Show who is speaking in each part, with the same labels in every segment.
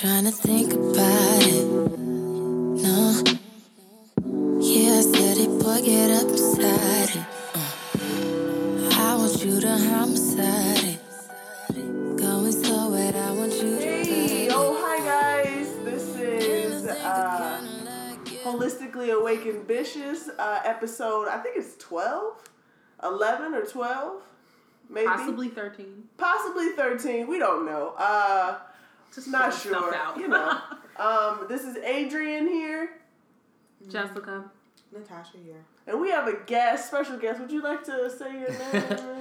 Speaker 1: trying to think about it. No. Yeah, I said it, boy, get up beside it. Uh. I want you to homicide it. Going so wet, I want you to.
Speaker 2: Hey, oh hi guys. This is uh, Holistically Awakened Bitches uh, episode. I think it's 12, 11 or 12, maybe
Speaker 3: Possibly 13.
Speaker 2: possibly 13. We don't know. Uh,
Speaker 3: Just
Speaker 2: not sure.
Speaker 3: out.
Speaker 2: You know. Um, this is Adrian here,
Speaker 3: Jessica.
Speaker 4: Natasha here.
Speaker 2: and we have a guest, special guest. Would you like to say your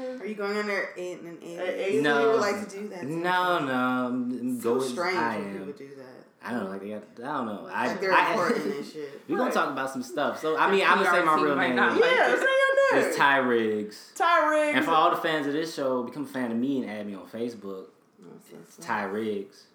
Speaker 2: name?
Speaker 4: Are you going under eight and eight?
Speaker 2: A-
Speaker 5: No.
Speaker 4: People like to do that.
Speaker 5: No, no. I'm-
Speaker 4: So
Speaker 5: Go
Speaker 4: strange
Speaker 5: I
Speaker 4: when people do that.
Speaker 5: I don't know. Like they got. I don't know. I.
Speaker 4: Like they're
Speaker 5: I,
Speaker 4: important and shit.
Speaker 5: we gonna talk about some stuff. So I mean, I'm gonna say my real
Speaker 3: team
Speaker 5: name.
Speaker 3: not
Speaker 2: yeah, say your name.
Speaker 5: It's Ty Riggs.
Speaker 2: Ty Riggs.
Speaker 5: And for all the fans of this show, become a fan of me and add me on Facebook. It's Ty Riggs.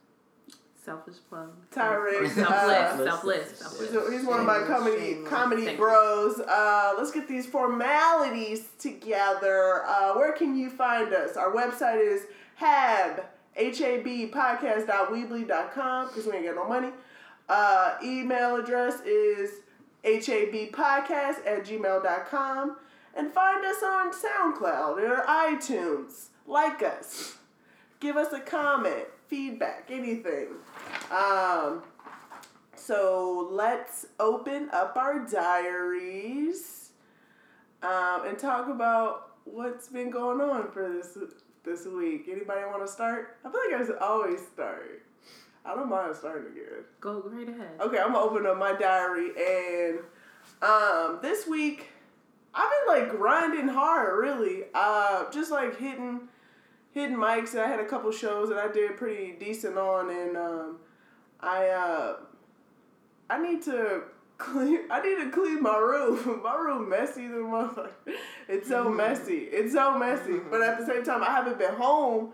Speaker 3: Selfish plug.
Speaker 2: Ty Riggs.
Speaker 3: Selfless.
Speaker 2: uh,
Speaker 3: Selfless.
Speaker 2: He's,
Speaker 3: Selfless.
Speaker 2: a- he's one of my comedy
Speaker 4: shameless.
Speaker 2: comedy
Speaker 3: Thank
Speaker 2: bros. Uh, let's get these formalities together. Uh, where can you find us? Our website is hab h-a-b podcast.weebly.com because we ain't got no money. Uh, email address is habpodcast at gmail.com and find us on SoundCloud or iTunes. Like us. Give us a comment, feedback, anything. Um, so let's open up our diaries um, and talk about what's been going on for this this week. Anybody want to start? I feel like I should always start. I don't mind starting again.
Speaker 3: Go right ahead.
Speaker 2: Okay, I'm gonna open up my diary and um, this week I've been like grinding hard, really. Uh, just like hitting hitting mics. And I had a couple shows that I did pretty decent on, and um, I uh, I need to clean. I need to clean my room. my room messy, the motherfucker. It's so messy. It's so messy. But at the same time, I haven't been home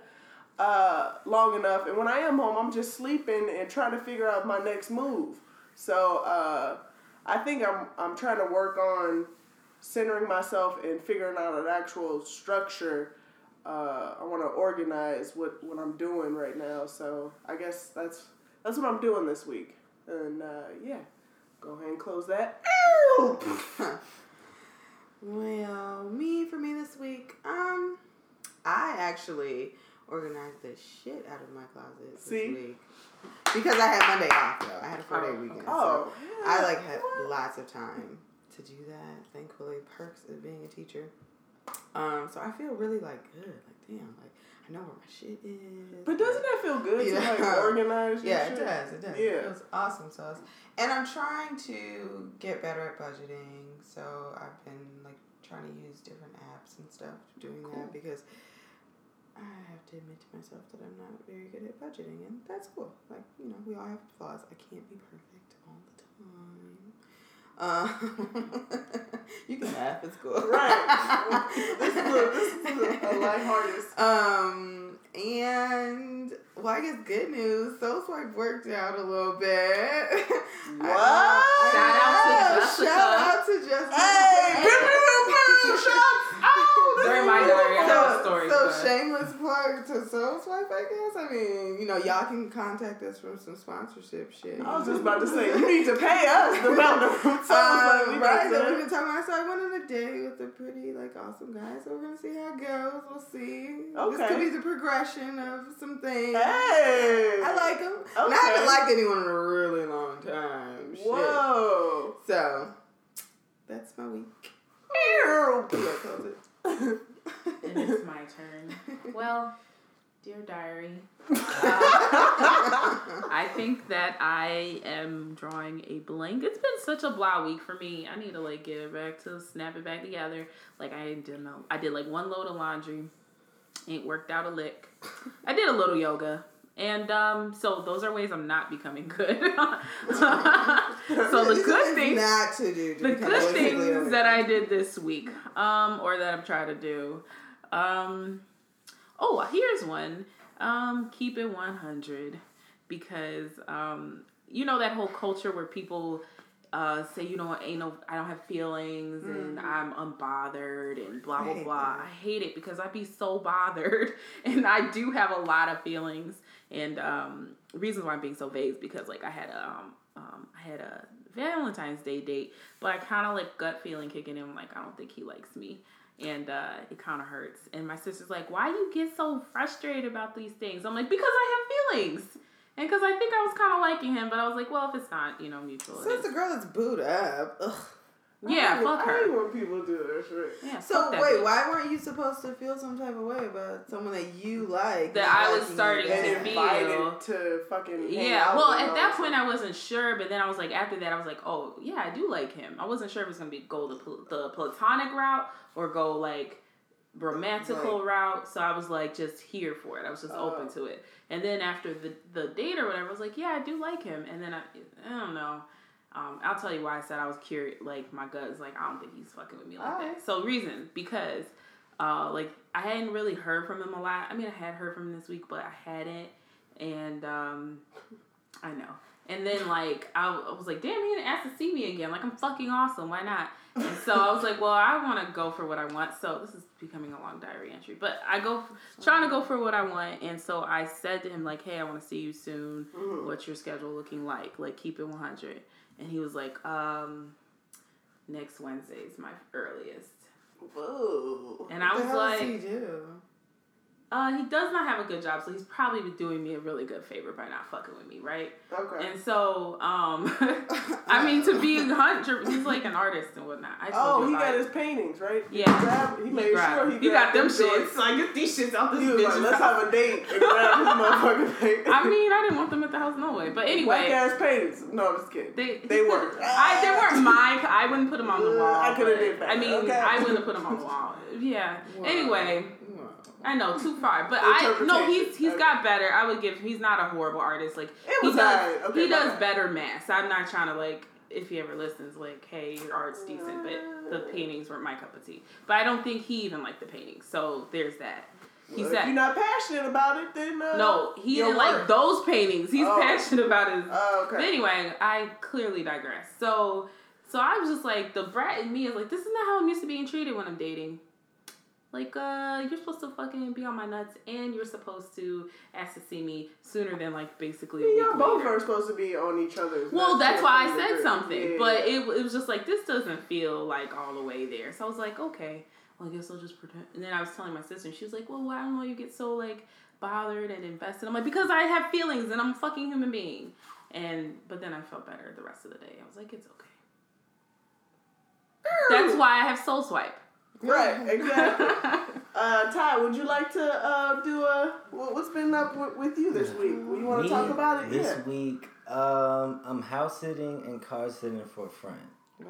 Speaker 2: uh, long enough, and when I am home, I'm just sleeping and trying to figure out my next move. So uh, I think I'm I'm trying to work on centering myself and figuring out an actual structure. Uh, I want to organize what, what I'm doing right now. So I guess that's that's what I'm doing this week. And uh, yeah, go ahead and close that.
Speaker 4: Well, me for me this week, um, I actually organized the shit out of my closet this
Speaker 2: See?
Speaker 4: week because I had Monday off though. I had a four day
Speaker 3: Oh,
Speaker 4: weekend,
Speaker 2: Oh,
Speaker 4: so
Speaker 2: yeah.
Speaker 4: I like had lots of time to do that. Thankfully, perks of being a teacher. Um, so I feel really like good. Like damn, like I know where my shit is.
Speaker 2: But doesn't that feel good to like organize? your
Speaker 4: Yeah, it
Speaker 2: shit?
Speaker 4: does. It does.
Speaker 2: Yeah.
Speaker 4: It feels awesome sauce. And I'm trying to get better at budgeting. So I've been like trying to use different apps and stuff doing that because I have to admit to myself that I'm not very good at budgeting and that's cool. Like, you know, we all have flaws. I can't be perfect all the time. Uh, you can laugh, it's cool.
Speaker 2: Right. this is a, this is a, a lighthearted.
Speaker 4: Um, and well, I guess good news. Soul Swipe worked out a little bit.
Speaker 2: What?
Speaker 3: Shout out to Jessica.
Speaker 4: Shout out to Jessica.
Speaker 2: Hey, boom, boom, boom, shots out.
Speaker 3: During my diary, I have a
Speaker 4: So,
Speaker 3: story.
Speaker 4: so
Speaker 3: but-
Speaker 4: shameless plug to Soul Swipe, I guess. I mean, you know, y'all can contact us for some sponsorship shit.
Speaker 2: I was just about to say, you need to pay us the amount of songs that we
Speaker 4: Um, right, so we've been talking about. So I went on a date with a pretty, like, awesome guy. So we're gonna see how it goes. We'll see.
Speaker 2: Okay.
Speaker 4: This could be the progression of some things.
Speaker 2: Hey.
Speaker 4: I like him. And I
Speaker 2: Okay.
Speaker 4: haven't liked anyone in a really long time. Shit.
Speaker 2: Whoa.
Speaker 4: So that's my week.
Speaker 2: Ew.
Speaker 4: Yeah, close it.
Speaker 3: And it's my turn. Well, dear diary, uh, I think that I am drawing a blank. It's been such a blah week for me. I need to like get it back to snap it back together. Like I didn't know. I did like one load of laundry. Ain't worked out a lick. I did a little yoga. And um, so those are ways I'm not becoming good. so the good
Speaker 4: things
Speaker 3: thing
Speaker 4: not to do. To
Speaker 3: the good things that I did this week, um, or that I'm trying to do. Um, oh, here's one. Um, keep it 100 because um, you know that whole culture where people uh, say you know ain't no I don't have feelings and I'm unbothered and blah blah
Speaker 4: hate
Speaker 3: blah.
Speaker 4: that.
Speaker 3: I hate it because I'd be so bothered and I do have a lot of feelings and um, reasons why I'm being so vague is because like I had a um, um, I had a Valentine's Day date, but I kind of like gut feeling kicking in like I don't think he likes me. And uh, it kind of hurts. And my sister's like, "Why you get so frustrated about these things?" I'm like, "Because I have feelings." And because I think I was kind of liking him, but I was like, well, if it's not, you know, mutual.
Speaker 4: So it's a girl that's booed up. Ugh.
Speaker 3: yeah,
Speaker 2: I
Speaker 3: fuck
Speaker 2: I hate
Speaker 3: her.
Speaker 2: when people do that shit.
Speaker 3: Yeah,
Speaker 4: So wait,
Speaker 3: bitch.
Speaker 4: why weren't you supposed to feel some type of way about someone that you like?
Speaker 3: That I was starting to feel-
Speaker 2: to fucking
Speaker 3: Yeah, well, at that point. I wasn't sure, but then I was like, after that, I was like, oh, yeah, I do like him. I wasn't sure if it was gonna be go the pl- the platonic route or go like romantical route. So I was like, just here for it. I was just
Speaker 2: Oh.
Speaker 3: open to it. And then after the the date or whatever, I was like, yeah, I do like him. And then I, I don't know. Um, I'll tell you why I said I was curious. Like my gut is like, I don't think he's fucking with me like that. So reason because, uh, like I hadn't really heard from him a lot. I mean, I had heard from him this week, but I hadn't. And um, I know. And then like I, I was like, damn, he didn't ask to see me again. Like I'm fucking awesome. Why not? So I was like, well, I want to go for what I want. So this is becoming a long diary entry, but I go trying to go for what I want. And so I said to him like, hey, I want to see you soon.
Speaker 2: Mhm.
Speaker 3: What's your schedule looking like? Like keep it 100. And he was like, um, next Wednesday is my earliest.
Speaker 2: Whoa.
Speaker 3: And I was
Speaker 4: the hell does
Speaker 3: like,
Speaker 4: he do?
Speaker 3: Uh, he does not have a good job, so he's probably doing me a really good favor by not fucking with me, right?
Speaker 2: Okay.
Speaker 3: And so, um, I mean, to be a hunter, he's like an artist and whatnot. I
Speaker 2: oh, he got
Speaker 3: it.
Speaker 2: his paintings, right?
Speaker 3: Yeah.
Speaker 2: Grab, he made
Speaker 3: grabbed-
Speaker 2: sure he,
Speaker 3: you got them
Speaker 2: grabbed joints.
Speaker 3: shits. So I get these shits out this
Speaker 2: He was like, let's have a date and grab his motherfucking paintings.
Speaker 3: I mean, I didn't want them at the house no way. But anyway,
Speaker 2: ass paintings. No, I'm just kidding.
Speaker 3: they
Speaker 2: They were.
Speaker 3: I they weren't mine. I wouldn't put them on the wall.
Speaker 2: I coulda did that.
Speaker 3: I mean,
Speaker 2: Okay.
Speaker 3: I wouldn't have put them on the wall. Yeah. Anyway,
Speaker 4: Wow.
Speaker 3: I know too far, but I no. He's he's
Speaker 2: Interpretation.
Speaker 3: got better. I would give. He's not a horrible artist. Like
Speaker 2: It
Speaker 3: he does.
Speaker 2: alright. Okay,
Speaker 3: he does
Speaker 2: bad.
Speaker 3: better mass. I'm not trying to like. If he ever listens, like, hey, your art's decent, but the paintings weren't my cup of tea. But I don't think he even liked the paintings. So there's that. He
Speaker 2: Well,
Speaker 3: said
Speaker 2: if you're not passionate about it, then uh,
Speaker 3: no. He didn't like those paintings. He's
Speaker 2: Oh.
Speaker 3: passionate about his
Speaker 2: Oh,
Speaker 3: but
Speaker 2: okay.
Speaker 3: anyway, I clearly digress. So, so I was just like, the brat in me is like, this is not how I'm used to being treated when I'm dating. Like, uh, you're supposed to fucking be on my nuts, and you're supposed to ask to see me sooner than like basically. A
Speaker 2: y'all both
Speaker 3: later.
Speaker 2: are supposed to be on each other's.
Speaker 3: Well, that's why I said something,
Speaker 2: Yeah,
Speaker 3: but
Speaker 2: yeah.
Speaker 3: it, it was just like this doesn't feel like all the way there. So I was like, okay, well, I guess I'll just pretend. And then I was telling my sister, and she was like, well, I don't you get so like bothered and invested. I'm like, because I have feelings and I'm a fucking human being. And but then I felt better the rest of the day. I was like, it's okay. That's why I have Soul Swipe.
Speaker 2: Right, exactly. uh, Ty, would you like to uh, do a what- what's been up with, with you this week? You want to talk about it?
Speaker 5: This
Speaker 2: yeah.
Speaker 5: week, um, I'm house sitting and car sitting for a friend.
Speaker 4: Oh.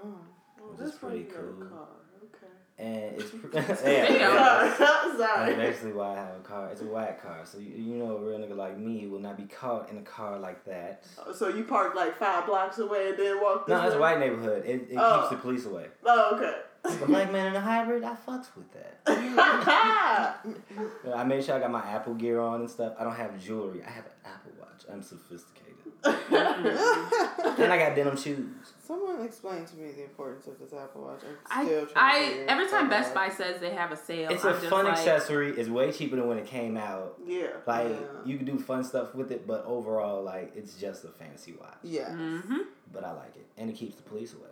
Speaker 2: Oh,
Speaker 5: which
Speaker 2: that's
Speaker 5: is pretty
Speaker 2: why you got a
Speaker 5: cool.
Speaker 2: car. Okay.
Speaker 5: And it's
Speaker 3: Damn.
Speaker 5: yeah,
Speaker 2: Sorry.
Speaker 5: that's
Speaker 2: Sorry.
Speaker 5: basically why I have a car. It's a white car, so you, you know a real nigga like me will not be caught in a car like that.
Speaker 2: So you parked like five blocks away and then walked this
Speaker 5: No, it's a white neighborhood. It, it
Speaker 2: Oh.
Speaker 5: keeps the police away.
Speaker 2: Oh, okay.
Speaker 5: The black man in a hybrid, I fucks with that. I made sure I got my Apple gear on and stuff. I don't have jewelry. I have an Apple Watch. I'm sophisticated. and I got denim shoes.
Speaker 4: Someone explain to me the importance of this Apple Watch. I'm
Speaker 3: I,
Speaker 4: still trying to
Speaker 3: I every time Best. Buy says they have a sale,
Speaker 5: It's
Speaker 3: I'm
Speaker 5: a
Speaker 3: just
Speaker 5: fun
Speaker 3: like,
Speaker 5: accessory. It's way cheaper than when it came out.
Speaker 2: yeah.
Speaker 5: Like
Speaker 4: Yeah.
Speaker 5: you can do fun stuff with it, but overall, like it's just a fancy watch.
Speaker 4: Yeah.
Speaker 3: hmm
Speaker 5: But I like it, and it keeps the police away.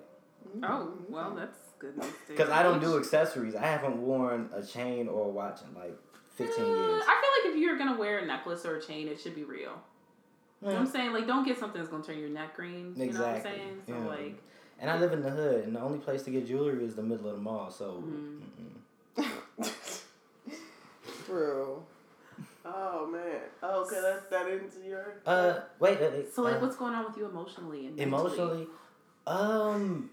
Speaker 3: Oh well, that's good
Speaker 5: Because I don't do accessories. I haven't worn a chain or a watch in like fifteen
Speaker 3: Uh,
Speaker 5: years.
Speaker 3: I feel like if you're gonna wear a necklace or a chain, it should be real. You know what I'm saying? Like, don't get something that's gonna turn your neck green. You know what I'm
Speaker 5: Exactly.
Speaker 3: saying? So
Speaker 5: Yeah.
Speaker 3: like,
Speaker 5: And I live in the hood, and the only place to get jewelry is the middle of the mall. So,
Speaker 3: Mhm.
Speaker 5: mm-mm.
Speaker 4: True.
Speaker 2: Oh man. Oh, okay, that's that into your.
Speaker 5: uh, wait, uh,
Speaker 3: so like,
Speaker 5: uh,
Speaker 3: what's going on with you emotionally and mentally?
Speaker 5: emotionally? Um,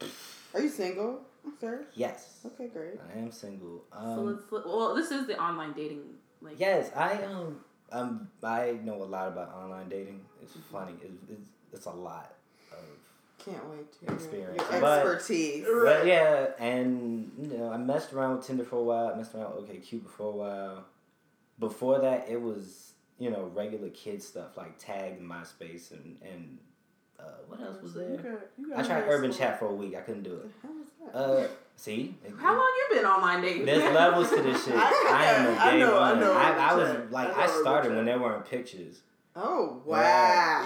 Speaker 4: Are you single, sir?
Speaker 5: yes,
Speaker 4: Okay, great.
Speaker 5: I am single.
Speaker 3: So
Speaker 5: Um,
Speaker 3: let's. let- Well, this is the online dating. Like,
Speaker 5: yes, I um, um, I know a lot about online dating. It's funny. It's it's, it's a lot of
Speaker 4: Can't wait to hear
Speaker 5: Experience.
Speaker 4: your expertise.
Speaker 2: Right.
Speaker 5: But yeah, and you know, I messed around with Tinder for a while. I messed around with OkCupid for a while. Before that, it was you know regular kid stuff like Tag, MySpace, and and Uh, what else was
Speaker 2: You
Speaker 5: there?
Speaker 2: got- you got
Speaker 5: I tried Urban
Speaker 2: little-
Speaker 5: Chat for a week. I couldn't do it.
Speaker 4: How was that?
Speaker 5: Uh, see,
Speaker 3: How long you been online dating?
Speaker 5: There's levels to this shit.
Speaker 2: I- I
Speaker 5: I, am a
Speaker 2: got- I
Speaker 5: day
Speaker 2: know- I know
Speaker 5: I, I was like,
Speaker 2: I
Speaker 5: I,
Speaker 2: know Urban
Speaker 5: started when there weren't pictures.
Speaker 4: Oh wow.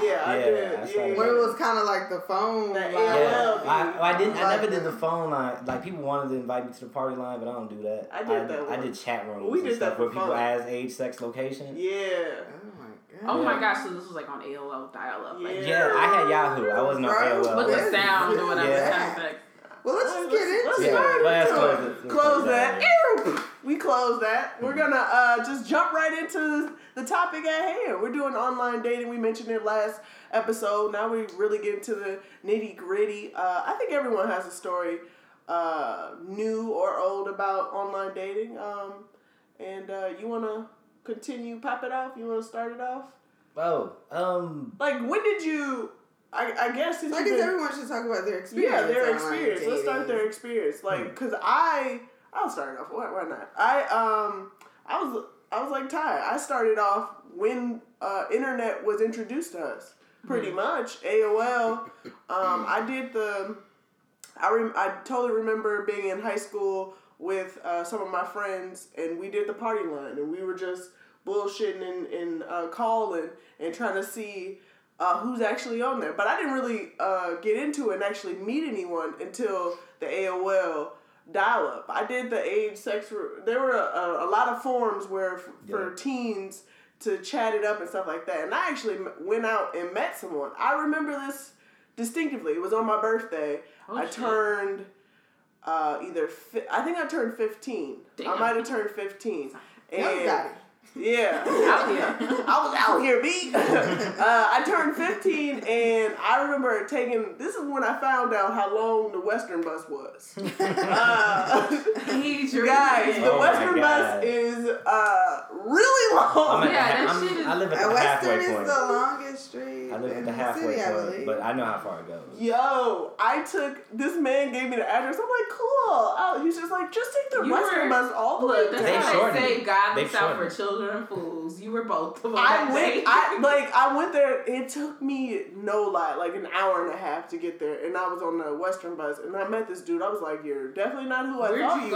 Speaker 2: Yeah, I
Speaker 5: Yeah,
Speaker 2: did.
Speaker 5: I
Speaker 2: Yeah,
Speaker 4: When it was kind of like the phone.
Speaker 2: That
Speaker 4: line.
Speaker 5: Yeah, I, I didn't. I
Speaker 4: Like
Speaker 5: never did
Speaker 4: the-
Speaker 5: the phone line. Like people wanted to invite me to the party line, but I don't do that.
Speaker 2: I did that
Speaker 5: I
Speaker 2: one.
Speaker 5: did chat rooms.
Speaker 2: We
Speaker 5: and
Speaker 2: did
Speaker 5: stuff
Speaker 2: for
Speaker 5: where people
Speaker 2: fun.
Speaker 5: ask age, sex, location.
Speaker 2: Yeah.
Speaker 4: Oh my god.
Speaker 3: Oh my gosh, so this was like on AOL dial up. Like,
Speaker 2: Yeah.
Speaker 5: Yeah, I had Yahoo. I wasn't on
Speaker 4: Bro,
Speaker 5: AOL.
Speaker 3: With the
Speaker 4: Yes.
Speaker 3: sound or whatever.
Speaker 5: Yeah.
Speaker 3: sound effects.
Speaker 4: Well, let's just
Speaker 2: Let's-
Speaker 4: get into
Speaker 2: let's
Speaker 4: it.
Speaker 2: Go
Speaker 5: well, let's
Speaker 2: into
Speaker 5: close
Speaker 2: it.
Speaker 5: it.
Speaker 2: Close
Speaker 5: close
Speaker 2: that.
Speaker 5: that.
Speaker 2: Ew. We close that. We're gonna uh, just jump right into the topic at hand. We're doing online dating. We mentioned it last episode. Now we really get into the nitty gritty. Uh, I think everyone has a story, uh, new or old, about online dating. Um, and uh, you wanna continue? Pop it off. You wanna start it off?
Speaker 5: Oh, um,
Speaker 2: Like when did you? I, I guess since
Speaker 4: I guess
Speaker 2: been-
Speaker 4: everyone should talk about their experience.
Speaker 2: yeah, their
Speaker 4: online
Speaker 2: experience. Let's start their experience. Like, cause I, I'll start off. Why, why not? I um, I was I was like Ty. I started off when uh, internet was introduced to us. Pretty much AOL. Um, I did the. I rem- I totally remember being in high school with uh, some of my friends, and we did the party line, and we were just bullshitting and, and uh, calling and trying to see uh, who's actually on there. But I didn't really uh, get into it and actually meet anyone until the AOL dial up. I did the age, sex. There were a, a, a lot of forums where f- for teens to chat it up and stuff like that. And I actually went out and met someone. I remember this distinctively. It was on my birthday.
Speaker 3: Oh,
Speaker 2: I
Speaker 3: shit.
Speaker 2: turned uh, either fi- I think I turned fifteen. I might have turned fifteen. And
Speaker 4: Young daddy.
Speaker 2: Yeah,
Speaker 3: Out here.
Speaker 2: I was out here, B. uh, I turned 15, and I remember taking. This is when I found out how long the Western bus was. Uh, guys, the
Speaker 5: Oh
Speaker 2: Western bus is uh, really
Speaker 5: I'm
Speaker 2: long.
Speaker 5: at
Speaker 3: Yeah,
Speaker 5: the,
Speaker 3: that
Speaker 5: I'm,
Speaker 3: shit is-
Speaker 5: I live at the
Speaker 4: Western
Speaker 5: halfway
Speaker 4: is
Speaker 5: point.
Speaker 4: The street
Speaker 5: I live
Speaker 4: in
Speaker 5: at the
Speaker 4: the
Speaker 5: halfway
Speaker 4: city,
Speaker 5: point,
Speaker 4: believe.
Speaker 5: but I know how far it goes.
Speaker 2: Yo, I took this man gave me the address. I'm like, cool. Oh, he's just like, just take the
Speaker 3: You
Speaker 2: Western
Speaker 3: were-
Speaker 2: bus all the
Speaker 3: Look,
Speaker 2: way
Speaker 3: that's
Speaker 5: They
Speaker 2: down.
Speaker 3: how they say. God
Speaker 5: They
Speaker 3: looks out for children and fools. You were both of them.
Speaker 2: I went. I like, I went there. It took me no lie, like an hour and a half to get there, and I was on the Western bus, and I met this dude. I was like, "You're definitely not who I
Speaker 3: Where'd
Speaker 2: thought
Speaker 3: you
Speaker 2: you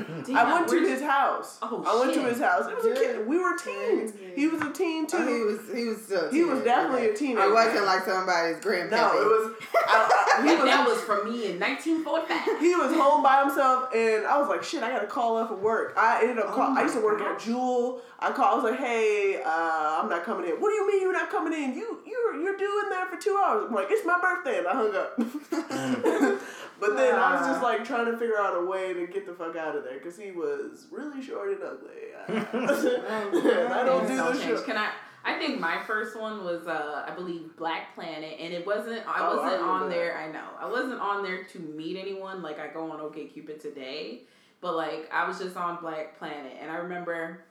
Speaker 2: were."
Speaker 3: Damn,
Speaker 2: I went to his
Speaker 3: you-
Speaker 2: house.
Speaker 3: Oh,
Speaker 2: I went to his house. It was a kid. We were teens.
Speaker 4: Crazy.
Speaker 2: He was a teen too.
Speaker 4: Oh, he was he was still a
Speaker 2: He was
Speaker 4: teenager,
Speaker 2: definitely a teenager.
Speaker 4: It wasn't like somebody's grandpa.
Speaker 2: no, it was. I, I, he was
Speaker 3: that was from me in 1945.
Speaker 2: he was home by himself, and I was like, "Shit, I gotta call up for work." I ended up.
Speaker 3: Oh
Speaker 2: Call, I used to
Speaker 3: my
Speaker 2: work at. Jewel. I called. I was like, "Hey, uh, I'm not coming in." What do you mean you're not coming in? You you're you're due in there for two hours. I'm like, "It's my birthday," and I hung up. but then I was just like trying to figure out a way to get the fuck out of there because he was really short and ugly. and I don't do
Speaker 3: don't
Speaker 2: this
Speaker 3: change. Can I? I think my first one was, uh, I believe, Black Planet, and it wasn't. I
Speaker 2: Oh,
Speaker 3: wasn't on
Speaker 2: remember
Speaker 3: there. I know I wasn't on there to meet anyone like I go on OkCupid today, but like I was just on Black Planet, and I remember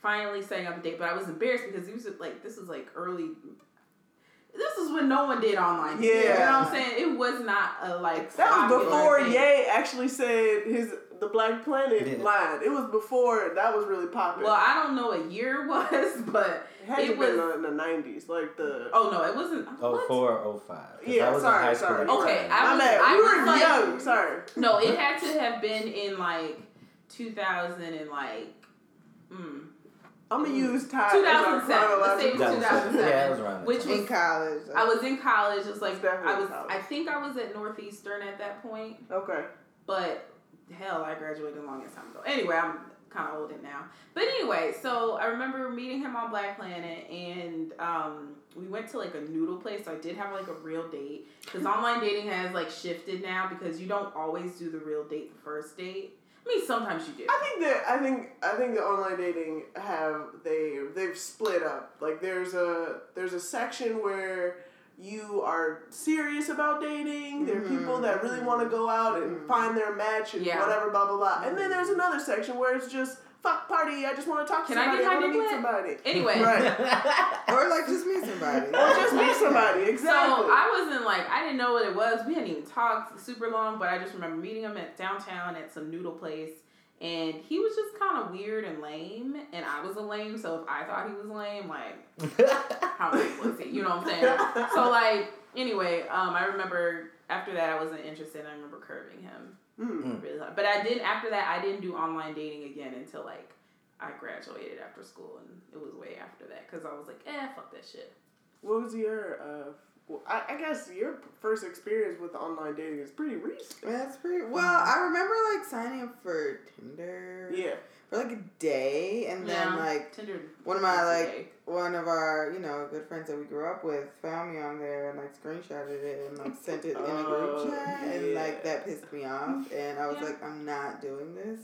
Speaker 3: finally setting up a date, but I was embarrassed because it was like this was like early. This is when no one did online. Yeah, you know what I'm saying? It was not a like.
Speaker 2: That was before
Speaker 3: thing.
Speaker 2: Ye actually said his the Black Planet
Speaker 5: Yeah.
Speaker 2: line. It was before that was really popular.
Speaker 3: Well, I don't know what year it was, but
Speaker 2: It had
Speaker 3: It
Speaker 2: to been
Speaker 3: was-
Speaker 2: in the nineties, like the.
Speaker 3: oh no, it wasn't.
Speaker 5: Oh
Speaker 3: what?
Speaker 5: four, oh five. 'Cause
Speaker 2: Yeah,
Speaker 5: I was
Speaker 2: sorry,
Speaker 5: in high school.
Speaker 2: sorry.
Speaker 3: Okay,
Speaker 5: time.
Speaker 3: I
Speaker 2: My
Speaker 3: was-
Speaker 2: bad.
Speaker 3: I
Speaker 2: we
Speaker 3: was
Speaker 2: were
Speaker 3: like-
Speaker 2: young. Sorry.
Speaker 3: No, it had to have been in like 2000 and like, mm,
Speaker 2: I'm gonna use time.
Speaker 3: 2007. Let's say
Speaker 5: 2007.
Speaker 3: 2007.
Speaker 5: Yeah, it was around
Speaker 3: Which
Speaker 5: time.
Speaker 3: was
Speaker 4: in college.
Speaker 3: I was in college. It's like
Speaker 2: It's definitely
Speaker 3: I was.
Speaker 2: college.
Speaker 3: I think I was at Northeastern at that point,
Speaker 2: Okay.
Speaker 3: but hell, I graduated a longest time ago. Anyway, I'm kind of old now. But anyway, so I remember meeting him on Black Planet, and um, we went to like a noodle place. So I did have like a real date because online dating has like shifted now because you don't always do the real date the first date. I mean, sometimes you do.
Speaker 2: I think that I think I think the online dating have they they've split up. Like there's a there's a section where you are serious about dating. There are people that really want to go out and
Speaker 4: Mhm.
Speaker 2: find their match and
Speaker 3: Yeah.
Speaker 2: whatever, blah blah blah. And then there's another section where it's just fuck party. I just want to talk to
Speaker 3: Can I
Speaker 2: somebody.
Speaker 3: get my
Speaker 2: want to meet somebody.
Speaker 3: Anyway,
Speaker 2: Right.
Speaker 4: or like just meet somebody.
Speaker 2: or just meet somebody. Exactly.
Speaker 3: So I wasn't like I didn't know what it was. We hadn't even talked super long, but I just remember meeting him at downtown at some noodle place, and he was just kind of weird and lame, and I was a lame. So if I thought he was lame, like how lame was he? You know what I'm saying? So like Anyway, um, I remember after that I wasn't interested. I remember curving him
Speaker 2: Mm.
Speaker 3: really hard. But I did after that. I didn't do online dating again until like I graduated after school, and it was way after that because I was like, eh, fuck that shit.
Speaker 2: What was your? Uh, well, I, I guess your first experience with online dating is pretty recent.
Speaker 4: That's pretty. Well, I remember like signing up for Tinder
Speaker 2: Yeah.
Speaker 4: for like a day, and then like
Speaker 3: Tinder.
Speaker 4: one of my like
Speaker 3: okay.
Speaker 4: one of our you know good friends that we grew up with found me on there and like screenshotted it and like sent it in a
Speaker 2: Oh,
Speaker 4: group chat, and like that pissed me off, and I was
Speaker 3: Yeah.
Speaker 4: like, I'm not doing this.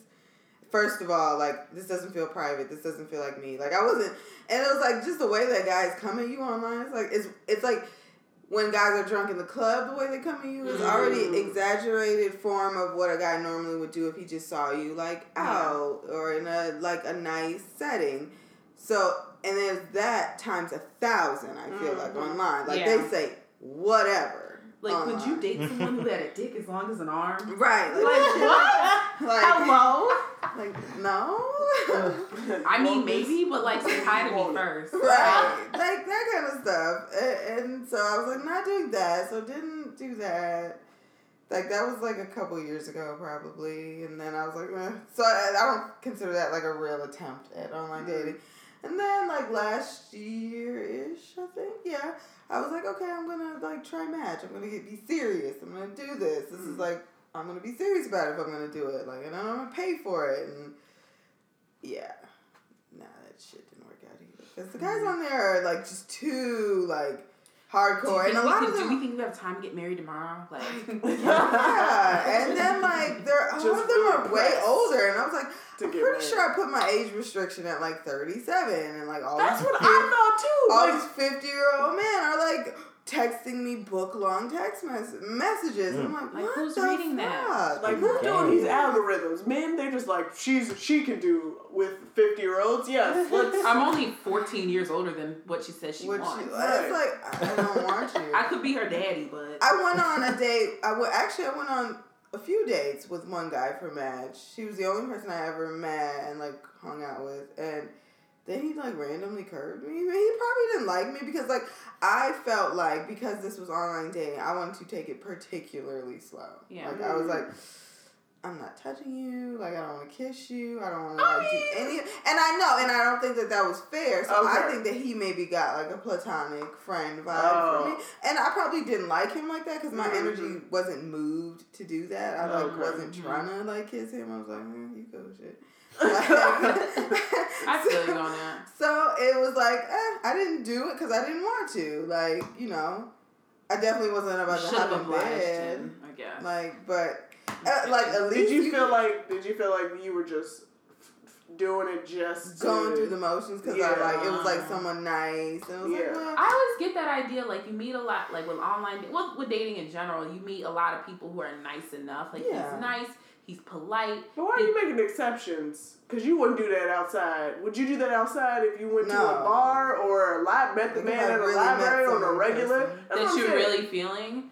Speaker 4: First of all, like this doesn't feel private. This doesn't feel like me. Like I wasn't, and it was like just the way that guys come at you online. It's like it's it's like when guys are drunk in the club, the way they come at you is already
Speaker 2: Mm.
Speaker 4: exaggerated form of what a guy normally would do if he just saw you like
Speaker 3: Yeah.
Speaker 4: out or in a like a nice setting. So and there's that times a thousand. I feel like
Speaker 2: Mhm.
Speaker 4: online, like
Speaker 3: Yeah.
Speaker 4: they say whatever.
Speaker 3: Like, would you date someone who had a dick as long as an arm?
Speaker 4: Right?
Speaker 3: Like what?
Speaker 4: Like,
Speaker 3: Hello.
Speaker 4: like no.
Speaker 3: I mean, maybe, but like, say hi to me first.
Speaker 4: right like that kind of stuff and, and so i was like not doing that so didn't do that like that was like a couple years ago probably and then i was like eh. so I, I don't consider that like a real attempt at online dating and then like last year-ish i think yeah i was like okay i'm gonna like try match i'm gonna get be serious i'm gonna do this this is
Speaker 2: Mm.
Speaker 4: like i'm gonna be serious about it if i'm gonna do it like and i'm gonna pay for it and yeah nah that shit didn't work out either because the guys mm. on there are like just too like hardcore and a lot
Speaker 3: could-
Speaker 4: of
Speaker 3: do
Speaker 4: them
Speaker 3: we think we have time to get married tomorrow? Like,
Speaker 4: yeah, and then like they're a lot of them are way older, and I was like, I'm pretty
Speaker 2: married.
Speaker 4: sure I put my age restriction at like 37, and like all
Speaker 2: That's
Speaker 4: these
Speaker 2: what
Speaker 4: fif-
Speaker 2: I thought too.
Speaker 4: all
Speaker 2: Like,
Speaker 4: these 50 year old men are like texting me book long text mes- messages. I'm mm. like,
Speaker 3: Like,
Speaker 4: what
Speaker 3: who's
Speaker 4: the
Speaker 3: reading that?
Speaker 4: fuck?
Speaker 2: like
Speaker 5: Like,
Speaker 2: who's doing these algorithms? Men, they're just like she's she can do with fifty year olds. Yes, let's.
Speaker 3: I'm only 14 years older than what she says she
Speaker 4: What
Speaker 3: wants.
Speaker 4: you,
Speaker 2: Right.
Speaker 4: It's like I don't want you.
Speaker 3: I could be her daddy, but
Speaker 4: I went on a date. I w- actually I went on a few dates with one guy for Match. She was the only person I ever met and like hung out with, and then he like randomly curved me. He probably didn't like me because like I felt like because this was online dating, I wanted to take it particularly slow.
Speaker 3: Yeah.
Speaker 4: Like I was like. I'm not touching you. Like I don't want to kiss you. I don't want to
Speaker 2: I
Speaker 4: like, do any. And I know, and I don't think that that was fair. So I think that he maybe got like a platonic friend vibe
Speaker 2: Oh.
Speaker 4: from me. And I probably didn't like him like that because my
Speaker 2: Mhm.
Speaker 4: energy wasn't moved to do that. I like
Speaker 2: Okay.
Speaker 4: wasn't trying to like kiss him. I was like, mm, you go shit.
Speaker 3: I feel you on that.
Speaker 4: So it was like, eh, I didn't do it because I didn't want to. Like, you know, I definitely wasn't about to
Speaker 3: Should have
Speaker 4: have in bed.
Speaker 3: him, I guess.
Speaker 4: Like, but uh, like at least
Speaker 2: Did you feel like? Did you feel like you were just doing it just
Speaker 4: going
Speaker 2: to,
Speaker 4: through the motions because I like it was like someone nice and it was
Speaker 2: Yeah.
Speaker 4: like, well,
Speaker 3: I always get that idea, like you meet a lot, like with online, well, with dating in general, you meet a lot of people who are nice enough. Like
Speaker 4: Yeah.
Speaker 3: he's nice, he's polite.
Speaker 2: But why are you making exceptions? Because you wouldn't do that outside. Would you do that outside if you went to a bar or a lab, met the man at a
Speaker 4: really
Speaker 2: library on a regular? That's what
Speaker 3: that you're
Speaker 2: saying.
Speaker 3: really feeling.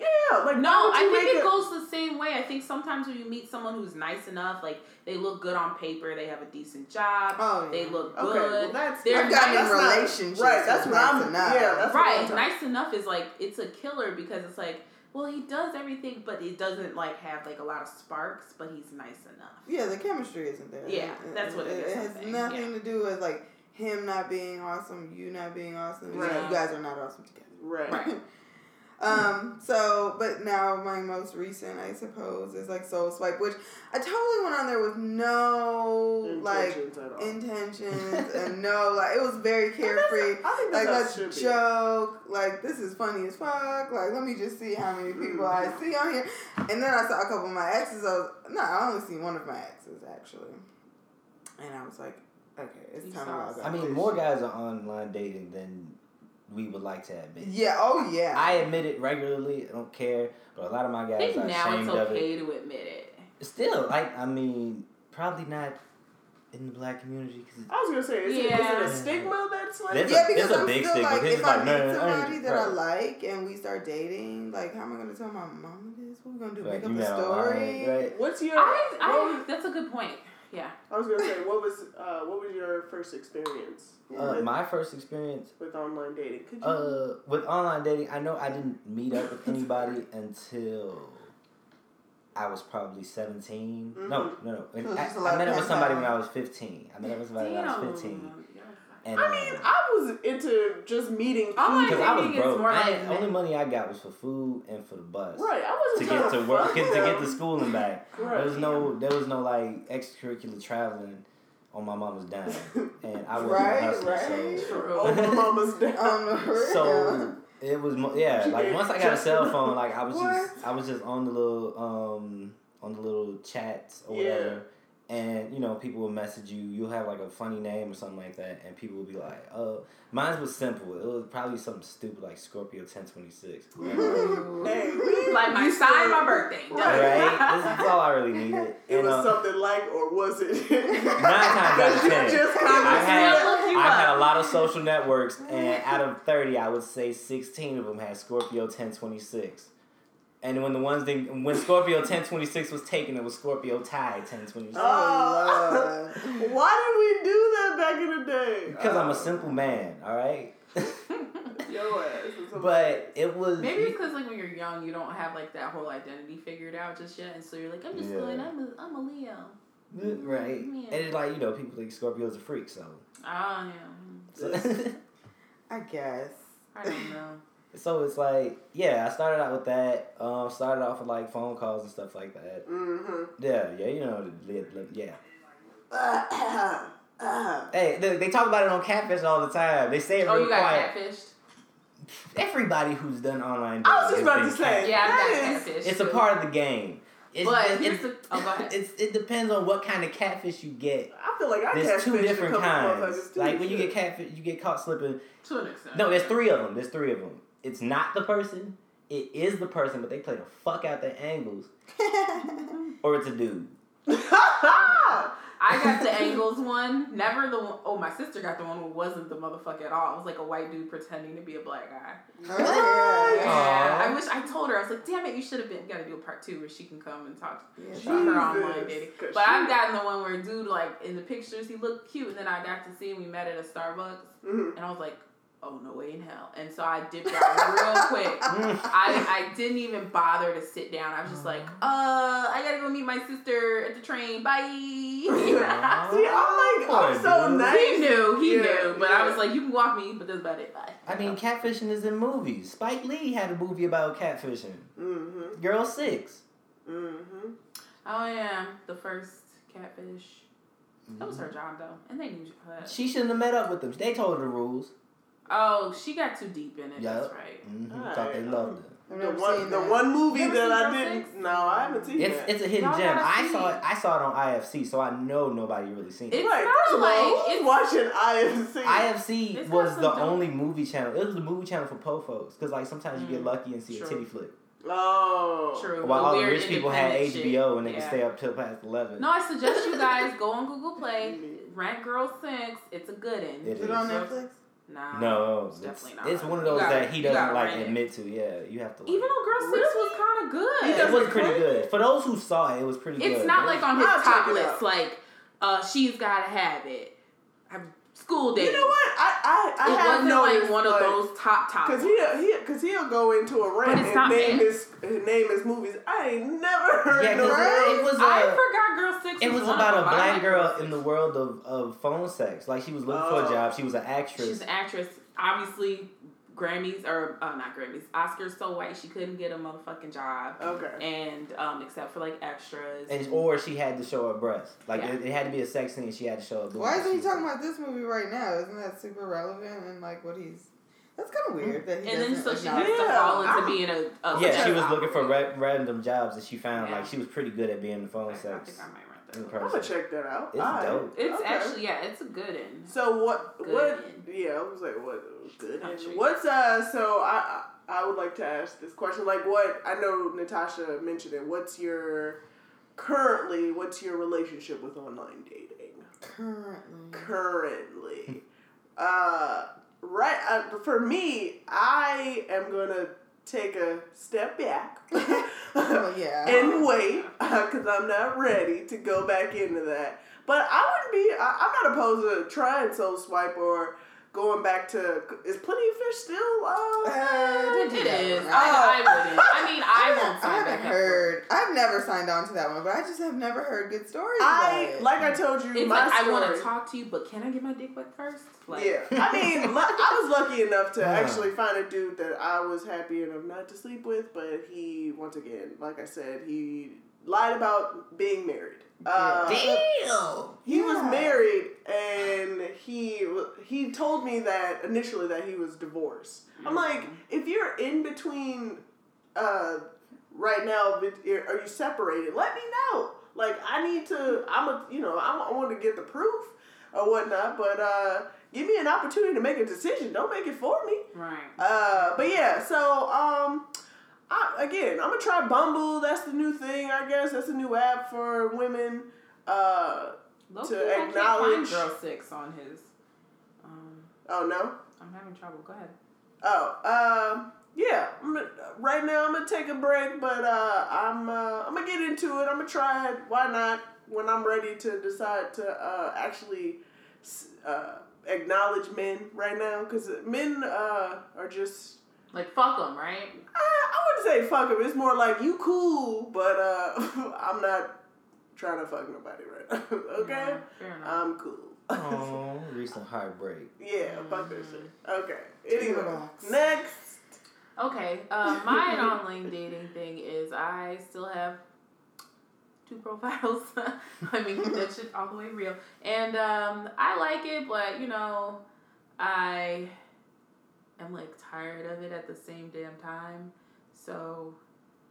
Speaker 2: Yeah, like
Speaker 3: No, I think
Speaker 2: make
Speaker 3: it goes the same way. I think sometimes when you meet someone who's nice enough, like they look good on paper, they have a decent job,
Speaker 4: Oh, yeah.
Speaker 3: they
Speaker 4: yeah.
Speaker 3: look
Speaker 2: Okay,
Speaker 3: good.
Speaker 2: well that's
Speaker 3: They're
Speaker 4: I've gotten in
Speaker 3: nice-
Speaker 2: that's not-
Speaker 4: relationships
Speaker 2: Right, that's what
Speaker 4: nice
Speaker 2: I'm.
Speaker 4: enough.
Speaker 2: Yeah, that's what I'm
Speaker 3: right, nice enough is like it's a killer because it's like, well, he does everything, but it doesn't like have like a lot of sparks, but he's nice enough.
Speaker 4: Yeah, the chemistry isn't there.
Speaker 3: Yeah, that's what it is,
Speaker 4: It has
Speaker 3: saying,
Speaker 4: nothing to do with like him not being awesome, you not being awesome. It's like,
Speaker 2: Right.
Speaker 4: You guys are not awesome together.
Speaker 2: Right.
Speaker 3: Right.
Speaker 4: Um. So, but now my most recent, I suppose, is like Soul Swipe, which I totally went on there with no like
Speaker 2: Intentions at all.
Speaker 4: intentions and no like it was very carefree.
Speaker 2: I think
Speaker 4: Like
Speaker 2: that's how it
Speaker 4: let's
Speaker 2: should be.
Speaker 4: joke. Like this is funny as fuck. Like let me just see how many people I see on here. And then I saw a couple of my exes. I was no, I only seen one of my exes actually. And I was like, okay, it's
Speaker 3: You
Speaker 4: time to log
Speaker 5: I mean, more guys are online dating than we would like to admit.
Speaker 4: Yeah. Oh yeah.
Speaker 5: I admit it regularly. I don't care, but a lot of my
Speaker 3: I
Speaker 5: guys
Speaker 3: think
Speaker 5: are
Speaker 3: now it's
Speaker 5: ashamed of it.
Speaker 3: okay to admit it.
Speaker 5: Still, like, I mean, probably not in the black community because
Speaker 2: I was gonna say, is, it, is it
Speaker 3: Yeah.
Speaker 2: a stigma that's like?
Speaker 5: There's
Speaker 4: yeah,
Speaker 5: a-
Speaker 4: because
Speaker 5: there's a
Speaker 4: I'm
Speaker 5: big
Speaker 4: still
Speaker 5: stigma,
Speaker 4: like,
Speaker 5: 'cause
Speaker 4: if
Speaker 5: it's
Speaker 4: I
Speaker 5: like,
Speaker 4: meet
Speaker 5: man, I ain't-
Speaker 4: somebody that I like and we start dating, like, how am I gonna tell my mom this? What we gonna do?
Speaker 5: Right,
Speaker 4: Make up a story?
Speaker 5: online, right?
Speaker 2: What's your?
Speaker 3: I, I,
Speaker 2: well,
Speaker 3: that's a good point. Yeah.
Speaker 2: I was was gonna say, what was uh, what was your first experience
Speaker 5: Uh,
Speaker 2: with,
Speaker 5: my first experience
Speaker 2: with online dating? Could you?
Speaker 5: uh, with online dating, I know I didn't meet up with anybody until I was probably 17. No,
Speaker 2: Mhm.
Speaker 5: no, no. And
Speaker 4: So
Speaker 5: I,
Speaker 4: just a
Speaker 5: I
Speaker 4: lot
Speaker 5: met up with somebody when I was 15. I met up with somebody when I was 15. And,
Speaker 2: I mean, I was into just meeting people.
Speaker 3: Online
Speaker 5: because I was
Speaker 3: dating is
Speaker 5: broke.
Speaker 3: more
Speaker 5: I
Speaker 3: like
Speaker 5: only money I got was for food and for the bus.
Speaker 2: right, I
Speaker 5: To
Speaker 2: wasn't
Speaker 5: get
Speaker 2: trying
Speaker 5: to work,
Speaker 2: fuck
Speaker 5: get, to get
Speaker 2: them.
Speaker 5: to school and back.
Speaker 2: Right.
Speaker 5: There was no, there was no like extracurricular traveling on my mama's dime, and I wasn't
Speaker 4: Right,
Speaker 5: a hustler,
Speaker 4: right.
Speaker 5: so
Speaker 2: Oh, my mama's down.
Speaker 4: On the real.
Speaker 5: so it was yeah. Like once I got a cell phone, like I was
Speaker 4: What?
Speaker 5: just I was just on the little um on the little chats or
Speaker 2: Yeah.
Speaker 5: whatever. And you know, people will message you. You'll have like a funny name or something like that, and people will be like, oh mine was simple. It was probably something stupid like Scorpio ten twenty six. Right?
Speaker 2: Hey,
Speaker 3: like my
Speaker 2: we
Speaker 3: sign, my birthday.
Speaker 2: Right.
Speaker 5: This is all I really needed.
Speaker 2: It
Speaker 5: And,
Speaker 2: was
Speaker 5: uh,
Speaker 2: something like, or was it?
Speaker 5: Nine times out of ten.
Speaker 2: just
Speaker 5: I
Speaker 2: kinda
Speaker 5: had
Speaker 2: said-
Speaker 3: look
Speaker 5: I had a lot of social networks, and out of thirty, I would say sixteen of them had Scorpio ten twenty six. And when the ones that when Scorpio ten twenty six was taken, it was Scorpio tie ten twenty six.
Speaker 2: Oh, Why did we do that back in the day?
Speaker 5: Because I'm a simple man, all right.
Speaker 2: Yo ass.
Speaker 5: but it was
Speaker 3: Maybe it's because like when you're young, you don't have like that whole identity figured out just yet, and so you're like, I'm just
Speaker 5: Yeah.
Speaker 3: going, I'm a, I'm a Leo.
Speaker 5: right,
Speaker 3: Yeah.
Speaker 5: and it's like you know people think Scorpio's a freak, so.
Speaker 3: Oh yeah.
Speaker 5: So,
Speaker 4: I guess.
Speaker 3: I don't know.
Speaker 5: So it's like yeah, I started out with that. Um, started off with like phone calls and stuff like that.
Speaker 2: Mhm.
Speaker 5: Yeah, yeah, you know, yeah.
Speaker 2: Ah, ah.
Speaker 5: Hey, they, they talk about it on Catfish all the time. They say it
Speaker 3: Oh,
Speaker 5: real
Speaker 3: you got
Speaker 5: quiet.
Speaker 3: catfished.
Speaker 5: Everybody who's done online
Speaker 2: I was just about to say.
Speaker 5: catfished.
Speaker 3: Yeah, I got
Speaker 2: That is-
Speaker 3: catfished.
Speaker 5: It's a part of the game. It's,
Speaker 3: But
Speaker 5: it,
Speaker 3: here's
Speaker 5: it's,
Speaker 3: the. Oh,
Speaker 5: it's, it depends on what kind of catfish you get.
Speaker 2: I feel like I
Speaker 5: There's two different kinds. Like when you get catfish, you get caught slipping.
Speaker 3: To an extent.
Speaker 5: No, there's three of them. There's three of them. It's not the person. It is the person, but they play the fuck out their angles. Or it's a dude.
Speaker 3: I got the angles one. Never the one oh my sister got the one who wasn't the motherfucker at all. It was like a white dude pretending to be a black guy.
Speaker 4: Oh,
Speaker 3: Yeah. I wish I told her. I was like, damn it, you should have been. Got to do a part two where she can come and talk
Speaker 4: yeah.
Speaker 3: about her online
Speaker 2: Jesus,
Speaker 3: dating.
Speaker 2: 'cause
Speaker 3: But I've gotten the one where dude like in the pictures he looked cute, and then I got to see him. We met at a Starbucks,
Speaker 2: Mhm.
Speaker 3: and I was like, oh no way in hell. And so I dipped out real quick. I, I didn't even bother to sit down. I was just like, uh, I gotta go meet my sister at the train. Bye.
Speaker 2: See, I'm like, I'm so
Speaker 5: dude.
Speaker 2: nice.
Speaker 3: he knew, he
Speaker 2: Yeah,
Speaker 3: knew. But I was like, you can walk me, but that's about it. Bye.
Speaker 5: I mean, catfishing is in movies. Spike Lee had a movie about catfishing.
Speaker 2: Mm-hmm.
Speaker 5: Girl Six.
Speaker 2: Mm-hmm.
Speaker 3: Oh yeah, the first catfish. That was her job though, and they knew her.
Speaker 5: She shouldn't have met up with them. They told her the rules.
Speaker 3: Oh, she got too deep in it.
Speaker 5: Yup.
Speaker 3: That's right.
Speaker 5: Mm-hmm.
Speaker 2: Alright.
Speaker 5: Thought they loved
Speaker 4: it.
Speaker 2: The one, the one movie
Speaker 3: You
Speaker 2: that I
Speaker 3: Girl
Speaker 2: didn't.
Speaker 3: Six?
Speaker 2: No, I haven't seen
Speaker 5: It's
Speaker 2: that.
Speaker 5: it's a hidden
Speaker 3: Y'all
Speaker 5: gem. I saw
Speaker 3: it.
Speaker 5: it. I saw it on IFC, so I know nobody really seen it.
Speaker 3: It's
Speaker 2: right,
Speaker 3: not
Speaker 2: first of all,
Speaker 3: like- it's-
Speaker 2: watching IFC.
Speaker 5: IFC
Speaker 3: It's
Speaker 5: was the
Speaker 3: some dope-
Speaker 5: only movie channel. It was the movie channel for po folks because like sometimes you get
Speaker 3: Mm,
Speaker 5: lucky and see
Speaker 3: true.
Speaker 5: a titty flick.
Speaker 2: oh,
Speaker 3: True.
Speaker 5: While
Speaker 3: The
Speaker 5: all the rich people had HBO
Speaker 3: shit.
Speaker 5: and they
Speaker 3: Yeah.
Speaker 5: could stay up till past eleven.
Speaker 3: No, I suggest you guys go on Google Play, rent Girl Six. It's a good one.
Speaker 5: It
Speaker 4: Is it on. Netflix?
Speaker 3: Nah.
Speaker 5: No,
Speaker 3: it's
Speaker 5: it's,
Speaker 3: definitely not.
Speaker 5: it's one of those
Speaker 3: gotta-
Speaker 5: that he doesn't like
Speaker 3: rent
Speaker 5: admit to. Yeah, you have to. Like,
Speaker 3: Even though Girl Six
Speaker 2: Really?
Speaker 3: was kind of good.
Speaker 2: He
Speaker 5: it was pretty
Speaker 2: play?
Speaker 5: good for those who saw it. It was pretty
Speaker 3: It's
Speaker 5: good.
Speaker 3: It's not like on his
Speaker 2: I'll
Speaker 3: top list. Like, uh, she's gotta have it. Have School Daze.
Speaker 2: You know what? I I, I
Speaker 3: it
Speaker 2: have
Speaker 3: wasn't
Speaker 2: noticed
Speaker 3: like one of
Speaker 2: like,
Speaker 3: those top top.
Speaker 2: Cause he he cause he'll go into a rant and name
Speaker 3: bad.
Speaker 2: his name his movies. I ain't never heard
Speaker 5: Yeah,
Speaker 2: of
Speaker 5: because it was.
Speaker 3: I
Speaker 5: Uh,
Speaker 3: forgot Girl Six.
Speaker 5: it was
Speaker 3: one
Speaker 5: about a
Speaker 3: them, but I
Speaker 5: black girl in the world of, of phone sex. Like she was looking for
Speaker 2: Oh.
Speaker 5: a job. She was an actress.
Speaker 3: She's an actress. Obviously, Grammys or uh, not Grammys. Oscars so white she couldn't get a motherfucking job.
Speaker 2: Okay.
Speaker 3: And um, except for like extras.
Speaker 5: and or she had to show her breast. Like
Speaker 3: Yeah.
Speaker 5: it, it had to be a sex scene. She had to show her. boobs.
Speaker 4: Why isn't he
Speaker 5: She-
Speaker 4: talking about this movie right now? Isn't that super relevant and like what he's? That's kind of weird that he
Speaker 3: and then so she
Speaker 4: acknowledge
Speaker 3: has to fall into
Speaker 2: I'm-
Speaker 3: being a, a
Speaker 5: Yeah, she was looking for ra- random jobs that she found.
Speaker 3: Yeah.
Speaker 5: Like she was pretty good at being the phone
Speaker 3: I
Speaker 5: sex.
Speaker 3: think I might rent that.
Speaker 5: In
Speaker 3: one.
Speaker 2: I'm gonna check that out.
Speaker 5: It's
Speaker 2: Alright.
Speaker 5: dope.
Speaker 3: It's
Speaker 2: Okay.
Speaker 3: actually yeah, it's a good one.
Speaker 2: So what?
Speaker 3: Good
Speaker 2: What?
Speaker 3: end.
Speaker 2: Yeah, I was like, what? Good. end. What's uh? So I I I would like to ask this question. Like, what? I know Natasha mentioned it. What's your currently? What's your relationship with online dating?
Speaker 4: currently.
Speaker 2: Currently, uh, right. Uh, for me, I am gonna take a step back
Speaker 4: Well, yeah.
Speaker 2: and wait because I'm not ready to go back into that. But I wouldn't be. I, I'm not opposed to trying Soul Swipe or going back to. Is Plenty of Fish still? Uh,
Speaker 4: Uh,
Speaker 3: It
Speaker 4: do that
Speaker 3: is.
Speaker 4: one.
Speaker 3: I, I wouldn't. I mean, I
Speaker 4: haven't-
Speaker 3: won't
Speaker 4: I haven't
Speaker 3: back up.
Speaker 4: heard. I've never signed on to that one, but I just have never heard good stories about
Speaker 2: I
Speaker 4: it.
Speaker 2: like I told you.
Speaker 3: It's
Speaker 2: my
Speaker 3: like I want to talk to you, but can I get my dick wet first? Like,
Speaker 2: Yeah, I mean, I was lucky enough to
Speaker 5: Yeah.
Speaker 2: actually find a dude that I was happy enough not to sleep with, but he, once again, like I said, he lied about being married. Uh,
Speaker 5: Damn.
Speaker 2: he was married, and he he told me that initially that he was divorced. I'm like, if you're in between, uh, right now, are you separated? Let me know. Like, I need to. I'm a, you know, I, want to get the proof or whatnot, but uh, give me an opportunity to make a decision. Don't make it for me.
Speaker 3: Right.
Speaker 2: Uh, but yeah, so um, I, again, I'm gonna try Bumble. That's the new thing, I guess. That's a new app for women. Uh, To
Speaker 3: key, I can't
Speaker 2: acknowledge-
Speaker 3: Girl Six on his. Um,
Speaker 2: oh no.
Speaker 3: I'm having trouble. Go ahead.
Speaker 2: Oh, um, yeah. Gonna, right now, I'm gonna take a break, but uh, I'm uh, I'm gonna get into it. I'm gonna try it. Why not? When I'm ready to decide to uh, actually uh, acknowledge men right now, because men uh, are just.
Speaker 3: Like fuck them, right?
Speaker 2: I, I wouldn't say fuck them. It's more like you cool, but uh, I'm not trying to fuck nobody right now. okay,
Speaker 3: Yeah, fair enough.
Speaker 2: I'm cool.
Speaker 5: Oh, recent heartbreak.
Speaker 2: yeah, fuck that shit. Okay.
Speaker 4: in the
Speaker 2: Anyway,
Speaker 4: box.
Speaker 2: next.
Speaker 3: Okay, uh, my online dating thing is I still have two profiles. I mean, that shit all the way real. And um, I like it, but you know, I am like tired of it at the same damn time. So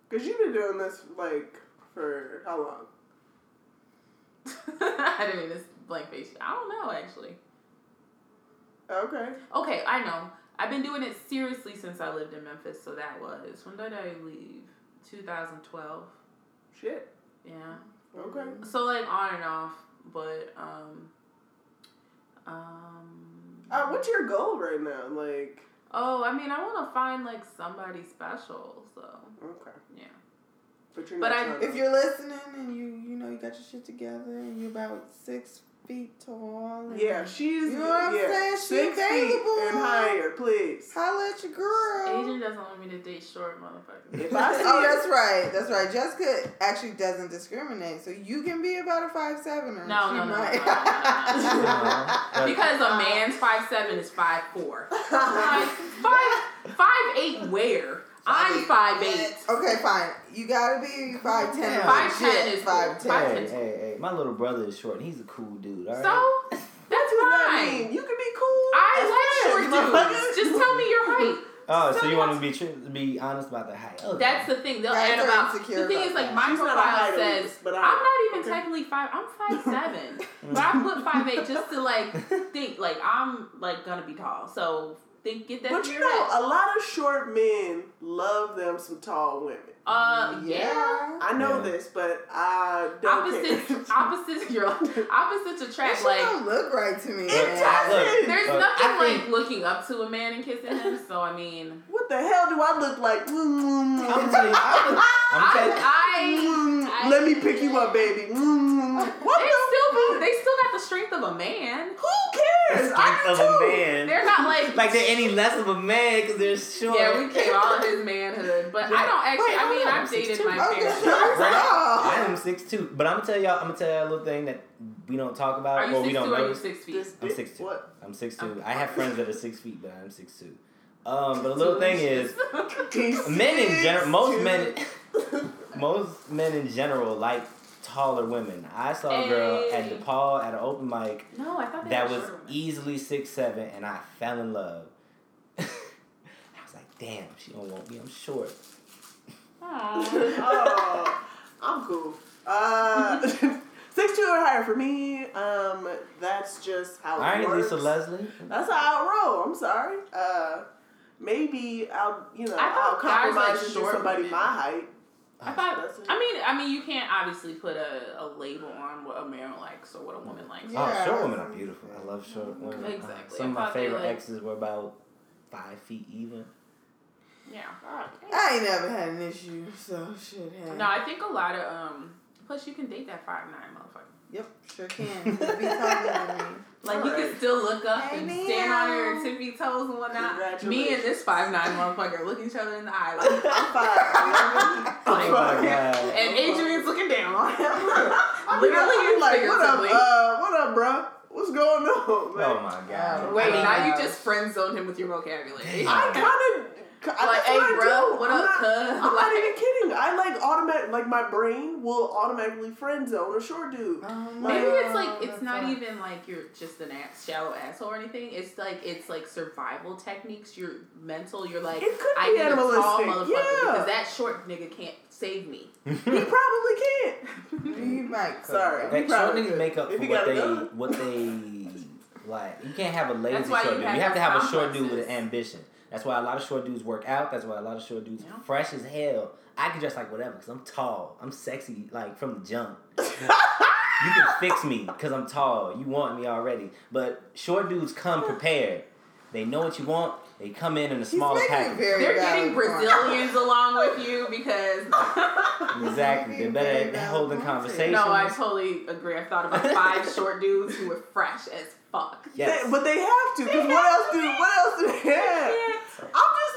Speaker 2: Cause you've been doing this like for how long?
Speaker 3: I didn't mean this blank face. I don't know actually.
Speaker 2: Okay.
Speaker 3: Okay, I know. I've been doing it seriously since I lived in Memphis. So that was when did I leave? 2012.
Speaker 2: Shit.
Speaker 3: Yeah.
Speaker 2: Okay.
Speaker 3: So like on and off, but um, um.
Speaker 2: Uh, what's your goal right now? Like,
Speaker 3: Oh, I mean, I want to find like somebody special. So
Speaker 2: okay,
Speaker 3: yeah.
Speaker 2: but you're
Speaker 3: But
Speaker 2: not.
Speaker 3: I-
Speaker 4: If you're listening and you you know you got your shit together and you're about six feet tall. And
Speaker 2: yeah, she's
Speaker 4: You know what I'm
Speaker 2: yeah,
Speaker 4: saying? She
Speaker 2: six feet
Speaker 4: available.
Speaker 2: and higher, please.
Speaker 4: Holla at your girl.
Speaker 3: Asian doesn't want me to date short motherfuckers.
Speaker 2: If I see
Speaker 4: Oh, that's right. That's right. Jessica actually doesn't discriminate, so you can be about a five seven or
Speaker 3: No,
Speaker 4: she
Speaker 3: no, no, no,
Speaker 4: might.
Speaker 3: no, no, no,
Speaker 5: no.
Speaker 3: Because a man's five seven is five four. Like five five eight where? I'm five eight.
Speaker 4: Okay, fine. You gotta be five ten.
Speaker 3: Five ten is
Speaker 4: five
Speaker 3: cool.
Speaker 4: ten.
Speaker 5: Hey, hey, hey, my little brother is short and he's a cool dude, alright?
Speaker 3: So that's
Speaker 2: what that
Speaker 3: fine.
Speaker 2: mean? You can be cool.
Speaker 3: I
Speaker 2: as
Speaker 3: like short dudes. Just tell me your height.
Speaker 5: oh, so
Speaker 3: tell
Speaker 5: you want to be tr- be honest about the height? Okay.
Speaker 3: That's the thing. They'll add about the thing
Speaker 4: about
Speaker 3: is like
Speaker 4: that.
Speaker 3: my
Speaker 2: She's
Speaker 3: profile says
Speaker 2: but
Speaker 3: I'm not even
Speaker 2: okay.
Speaker 3: technically five. I'm five seven, but I put five eight just to like think like I'm like gonna be tall. So think get that.
Speaker 2: But you know,
Speaker 3: head.
Speaker 2: a lot of short men love them some tall women.
Speaker 3: Uh yeah.
Speaker 2: I know
Speaker 5: Yeah.
Speaker 2: this, but I don't
Speaker 3: Opposites,
Speaker 2: care.
Speaker 3: opposites, you're opposites
Speaker 4: That
Speaker 3: attract.
Speaker 4: shit
Speaker 3: Like
Speaker 4: don't look right to me.
Speaker 2: It
Speaker 4: man.
Speaker 2: doesn't.
Speaker 3: there's
Speaker 5: Uh,
Speaker 3: nothing
Speaker 5: I think-
Speaker 3: like looking up to a man and kissing him. So I mean,
Speaker 2: What the hell do I look like? Mm, mm, mm.
Speaker 5: I'm gonna you. I'm I'm gonna tell you.
Speaker 3: I, I,
Speaker 2: Let me pick you up, baby. What the?
Speaker 3: Still, they still got the strength of a man.
Speaker 2: Who cares?
Speaker 5: The
Speaker 2: I
Speaker 5: strength
Speaker 2: do
Speaker 5: of a man.
Speaker 3: They're not like
Speaker 5: like they're any less of a man because they're short.
Speaker 3: Yeah, we came all of his manhood, but I don't actually.
Speaker 5: Wait,
Speaker 3: I mean. I've dated
Speaker 5: 6'2".
Speaker 3: my
Speaker 4: Okay,
Speaker 3: fair
Speaker 4: sure.
Speaker 3: share.
Speaker 5: I am six two, but I'm gonna tell y'all. I'm gonna tell y'all a little thing that we don't talk about
Speaker 3: Are you
Speaker 5: or we don't
Speaker 3: two or are you six feet?
Speaker 2: This
Speaker 5: I'm
Speaker 2: dick-
Speaker 5: 6'2".
Speaker 2: What?
Speaker 5: I'm six two.
Speaker 3: Okay.
Speaker 5: I have friends that are six feet, but I'm six two. Um, but a little thing is, men in general, most men, most men in general like taller women. I saw a girl at
Speaker 3: Hey.
Speaker 5: DePaul at an open mic
Speaker 3: no, I thought they
Speaker 5: that
Speaker 3: were
Speaker 5: was
Speaker 3: shorter
Speaker 5: easily six seven, and I fell in love. I was like, damn, she don't want me. I'm short.
Speaker 3: Aw.
Speaker 2: oh, I'm cool. Uh, six two or higher for me. Um, that's just how it
Speaker 5: All right,
Speaker 2: works.
Speaker 5: Lisa Leslie.
Speaker 2: That's how I roll. I'm sorry. Uh, maybe I'll you know
Speaker 3: I
Speaker 2: I'll
Speaker 3: thought guys like
Speaker 2: compromise and do
Speaker 3: short
Speaker 2: somebody
Speaker 3: women.
Speaker 2: my height.
Speaker 3: I thought.
Speaker 2: That's.
Speaker 3: I mean, I mean, you can't obviously put a, a label on what a man likes or what a woman likes.
Speaker 4: Yeah.
Speaker 5: Oh, short women are beautiful. I love short women. Uh,
Speaker 3: Exactly.
Speaker 5: some of my favorite
Speaker 3: like-
Speaker 5: exes were about five feet even.
Speaker 3: Yeah.
Speaker 4: I ain't never had an issue, so shit happen.
Speaker 3: No, I think a lot of um. Plus, you can date that five nine motherfucker.
Speaker 4: Yep, sure can. Be talking to me.
Speaker 3: Like you can still look up
Speaker 4: Hey,
Speaker 3: and
Speaker 4: meow.
Speaker 3: stand on your tippy toes and whatnot. Me and this five nine motherfucker look each other in the eye like,
Speaker 2: I'm fine.
Speaker 5: Oh
Speaker 3: like
Speaker 5: my god.
Speaker 3: and Adrian's looking down on him. Literally
Speaker 2: I'm like, what up, uh, what up, bro? What's going on, man?
Speaker 5: Oh my god.
Speaker 3: Wait,
Speaker 4: Uh,
Speaker 3: now you just friend zoned him with your vocabulary.
Speaker 2: I kind of
Speaker 3: Like, hey, bro, what up, cuz?
Speaker 2: I'm not
Speaker 3: Like-
Speaker 2: even kidding. I like automatic, like my brain will automatically friend zone a short dude.
Speaker 4: Oh,
Speaker 3: Maybe
Speaker 4: no,
Speaker 3: it's like it's not
Speaker 4: fine.
Speaker 3: even like you're just an ass, shallow asshole or anything. It's like it's like survival techniques. You're mental. You're like
Speaker 2: It could
Speaker 3: I
Speaker 2: be
Speaker 3: need a tall
Speaker 2: animalistic,
Speaker 3: motherfucker
Speaker 2: yeah.
Speaker 3: because that short nigga can't save me.
Speaker 2: He probably can't.
Speaker 4: You might. could,
Speaker 2: Sorry.
Speaker 4: though.
Speaker 5: Like, short
Speaker 2: probably
Speaker 5: niggas make up for what they what they like. You can't have a lazy short dude. You have to have a short dude with an ambition. That's why a lot of short dudes work out. That's why a lot of short dudes
Speaker 3: Yeah.
Speaker 5: fresh as hell. I can dress like whatever because I'm tall. I'm sexy like from the jump. you can fix me because I'm tall. You want me already. But short dudes come prepared. They know what you want. They come in in a smaller package.
Speaker 3: They're getting. Brazilians along with you because.
Speaker 5: Exactly. They're better at holding conversations.
Speaker 3: No, I totally agree. I thought about five short dudes who were fresh as fuck.
Speaker 5: Yes.
Speaker 2: They- but they have to, because what else do what else do they have?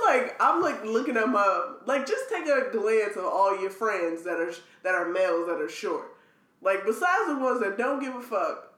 Speaker 2: I'm like I'm like looking at my like just take a glance of all your friends that are that are males that are short. Like besides the ones that don't give a fuck.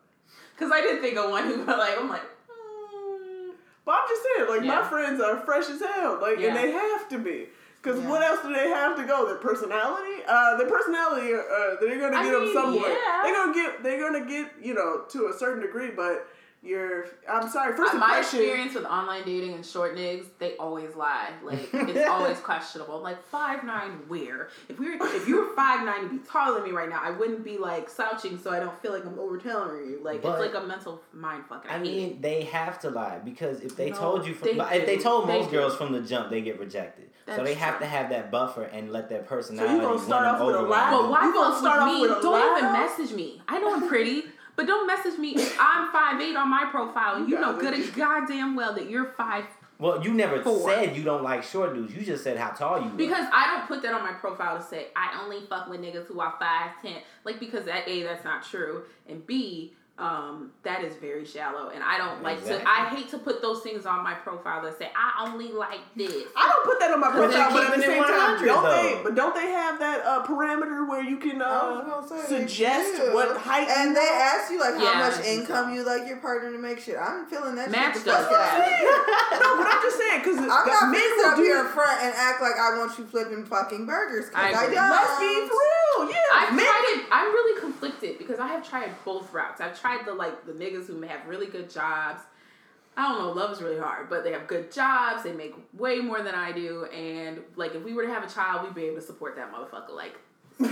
Speaker 3: Because I didn't think of one who like I'm like. mm.
Speaker 2: But I'm just saying, like my friends are fresh as hell, like
Speaker 3: Yeah.
Speaker 2: and they have to be. Because
Speaker 4: Yeah.
Speaker 2: what else do they have to go? Their personality. Uh, their personality. Uh, they're gonna
Speaker 3: I
Speaker 2: get them
Speaker 3: mean,
Speaker 2: somewhere.
Speaker 3: yeah.
Speaker 2: They're gonna get. They're gonna get. You know, to a certain degree, but. You're. I'm sorry. First
Speaker 3: Uh, my
Speaker 2: impression.
Speaker 3: experience with online dating and short niggas, they always lie. Like it's always questionable. Like five nine, where? If we were, if you were five nine you'd be taller than me right now, I wouldn't be like slouching, so I don't feel like I'm overtelling you. Like
Speaker 5: But-
Speaker 3: it's like a mental mind fucking. I,
Speaker 5: I mean,
Speaker 3: it.
Speaker 5: they have to lie because if they
Speaker 3: No,
Speaker 5: told you, from,
Speaker 3: they
Speaker 5: if they told most
Speaker 3: do.
Speaker 5: girls from the jump, they get rejected. so
Speaker 3: That's
Speaker 5: they have
Speaker 3: true.
Speaker 5: to have that buffer and let their
Speaker 2: So
Speaker 5: personality
Speaker 2: you gonna start off
Speaker 5: them
Speaker 2: with a
Speaker 5: over.
Speaker 2: lie?
Speaker 3: But why
Speaker 2: You gonna
Speaker 3: fuck
Speaker 2: start
Speaker 3: with
Speaker 2: off
Speaker 3: me?
Speaker 2: with a
Speaker 3: Don't even message me. I know I'm pretty, but don't message me if I'm five eight on my profile. and You know good and goddamn well that you're five
Speaker 5: Well, you never
Speaker 3: Four.
Speaker 5: said you don't like short dudes. You just said how tall you.
Speaker 3: Because I don't put that on my profile to say I only fuck with niggas who are five ten. Like because that a that's not true, and b um that is very shallow, and I don't like
Speaker 5: Exactly.
Speaker 3: to. I hate to put those things on my profile that say I only like this.
Speaker 2: I don't put that on my profile, but at the
Speaker 5: keeping it
Speaker 2: same time, don't
Speaker 5: though.
Speaker 2: they? But don't they have that uh, parameter where you can uh,
Speaker 4: say,
Speaker 2: suggest
Speaker 4: do.
Speaker 2: what height?
Speaker 4: And they
Speaker 2: want?
Speaker 4: ask you like how much income
Speaker 3: so.
Speaker 4: you like your partner to make shit. I'm feeling that
Speaker 3: Match
Speaker 4: shit. the
Speaker 3: does
Speaker 4: fuck
Speaker 3: that.
Speaker 4: out.
Speaker 2: no, but I'm just saying because
Speaker 4: I'm not
Speaker 2: men
Speaker 4: gonna sit
Speaker 2: will
Speaker 4: up
Speaker 2: do
Speaker 4: here in front and act like I want you flipping fucking burgers
Speaker 3: I
Speaker 4: because I, don't.
Speaker 2: Let's be real. Yeah,
Speaker 3: I've tried it. I'm really conflicted because I have tried both routes. I've tried the like the niggas who have really good jobs. I don't know, love is really hard, but they have good jobs. They make way more than I do, and like if we were to have a child, we'd be able to support that motherfucker like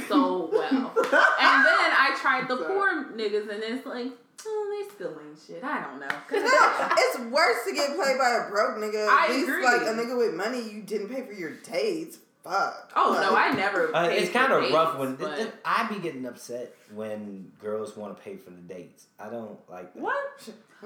Speaker 3: so well. and then I tried the poor niggas, and it's like, oh, they still ain't shit. I don't know.
Speaker 4: No, it's worse to get played by a broke nigga.
Speaker 3: I
Speaker 4: At least
Speaker 3: agree.
Speaker 4: like a nigga with money, you didn't pay for your dates. Fuck.
Speaker 3: oh
Speaker 4: Like,
Speaker 3: no, I never.
Speaker 5: Uh,
Speaker 3: paid
Speaker 5: it's kind of
Speaker 3: dates,
Speaker 5: rough when
Speaker 3: but-
Speaker 5: I be getting upset when girls want to pay for the dates. I don't like that.
Speaker 3: what?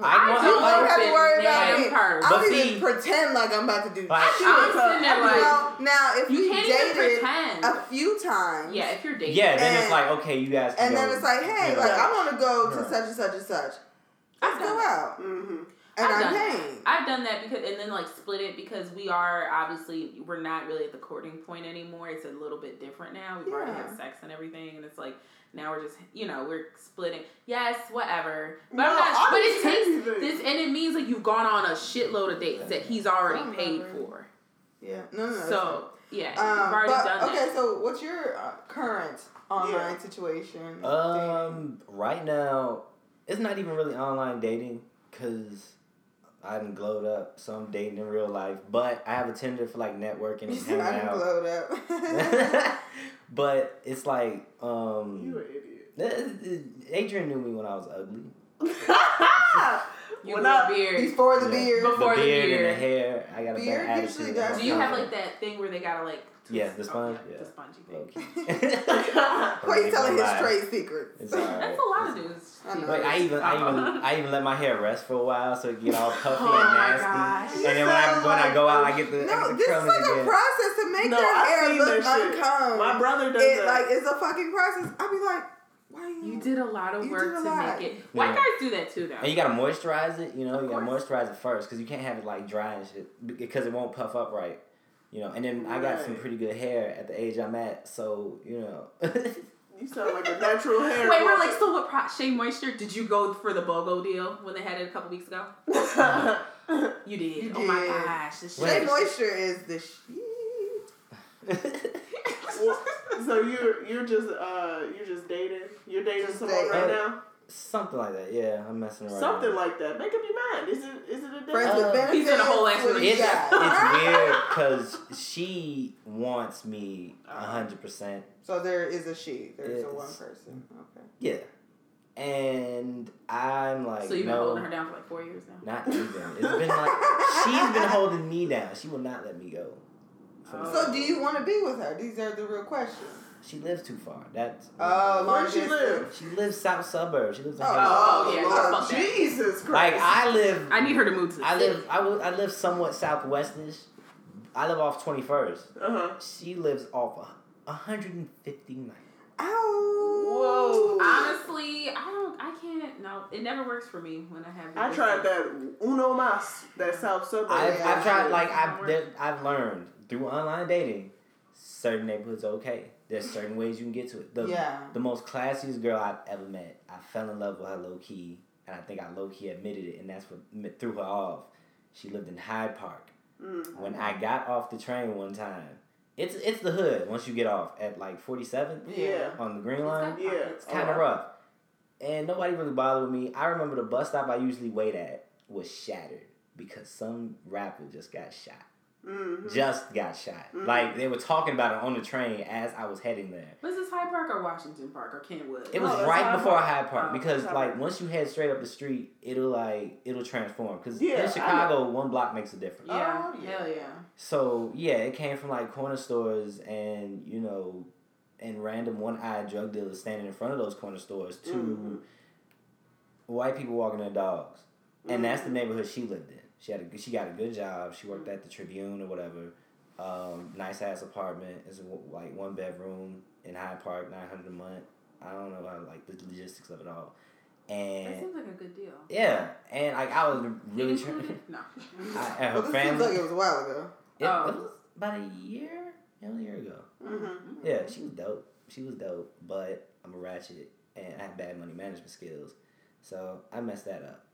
Speaker 5: I want-
Speaker 4: don't
Speaker 5: like-
Speaker 4: have to worry about it.
Speaker 3: purse.
Speaker 4: I
Speaker 5: But
Speaker 4: don't
Speaker 5: see-
Speaker 4: even pretend like I'm about to do
Speaker 5: Like-
Speaker 4: shit.
Speaker 3: I'm sitting there like,
Speaker 4: now, now, if
Speaker 3: you
Speaker 4: we dated a few times,
Speaker 3: Yeah, if you're dating.
Speaker 5: Yeah, then it's like okay, you guys. Can
Speaker 4: and then it's like, hey,
Speaker 5: you know.
Speaker 4: like I want to go to
Speaker 5: Right.
Speaker 4: such and such and such.
Speaker 3: I've
Speaker 4: Let's go out,
Speaker 2: Mm-hmm.
Speaker 4: And
Speaker 3: I've
Speaker 4: I'm
Speaker 3: done that.
Speaker 4: paying.
Speaker 3: I've done that because, and then like split it because we are obviously we're not really at the courting point anymore. It's a little bit different now. We've already had sex and everything, and it's like now we're just you know we're splitting. Yes, whatever. But
Speaker 2: No,
Speaker 3: I'm not.
Speaker 2: I
Speaker 3: But it takes this, and it means like you've gone on a shitload of dates that he's already
Speaker 4: Some
Speaker 3: paid
Speaker 4: already.
Speaker 3: for.
Speaker 4: Yeah, no, no. no
Speaker 3: So yeah,
Speaker 4: Um,
Speaker 3: you've already
Speaker 4: but,
Speaker 3: done
Speaker 4: okay,
Speaker 3: that.
Speaker 4: so what's your uh, current online
Speaker 2: Yeah.
Speaker 4: situation?
Speaker 5: Um, right now, it's not even really online dating because I done glowed up. So I'm dating in real life, but I have a Tinder for like networking and
Speaker 4: you said I
Speaker 5: hanging
Speaker 4: done
Speaker 5: out.
Speaker 4: glowed up.
Speaker 5: but it's like um
Speaker 2: You
Speaker 5: um,
Speaker 2: an idiot.
Speaker 5: Adrian knew me when I was ugly.
Speaker 3: You
Speaker 2: When
Speaker 3: grew a
Speaker 2: I-
Speaker 3: beard.
Speaker 4: Before the
Speaker 5: Yeah.
Speaker 4: beard.
Speaker 3: Before
Speaker 5: the
Speaker 3: the
Speaker 5: beard and the hair. I got a
Speaker 4: Beard
Speaker 5: bad
Speaker 4: usually
Speaker 5: attitude.
Speaker 4: does-
Speaker 3: Do you have like that thing where they gotta like? Twist-
Speaker 5: Yeah, the
Speaker 3: oh,
Speaker 5: sponge?
Speaker 3: yeah,
Speaker 5: Yeah.
Speaker 3: the spongy
Speaker 5: Low
Speaker 3: thing.
Speaker 5: key.
Speaker 4: Why you telling his
Speaker 5: Lie.
Speaker 4: trade secrets?
Speaker 5: It's alright.
Speaker 3: That's a lot of dudes.
Speaker 4: I know.
Speaker 5: Like I even I even. I even let my hair rest for a while so it get all puffy
Speaker 3: Oh
Speaker 5: and
Speaker 3: my
Speaker 5: nasty.
Speaker 3: gosh.
Speaker 5: And then when I when I go out, I get the, I
Speaker 4: No,
Speaker 5: get the
Speaker 4: this is
Speaker 5: curling
Speaker 4: like a process to make
Speaker 2: No,
Speaker 4: their
Speaker 2: I've
Speaker 4: hair look
Speaker 2: that shit.
Speaker 4: uncombed.
Speaker 2: My brother does
Speaker 4: it
Speaker 2: that.
Speaker 4: like it's a fucking process. I'd be like, why you?
Speaker 3: You did a lot of work to
Speaker 4: lot.
Speaker 3: make it. White
Speaker 5: Yeah.
Speaker 3: guys do that too, though.
Speaker 5: And you gotta moisturize it, you know.
Speaker 3: Of
Speaker 5: you gotta
Speaker 3: course.
Speaker 5: moisturize it first because you can't have it like dry and shit because it won't puff up right. You know, and then I got some pretty good hair at the age I'm at, so you know.
Speaker 2: You sound like a natural hair.
Speaker 3: Wait, we're like, so what? Pro- Shea Moisture? Did you go for the BOGO deal when they had it a couple weeks ago? You did.
Speaker 4: You
Speaker 3: Oh my gosh, this
Speaker 5: Wait.
Speaker 4: Shea moisture is the shit.
Speaker 2: Well, so you're you're just uh you're just dating. You're dating
Speaker 4: Just
Speaker 2: someone
Speaker 4: dating.
Speaker 2: right now.
Speaker 5: Something like that, yeah. I'm messing around.
Speaker 2: Something like that. Make up your mind. Is it is it a date?
Speaker 4: Friends
Speaker 5: Uh,
Speaker 4: with benefits.
Speaker 3: He's in a whole ass
Speaker 4: what do you
Speaker 5: It's, it's weird because she wants me a hundred percent.
Speaker 4: So there is a she. There's a one person. Okay.
Speaker 5: Yeah, and I'm like,
Speaker 3: So you've been
Speaker 5: no,
Speaker 3: holding her down for like four years now.
Speaker 5: not even. It's been like she's been holding me down. She will not let me go.
Speaker 3: Oh.
Speaker 4: So do you want to be with her? These are the real questions.
Speaker 5: She lives too far. That's
Speaker 4: Oh,
Speaker 2: Where does she
Speaker 4: distance.
Speaker 2: live?
Speaker 5: She lives south suburbs. She lives in
Speaker 4: Oh,
Speaker 3: Oh, yeah,
Speaker 2: Lord,
Speaker 3: fuck.
Speaker 2: Jesus Christ.
Speaker 5: Like I live,
Speaker 3: I need her to move to the
Speaker 5: I live, I, will, I live somewhat southwestish. I live off twenty first.
Speaker 2: Uh huh.
Speaker 5: She lives off a hundred and fifty nine.
Speaker 4: Ow.
Speaker 2: Whoa.
Speaker 3: Honestly, I don't. I can't. No, it never works for me when I have.
Speaker 2: I tried that uno mas, that South Suburb.
Speaker 5: I've, I've tried like I've I've learned through online dating, certain neighborhoods okay. There's certain ways you can get to it. The,
Speaker 4: Yeah.
Speaker 5: the most classiest girl I've ever met. I fell in love with her low key, and I think I low key admitted it, and that's what threw her off. She lived in Hyde Park.
Speaker 2: Mm.
Speaker 5: When I got off the train one time, it's it's the hood. Once you get off at like 47th
Speaker 2: Yeah.
Speaker 5: on the green line,
Speaker 2: Yeah.
Speaker 5: it's kind of
Speaker 2: Oh.
Speaker 5: rough. And nobody really bothered with me. I remember the bus stop I usually wait at was shattered because some rapper just got shot.
Speaker 2: Mm-hmm.
Speaker 5: Just got shot.
Speaker 2: Mhm.
Speaker 5: Like they were talking about it on the train as I was heading there.
Speaker 3: Was this Hyde Park or Washington Park or Kenwood?
Speaker 5: It was
Speaker 2: No, that's
Speaker 5: right
Speaker 2: Hyde
Speaker 5: before
Speaker 2: Park.
Speaker 5: Hyde Park
Speaker 3: Oh,
Speaker 5: because
Speaker 2: Hyde
Speaker 5: like
Speaker 2: Park.
Speaker 5: once you head straight up the street, it'll like it'll transform. Because
Speaker 2: Yeah,
Speaker 5: in Chicago, one block makes a difference.
Speaker 3: yeah,
Speaker 4: Oh, yeah.
Speaker 3: hell yeah.
Speaker 5: So yeah, it came from like corner stores and you know, and random one-eyed drug dealers standing in front of those corner stores to
Speaker 2: Mhm.
Speaker 5: white people walking their dogs, and that's
Speaker 2: Mm-hmm.
Speaker 5: the neighborhood she lived in. She had a she got a good job. She worked at the Tribune or whatever. Um, nice ass apartment. It's like one bedroom in Hyde Park, nine hundred a month. I don't know how like the logistics of it all, And
Speaker 3: That
Speaker 5: and
Speaker 3: seems like a good deal.
Speaker 5: yeah, and like I was really trying.
Speaker 3: No.
Speaker 5: I, and her
Speaker 4: Well, this seems
Speaker 5: family.
Speaker 4: like it was a while ago.
Speaker 5: It,
Speaker 3: Oh.
Speaker 5: it was about a year, yeah, a year ago.
Speaker 2: Mm-hmm.
Speaker 5: Yeah, she was dope. She was dope, but I'm a ratchet and I have bad money management skills, so I messed that up.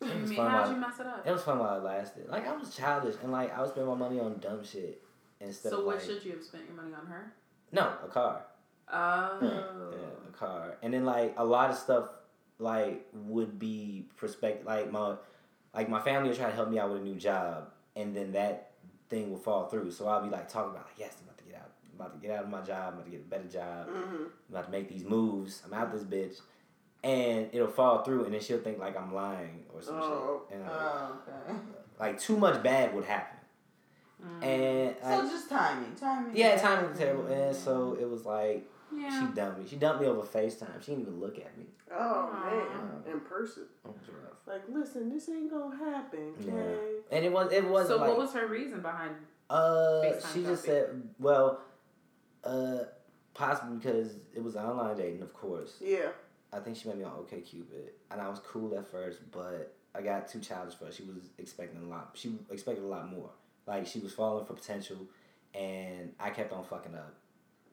Speaker 5: It was
Speaker 3: mean?
Speaker 5: fun
Speaker 3: How'd
Speaker 5: while
Speaker 3: you mess it up?
Speaker 5: it was fun while it lasted. Like I was childish and like I would spend my money on dumb shit instead
Speaker 3: So
Speaker 5: of
Speaker 3: what
Speaker 5: like
Speaker 3: should you have spent your money on her?
Speaker 5: no a car.
Speaker 3: Oh.
Speaker 5: Yeah, a car, and then like a lot of stuff like would be perspective. Like my like my family would try to help me out with a new job, and then that thing will fall through. So I'll be like talking about like, yes, I'm about to get out. I'm about to get out of my job. I'm about to get a better job.
Speaker 2: Mm-hmm.
Speaker 5: I'm about to make these moves. I'm out this bitch. And it'll fall through, and then she'll think like I'm lying or some
Speaker 2: Oh.
Speaker 5: shit. And, like,
Speaker 4: Oh, okay.
Speaker 5: like too much bad would happen.
Speaker 3: Mm.
Speaker 5: And
Speaker 4: So
Speaker 5: like,
Speaker 4: just timing, timing.
Speaker 5: yeah, timing was terrible. And so it was like
Speaker 3: yeah.
Speaker 5: she dumped me. She dumped me over FaceTime. She didn't even look at me.
Speaker 2: Oh
Speaker 3: Aw.
Speaker 2: man, in person.
Speaker 5: It was rough.
Speaker 2: Like, listen, this ain't gonna happen, okay?
Speaker 5: Yeah. And it was it was
Speaker 3: So
Speaker 5: like
Speaker 3: what was her reason behind?
Speaker 5: uh
Speaker 3: FaceTime
Speaker 5: she just
Speaker 3: dumping?
Speaker 5: said well uh possibly because it was online dating of course.
Speaker 2: Yeah.
Speaker 5: I think she met me on OkCupid, and I was cool at first, but I got too childish for her. She was expecting a lot. She expected a lot more. Like she was falling for potential, and I kept on fucking up,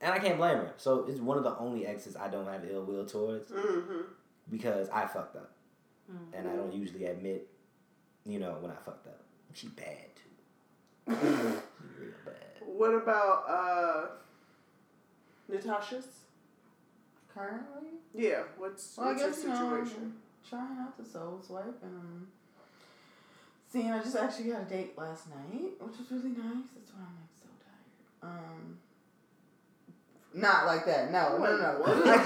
Speaker 5: and I can't blame her. So it's one of the only exes I don't have ill will towards
Speaker 2: Mm-hmm.
Speaker 5: because I fucked up,
Speaker 3: Mm.
Speaker 5: and I don't usually admit, you know, when I fucked up. She bad too. she real bad.
Speaker 2: What about uh Natasha's?
Speaker 4: Currently,
Speaker 2: Yeah. What's
Speaker 4: well, I
Speaker 2: what's your
Speaker 4: guess you know,
Speaker 2: situation?
Speaker 4: trying out the soul swipe and um, seeing. I just actually got a date last night, which was really nice. That's why I'm like so tired. Um, not like that. No, no, no.
Speaker 2: What?
Speaker 4: no, no, no.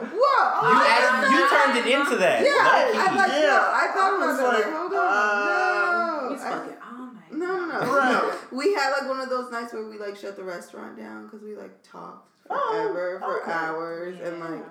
Speaker 4: Whoa!
Speaker 5: You
Speaker 4: Oh,
Speaker 5: added, you turned it into that.
Speaker 4: Yeah,
Speaker 5: low-key.
Speaker 4: I like.
Speaker 2: Yeah.
Speaker 4: No, I thought
Speaker 2: I was
Speaker 4: that. Like,
Speaker 2: like,
Speaker 4: hold
Speaker 2: uh,
Speaker 4: on,
Speaker 3: He's
Speaker 4: no. I-
Speaker 3: fucking all night.
Speaker 4: no, no, no.
Speaker 2: Right.
Speaker 4: We had like one of those nights where we like shut the restaurant down because we like talked
Speaker 2: Oh,
Speaker 4: forever for
Speaker 2: okay.
Speaker 4: hours and like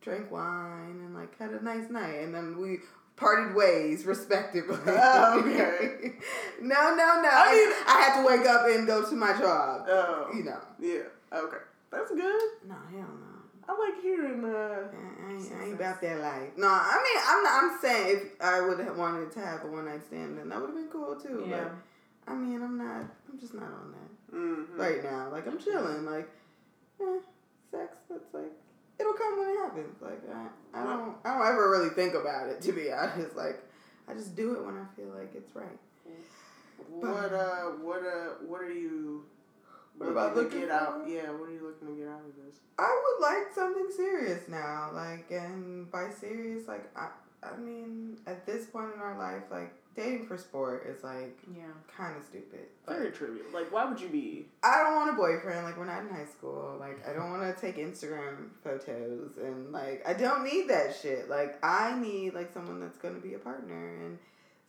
Speaker 4: drank wine and like had a nice night, and then we parted ways respectively.
Speaker 2: Oh, okay.
Speaker 4: no, no, no.
Speaker 2: I
Speaker 4: I,
Speaker 2: mean-
Speaker 4: I had to wake up and go to my job.
Speaker 2: Oh.
Speaker 4: You know.
Speaker 2: Yeah. Okay. That's good.
Speaker 4: No, hell no.
Speaker 2: I like hearing uh
Speaker 4: I ain't, I ain't about that life. No, I mean, I'm not, I'm saying if I would have wanted to have a one night stand, then that would have been cool too.
Speaker 3: Yeah.
Speaker 4: But I mean, I'm not. I'm just not on that
Speaker 2: mhm.
Speaker 4: right now. Like I'm chilling. Like, eh, sex. That's like it'll come when it happens. Like I, I don't. I don't ever really think about it. To be honest, like I just do it when I feel like it's right.
Speaker 2: What uh what uh what are you
Speaker 4: What about
Speaker 2: looking to get out? Yeah, what are you looking to get out of this?
Speaker 4: I would like something serious now. Like, and by serious, like I. I mean, at this point in our life, like dating for sport is like
Speaker 3: Yeah.
Speaker 4: kind of stupid. Like,
Speaker 2: Very trivial. Like why would you be
Speaker 4: I don't want a boyfriend. Like we're not in high school. Like I don't want to take Instagram photos and like I don't need that shit. Like I need like someone that's gonna be a partner and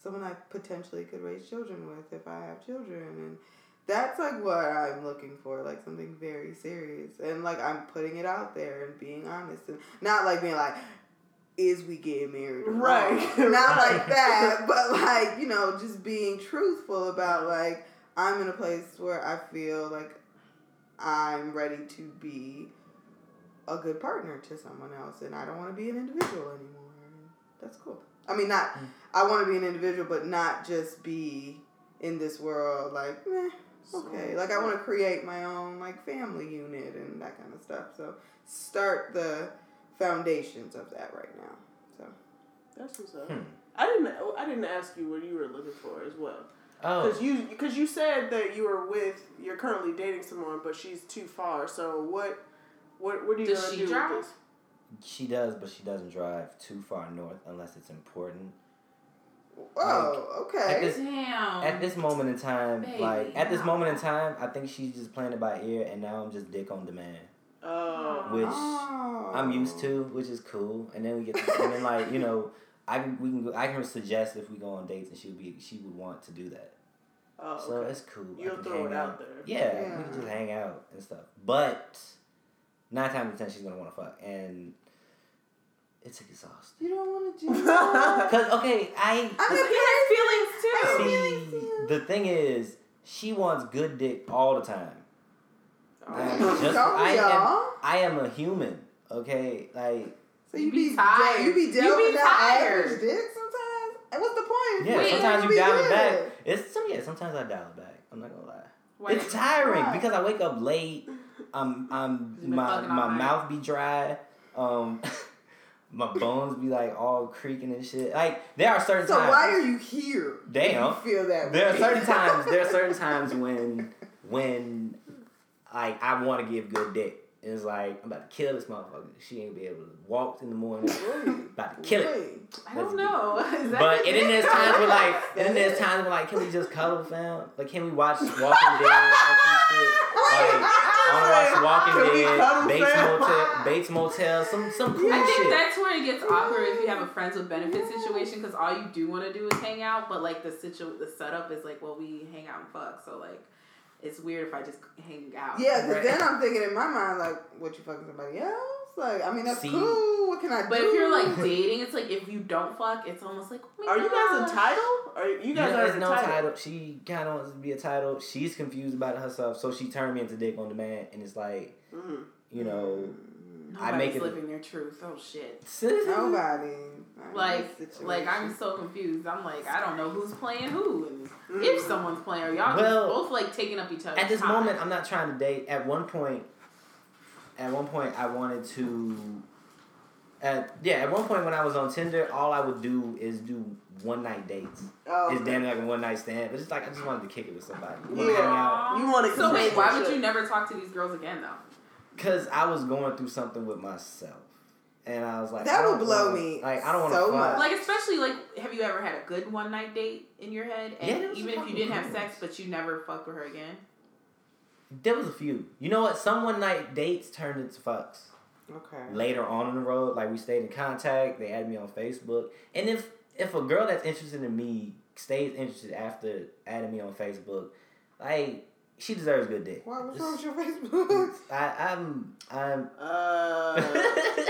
Speaker 4: someone I potentially could raise children with if I have children and that's like what I'm looking for. Like something very serious and like I'm putting it out there and being honest and not like being like. Is we getting married?
Speaker 2: Right,
Speaker 4: Not like that, but like, you know, just being truthful about like, I'm in a place where I feel like I'm ready to be a good partner to someone else, and I don't want to be an individual anymore. That's cool. I mean, not mm. I want to be an individual, but not just be in this world like, meh, okay. Like I want to create my own like family unit and that kind of stuff. So start the foundations of that right now. So
Speaker 2: That's what's up.
Speaker 5: Hmm.
Speaker 2: I didn't I didn't ask you what you were looking for as well.
Speaker 5: Oh,
Speaker 2: Cuz you cuz you said that you were with you're currently dating someone but she's too far. So what what what are you
Speaker 3: Does
Speaker 2: going to
Speaker 3: she
Speaker 2: do
Speaker 3: drive?
Speaker 2: with this?
Speaker 5: she does, but she doesn't drive too far north unless it's important.
Speaker 4: Oh,
Speaker 5: At
Speaker 4: okay.
Speaker 5: this
Speaker 3: Damn.
Speaker 5: at this moment in time,
Speaker 3: Baby,
Speaker 5: like at this
Speaker 3: no.
Speaker 5: moment in time, I think she's just playing it by ear, and now I'm just dick on demand,
Speaker 2: Oh.
Speaker 5: which
Speaker 4: Oh.
Speaker 5: I'm used to, which is cool. And then we get, to, and then like you know, I can we can go, I can suggest if we go on dates, and she would be she would want to do that.
Speaker 2: Oh,
Speaker 5: So
Speaker 2: okay.
Speaker 5: it's cool.
Speaker 2: You'll throw it out there.
Speaker 5: Yeah,
Speaker 4: Yeah.
Speaker 5: we can just hang out and stuff. But nine times out of ten, she's gonna want to fuck, and it's exhausting.
Speaker 4: You don't want to do that.
Speaker 5: Cause okay, I
Speaker 3: Because he has feelings too.
Speaker 5: see the thing is she wants good dick all the time. I am just
Speaker 4: Don't
Speaker 5: I
Speaker 4: we
Speaker 5: am
Speaker 4: all?
Speaker 5: I am a human. Okay, like
Speaker 4: So
Speaker 3: You
Speaker 4: you
Speaker 3: be
Speaker 4: be,
Speaker 3: tired.
Speaker 4: You be
Speaker 3: You be
Speaker 4: with that
Speaker 3: tired.
Speaker 4: average dick sometimes. And what's the point?
Speaker 5: yeah,
Speaker 3: Wait,
Speaker 5: sometimes you
Speaker 4: be
Speaker 5: dial it back. It's some yeah, sometimes I dial it back. I'm not gonna lie.
Speaker 3: Why-
Speaker 5: It's tiring
Speaker 4: Why?
Speaker 5: because I wake up late. I'm I'm my my
Speaker 3: night.
Speaker 5: mouth be dry. Um, my bones be like all creaking and shit. Like there are certain
Speaker 4: So
Speaker 5: times.
Speaker 4: why are you here?
Speaker 5: Damn.
Speaker 4: You feel that
Speaker 5: there are certain times. There are certain times when when like I want to give good dick. And it's like I'm about to kill this motherfucker. She ain't be able to walk in the morning. About to kill it.
Speaker 3: I don't know.
Speaker 5: But and then there's times where like, and then there's times where like, can we just cuddle, fam? Like, can we watch Walking Dead or some shit? Like, I want to watch Walking Dead, Bates? Motel, Bates Motel, some some cool
Speaker 3: I think
Speaker 5: shit.
Speaker 3: that's where it gets awkward if you have a friends with benefits situation because all you do want to do is hang out, but like the situ the setup is like, well, we hang out and fuck, so like it's weird if I just hang out.
Speaker 4: Yeah, because
Speaker 5: Right.
Speaker 4: then I'm thinking in my mind like, what you fucking somebody else? Like, I mean that's
Speaker 5: See?
Speaker 4: cool. What can I
Speaker 3: But
Speaker 4: do?
Speaker 3: But if you're like dating, it's like if you don't fuck, it's almost like, oh my
Speaker 2: Are you guys entitled? Are you guys
Speaker 5: Yeah,
Speaker 2: are
Speaker 5: there's no
Speaker 2: entitled?
Speaker 5: title. She kind of wants to be a title. She's confused about it herself, so she turned me into Dick on Demand, and it's like,
Speaker 2: Mhm.
Speaker 5: you know, I
Speaker 3: Nobody's
Speaker 5: make it-
Speaker 3: living their truth. Oh shit.
Speaker 4: nobody.
Speaker 3: Like, like I'm so confused. I'm like, I don't know who's playing who, and
Speaker 2: Mhm.
Speaker 3: if someone's playing, or y'all
Speaker 5: Well,
Speaker 3: both like taking up each other's
Speaker 5: at this
Speaker 3: time.
Speaker 5: moment, I'm not trying to date. At one point, at one point, I wanted to. At yeah, at one point when I was on Tinder, all I would do is do one night dates.
Speaker 2: Oh,
Speaker 5: It's
Speaker 2: okay.
Speaker 5: damn like a one night stand, but it's like I just wanted to kick it with somebody. You wanna hang out.
Speaker 2: Yeah. You want to
Speaker 3: So wait, why would you never talk to these girls again though?
Speaker 5: Cause I was going through something with myself, and I was like,
Speaker 4: That would blow
Speaker 5: wanna-
Speaker 4: me
Speaker 5: Like I don't want to
Speaker 4: so
Speaker 5: fuck.
Speaker 4: much.
Speaker 3: Like especially like, have you ever had a good one night date in your head,
Speaker 5: Yeah,
Speaker 3: and
Speaker 5: there was a
Speaker 3: even if you didn't have sex, but you never fucked with her again?
Speaker 5: There was a few. You know what? Some one night dates turned into fucks.
Speaker 4: Okay.
Speaker 5: Later on in the road, like we stayed in contact. They added me on Facebook, and if if a girl that's interested in me stays interested after adding me on Facebook, like she deserves good dick.
Speaker 4: Why? What's wrong with your Facebook?
Speaker 5: I, I'm I'm
Speaker 2: Uh,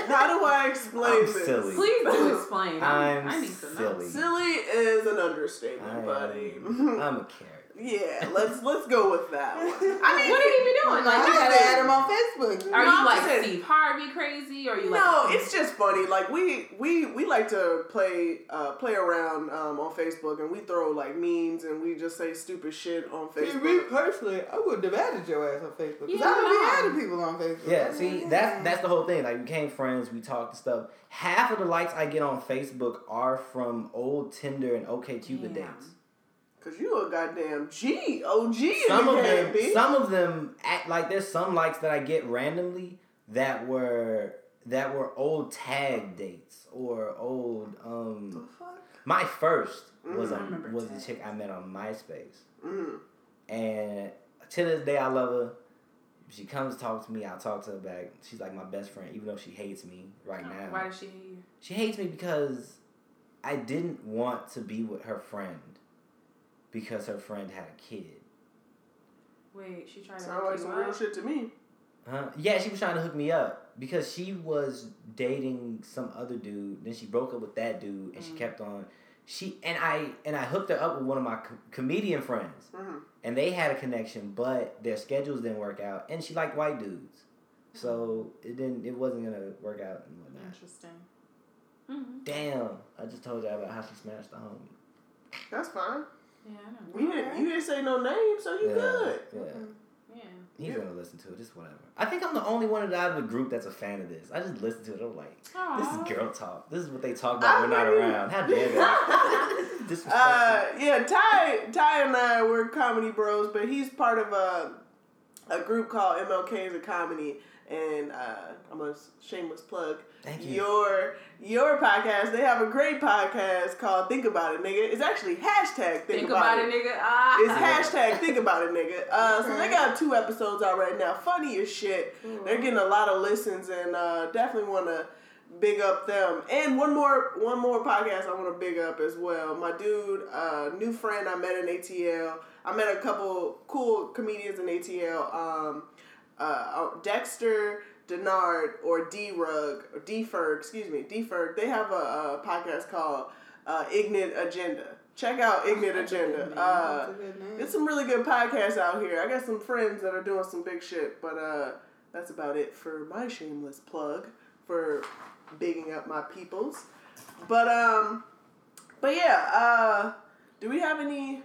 Speaker 2: how do I I explain
Speaker 5: I'm
Speaker 2: this?
Speaker 5: silly.
Speaker 3: Please do explain.
Speaker 5: I'm
Speaker 3: I need to know.
Speaker 5: silly.
Speaker 2: Silly is an understatement,
Speaker 5: I am-
Speaker 2: buddy.
Speaker 5: I'm a carrot.
Speaker 2: Yeah, let's let's go with that one. I mean,
Speaker 3: What are you be doing?
Speaker 4: Like,
Speaker 3: Like,
Speaker 4: you
Speaker 3: you
Speaker 4: gotta add him on Facebook.
Speaker 3: Are
Speaker 2: No,
Speaker 3: you like
Speaker 2: saying-
Speaker 3: Steve Harvey crazy? Or are you like
Speaker 2: no, it's just funny. Like we we we like to play uh, play around um, on Facebook, and we throw like memes, and we just say stupid shit on
Speaker 4: See, me
Speaker 2: Facebook.
Speaker 4: personally, I wouldn't have added your ass on Facebook. Because
Speaker 3: Yeah,
Speaker 4: I wouldn't
Speaker 3: no.
Speaker 4: be adding people on Facebook.
Speaker 5: Yeah, see,
Speaker 4: like,
Speaker 5: that's that's the whole thing. Like, we became friends, we talked and stuff. Half of the likes I get on Facebook are from old Tinder and OkCupid
Speaker 3: Damn.
Speaker 5: dates.
Speaker 2: Cause you a goddamn G, OG in
Speaker 5: Some of them,
Speaker 2: bitch.
Speaker 5: some of them, act like there's some likes that I get randomly that were that were old tag dates or old. um
Speaker 4: The fuck?
Speaker 5: My first was
Speaker 2: Mhm.
Speaker 5: a
Speaker 3: I remember
Speaker 5: was a chick I met on MySpace,
Speaker 2: Mhm.
Speaker 5: and to this day I love her. She comes to talk to me, I'll talk to her back. She's like my best friend, even though she hates me right now.
Speaker 3: Why does she hate you?
Speaker 5: She hates me because I didn't want to be with her friend because her friend had a kid.
Speaker 3: Wait, she tried to
Speaker 2: Sound
Speaker 3: hook
Speaker 2: like
Speaker 3: you
Speaker 2: some
Speaker 3: up?
Speaker 2: real shit to me.
Speaker 5: Huh? Yeah, she was trying to hook me up because she was dating some other dude. Then she broke up with that dude, and she
Speaker 3: Mm.
Speaker 5: kept on. She and I and I hooked her up with one of my co- comedian friends,
Speaker 2: Mhm.
Speaker 5: and they had a connection, but their schedules didn't work out, and she liked white dudes, so it didn't. It wasn't gonna work out and whatnot.
Speaker 3: Interesting. Mm-hmm.
Speaker 5: Damn! I just told you about how she smashed the homie.
Speaker 2: That's fine.
Speaker 3: Yeah, I know.
Speaker 2: We didn't, you didn't say no name, so you
Speaker 5: yeah,
Speaker 2: good.
Speaker 5: Yeah.
Speaker 3: Yeah.
Speaker 5: He's
Speaker 2: Yeah.
Speaker 5: gonna listen to it. Just whatever. I think I'm the only one out of the group that's a fan of this. I just listen to it. I'm like, this is girl talk. This is what they talk about when we're not around. How dare they? Disrespectful.
Speaker 2: Uh, yeah, Ty, Ty and I were comedy bros, but he's part of a a group called MLK's is a comedy, and uh, I'm a shameless plug.
Speaker 5: Thank you.
Speaker 2: Your your podcast, they have a great podcast called Think About It, nigga. It's actually hashtag Think,
Speaker 3: Think about it, nigga. Ah.
Speaker 2: It's hashtag Think About It, nigga. Uh, So they got two episodes out right now. Funny as shit. They're getting a lot of listens, and uh, definitely want to big up them. And one more, one more podcast I want to big up as well. My dude, uh, new friend I met in ATL. I met a couple cool comedians in ATL. Um, uh, Dexter. Denard or D Rug or D Ferg, excuse me, D Ferg, they have a, a podcast called uh, Ignite Agenda. Check out Ignite
Speaker 3: That's a good
Speaker 2: Agenda. Uh,
Speaker 4: That's a good name.
Speaker 2: there's some really good podcasts out here. I got some friends that are doing some big shit, but uh, that's about it for my shameless plug for bigging up my peoples. But um, but yeah. Uh, do we have any?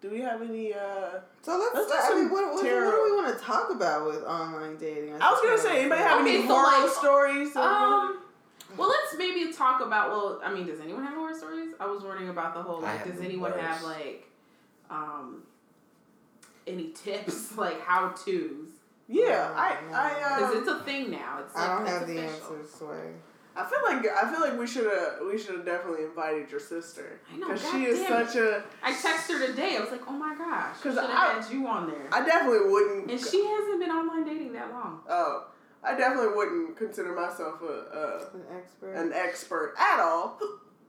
Speaker 2: Do we have any? Uh,
Speaker 4: So let's.
Speaker 2: Let's do
Speaker 4: I mean, what, what, what do we want to talk about with online dating?
Speaker 2: I was gonna say, anybody have any
Speaker 3: so,
Speaker 2: horror
Speaker 3: like,
Speaker 2: stories?
Speaker 3: Um. Well, let's maybe talk about. Well, I mean, does anyone have horror stories? I was wondering about the whole.
Speaker 5: I
Speaker 3: Like,
Speaker 5: have
Speaker 3: does
Speaker 5: the
Speaker 3: anyone have like, um, any tips like how tos?
Speaker 2: yeah, I I
Speaker 3: Because
Speaker 2: um,
Speaker 3: it's a thing now. It's
Speaker 4: I don't
Speaker 3: it's
Speaker 4: have the
Speaker 3: official.
Speaker 4: answers, Sway.
Speaker 2: I feel like I feel like we should have we should have definitely invited your sister
Speaker 3: I know,
Speaker 2: because she is such a.
Speaker 3: I texted her today. I was like, oh my gosh, because
Speaker 2: I-
Speaker 3: had you on there.
Speaker 2: I definitely wouldn't.
Speaker 3: and she hasn't been online dating that long.
Speaker 2: Oh, I definitely wouldn't consider myself a,
Speaker 4: An expert.
Speaker 2: a an expert at all.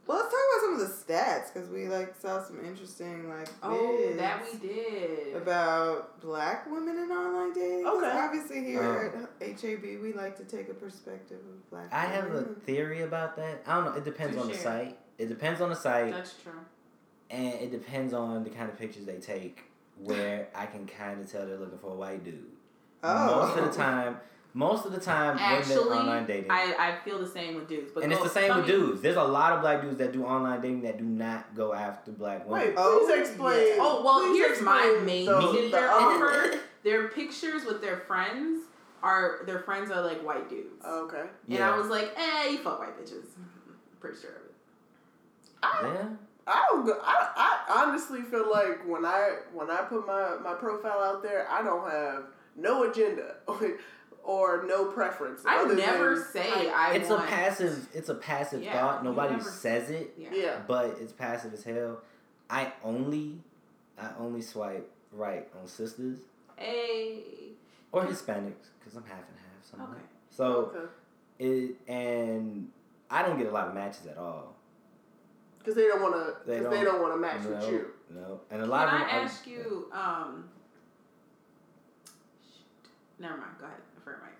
Speaker 4: Well, let's talk about some of the stats because we like saw some interesting like
Speaker 3: Oh, that we did.
Speaker 4: about black women in online dating. 'Cause
Speaker 2: Okay.
Speaker 4: Obviously, here um, at HAB, we like to take a perspective of black.
Speaker 5: I have a theory about that. I don't know. It depends
Speaker 3: Do
Speaker 5: on the site. It depends on the site,
Speaker 3: That's true.
Speaker 5: and it depends on the kind of pictures they take. Where I can kind of tell they're looking for a white dude.
Speaker 4: Oh.
Speaker 5: Most of the time, most of the time,
Speaker 3: Actually,
Speaker 5: women online dating.
Speaker 3: I, I feel the same with dudes. But
Speaker 5: and it's the same with
Speaker 3: me-
Speaker 5: dudes. There's a lot of black dudes that do online dating that do not go after black women.
Speaker 2: Wait,
Speaker 4: Oh,
Speaker 2: please explain.
Speaker 4: yeah.
Speaker 3: Oh well,
Speaker 2: please
Speaker 3: here's my main
Speaker 2: the-
Speaker 3: tip
Speaker 2: the
Speaker 3: they're
Speaker 2: other-
Speaker 3: Their pictures with their friends are their friends are like white dudes.
Speaker 2: Okay.
Speaker 3: And
Speaker 5: yeah.
Speaker 3: I was like, eh, you fuck white bitches. Pretty sure of it.
Speaker 5: yeah.
Speaker 2: I don't. Go, I I honestly feel like when I when I put my my profile out there, I don't have no agenda or, or no preference.
Speaker 3: I
Speaker 2: other
Speaker 3: never
Speaker 2: than-
Speaker 3: say I,
Speaker 5: It's
Speaker 3: want.
Speaker 5: a passive. It's a passive
Speaker 3: Yeah,
Speaker 5: thought. Nobody
Speaker 3: never-
Speaker 5: says it,
Speaker 3: Yeah.
Speaker 2: Yeah.
Speaker 5: but it's passive as hell. I only, I only swipe right on sisters
Speaker 3: Hey.
Speaker 5: or Hispanics because I'm half and half. So,
Speaker 3: Okay.
Speaker 5: so
Speaker 2: Okay.
Speaker 5: it and I don't get a lot of matches at all.
Speaker 2: Because they don't want to.
Speaker 5: They
Speaker 2: Because they
Speaker 5: don't-
Speaker 2: don't want to match
Speaker 5: no,
Speaker 2: with you.
Speaker 5: no, and a lot
Speaker 3: I
Speaker 5: of them. are-
Speaker 3: ask you? Um. Shoot. Never mind. Go ahead.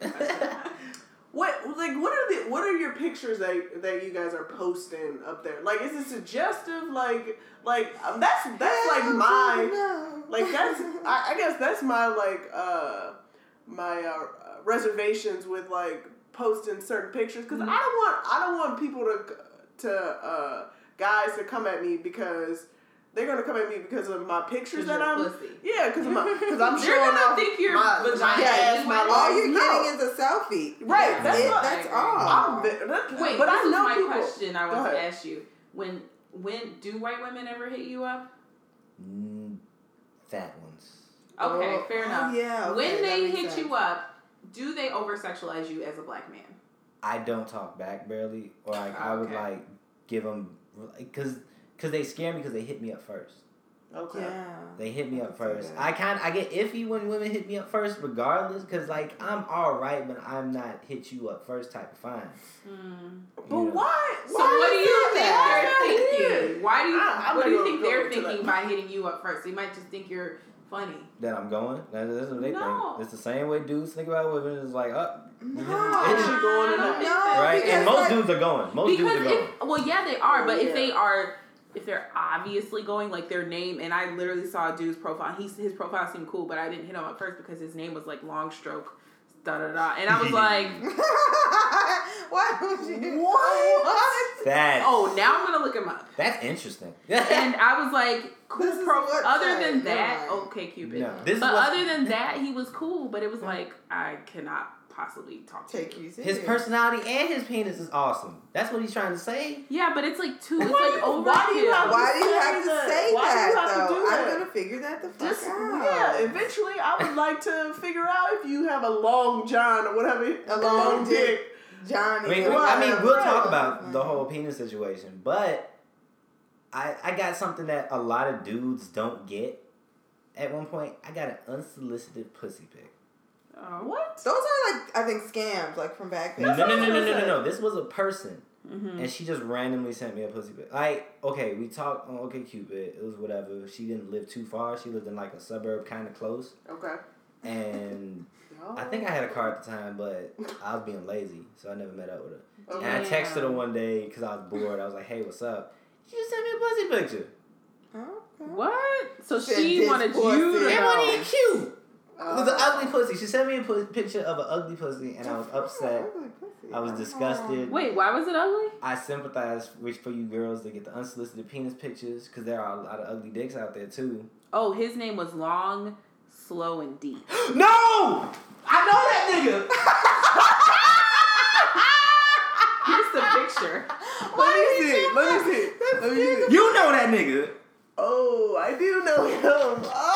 Speaker 2: what like what are the what are your pictures that that you guys are posting up there? Like, is it suggestive? Like, like um, that's that's like my like that's I, I guess that's my like uh my uh, reservations with like posting certain pictures because I don't want I don't want people to to uh guys to come at me because they're gonna come at me because of my pictures that
Speaker 3: you're
Speaker 2: I'm
Speaker 3: pussy.
Speaker 2: yeah because because I'm
Speaker 3: They're
Speaker 2: showing
Speaker 3: gonna
Speaker 2: off
Speaker 3: think you're
Speaker 2: my, my
Speaker 3: vagina
Speaker 2: ass my
Speaker 4: all
Speaker 2: legs.
Speaker 4: you're
Speaker 2: No.
Speaker 4: getting is a selfie.
Speaker 2: Right, that's
Speaker 4: it.
Speaker 2: what-
Speaker 4: That's all.
Speaker 2: I'm, ve- that,
Speaker 3: Wait,
Speaker 2: but
Speaker 3: this
Speaker 2: I
Speaker 3: is
Speaker 2: know
Speaker 3: my
Speaker 2: people.
Speaker 3: question I want to ask you. When when do white women ever hit you up?
Speaker 5: Mm, fat ones.
Speaker 3: Okay,
Speaker 4: Oh,
Speaker 3: fair
Speaker 4: oh,
Speaker 3: enough.
Speaker 4: yeah, okay,
Speaker 3: when they hit
Speaker 4: sense.
Speaker 3: you up, do they over sexualize you as a black man?
Speaker 5: I don't talk back barely, or like I would like give them because because they scare me because they hit me up first.
Speaker 2: Okay.
Speaker 4: Yeah.
Speaker 5: They hit me up first.
Speaker 4: okay.
Speaker 5: I kind I get iffy when women hit me up first, regardless, because like I'm all right, but I'm not hit you up first type of fine. Hmm.
Speaker 2: But
Speaker 5: You know.
Speaker 2: why?
Speaker 3: So
Speaker 2: why
Speaker 3: what do you think
Speaker 2: Why
Speaker 3: they're thinking?
Speaker 2: here?
Speaker 3: Why do you
Speaker 2: I-
Speaker 3: what do you think they're thinking by hitting you up first? They might just think you're funny.
Speaker 5: That I'm going. That, that's what they
Speaker 3: No.
Speaker 5: think. It's the same way dudes think about women. It's like, oh,
Speaker 4: No.
Speaker 2: Is she going in
Speaker 3: I don't
Speaker 2: that?
Speaker 3: think
Speaker 4: No.
Speaker 5: right. And most
Speaker 4: like-
Speaker 5: dudes are going. Most dudes are going.
Speaker 3: if well yeah they are but
Speaker 2: Yeah.
Speaker 3: if they are if they're obviously going like their name and i literally saw a dude's profile. He's his profile seemed cool but i didn't hit him at first because his name was like long stroke da da da. And i was like
Speaker 4: Why would you
Speaker 2: What?
Speaker 4: What?
Speaker 5: That?
Speaker 3: Oh now i'm gonna look him up.
Speaker 5: That's interesting.
Speaker 3: and i was like cool
Speaker 4: This
Speaker 3: pro other than that OkCupid.
Speaker 5: No, this is
Speaker 3: but other than that he was cool but it was mm. like i cannot possibly talk to
Speaker 4: Take
Speaker 3: you
Speaker 4: you serious.
Speaker 5: his personality and his penis is awesome. That's what he's trying to say.
Speaker 3: yeah but it's like too it's
Speaker 2: Why-
Speaker 3: like overkill
Speaker 2: why do you have
Speaker 4: Why do you have to say
Speaker 2: Why do you
Speaker 4: that
Speaker 2: have to do that?
Speaker 4: I'm gonna figure that the fuck
Speaker 2: Just
Speaker 4: out.
Speaker 2: yeah, eventually I would like to figure out if you have a long john or whatever,
Speaker 4: A long dick. Johnny.
Speaker 5: I mean,
Speaker 2: Right,
Speaker 5: I mean, we'll
Speaker 2: right.
Speaker 5: talk about the whole penis situation, but I I got something that a lot of dudes don't get. At one point, I got an unsolicited pussy pic.
Speaker 3: Oh.
Speaker 2: What?
Speaker 4: Those are like I think scams, like from back then.
Speaker 5: No, no, no, no, no, no, no, no. This was a person,
Speaker 3: Mhm.
Speaker 5: and she just randomly sent me a pussy pic. Like, okay, we talked on OkCupid. It was whatever. She didn't live too far. She lived in like a suburb, kind of close,
Speaker 2: Okay.
Speaker 5: and I think I had a car at the time, but I was being lazy, so I never met up with her.
Speaker 2: Okay.
Speaker 5: And I texted her one day because I was bored. I was like, "Hey, what's up?" She just sent me a pussy picture.
Speaker 4: Okay.
Speaker 3: What? So
Speaker 4: Said
Speaker 3: she wanted you to
Speaker 5: It
Speaker 4: Yeah.
Speaker 5: wasn't even cute. It was an ugly oh. pussy. She sent me a picture of an ugly pussy, and I was upset.
Speaker 4: Ugly pussy.
Speaker 5: I was disgusted.
Speaker 3: Wait, why was it ugly?
Speaker 5: I sympathize with for you girls to get the unsolicited penis pictures because there are a lot of ugly dicks out there too.
Speaker 3: Oh, his name was long, slow, and deep.
Speaker 5: no, I know that nigga.
Speaker 3: Here's the picture.
Speaker 2: Let me see. Let me see. Let me see.
Speaker 5: You know that nigga.
Speaker 2: Oh, I do know him. Oh,
Speaker 3: Is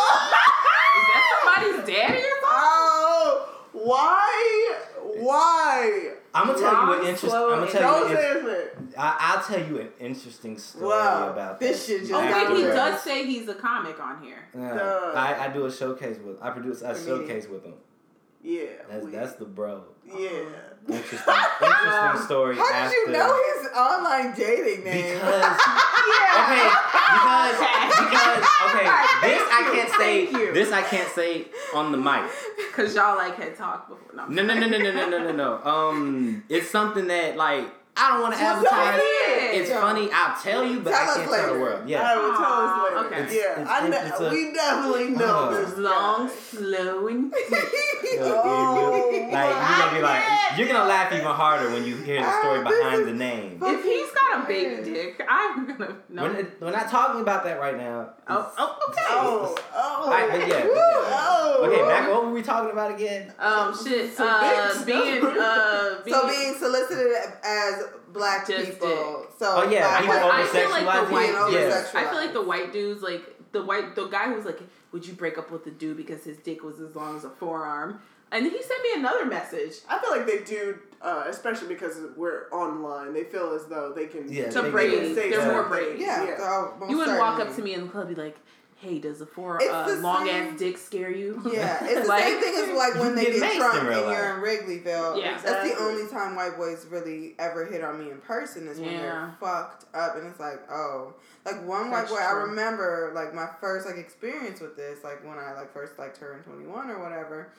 Speaker 3: that somebody's daddy or something?
Speaker 2: oh why? Why?
Speaker 5: I'm gonna tell you an interesting.
Speaker 3: slow,
Speaker 5: I'm gonna
Speaker 3: and-
Speaker 5: tell
Speaker 2: Don't
Speaker 5: you.
Speaker 2: say
Speaker 5: An. I, I'll tell you an interesting story
Speaker 2: Wow,
Speaker 5: about
Speaker 4: this
Speaker 5: that.
Speaker 4: shit just
Speaker 3: Oh wait, he does say he's a comic on here.
Speaker 5: Yeah, I, I do a showcase with. I produce a showcase with him.
Speaker 2: Yeah.
Speaker 5: That's
Speaker 2: we-
Speaker 5: that's the bro.
Speaker 2: Yeah.
Speaker 5: Interesting, interesting story.
Speaker 4: How did
Speaker 5: after,
Speaker 4: you know his online dating name?
Speaker 5: Because okay, because because okay, this I can't say.
Speaker 3: Thank you.
Speaker 5: This I can't say on the mic.
Speaker 3: Cause y'all like had talked before. No,
Speaker 5: No, no, no, no, no, no, no, no, no. Um, it's something that like I don't want to
Speaker 2: Well,
Speaker 5: advertise.
Speaker 3: yeah.
Speaker 5: It's funny. I'll tell you, but
Speaker 4: Tell
Speaker 5: I can't tell the world. Yeah.
Speaker 2: right, well, tell us later.
Speaker 3: Aw, okay.
Speaker 5: It's-
Speaker 2: yeah,
Speaker 5: it's-
Speaker 2: I know.
Speaker 5: it's a-
Speaker 2: we definitely know
Speaker 5: Uh.
Speaker 2: this.
Speaker 3: long,
Speaker 2: guy.
Speaker 3: slow, and.
Speaker 5: You know,
Speaker 2: Oh,
Speaker 5: you- like you're gonna be like you're gonna laugh even harder when you hear the story
Speaker 4: Ah,
Speaker 5: behind the name.
Speaker 3: If he's got a baby dick, I'm gonna no.
Speaker 5: We're, we're not talking about that right now.
Speaker 3: Oh, oh, okay.
Speaker 2: Oh, oh.
Speaker 5: Alright, but yeah, but yeah.
Speaker 2: oh.
Speaker 5: Okay, back. What were we talking about again?
Speaker 3: Um, shit.
Speaker 2: Some
Speaker 3: Uh, being, uh, being,
Speaker 4: so being solicited as black
Speaker 3: Just
Speaker 4: people. So
Speaker 5: Oh, yeah,
Speaker 4: black-
Speaker 5: people
Speaker 3: I feel like the white
Speaker 5: Yeah.
Speaker 3: I feel like the white dudes, like the white, the guy who was like, "Would you break up with the dude because his dick was as long as a forearm?" And he sent me another message
Speaker 2: I feel like they do, uh, especially because we're online. They feel as though they can
Speaker 5: Yeah,
Speaker 3: to
Speaker 5: they
Speaker 3: Brady.
Speaker 5: do.
Speaker 3: They're
Speaker 5: Yeah.
Speaker 3: more Brady.
Speaker 4: Yeah,
Speaker 2: Yeah.
Speaker 4: so
Speaker 3: You wouldn't walk up to me in the club be like, "Hey, does a four uh, long
Speaker 4: same-
Speaker 3: ass dick scare you?"
Speaker 4: Yeah, it's the
Speaker 3: Like-
Speaker 4: same thing as like when they
Speaker 5: get
Speaker 4: get drunk and you're in Wrigleyville.
Speaker 3: Yeah.
Speaker 4: That's the only time white boys really ever hit on me in person is when
Speaker 3: Yeah.
Speaker 4: they're fucked up and it's like, oh. Like one white
Speaker 3: That's
Speaker 4: boy, I remember like my first like experience with this, like when I like first like turned twenty one or whatever.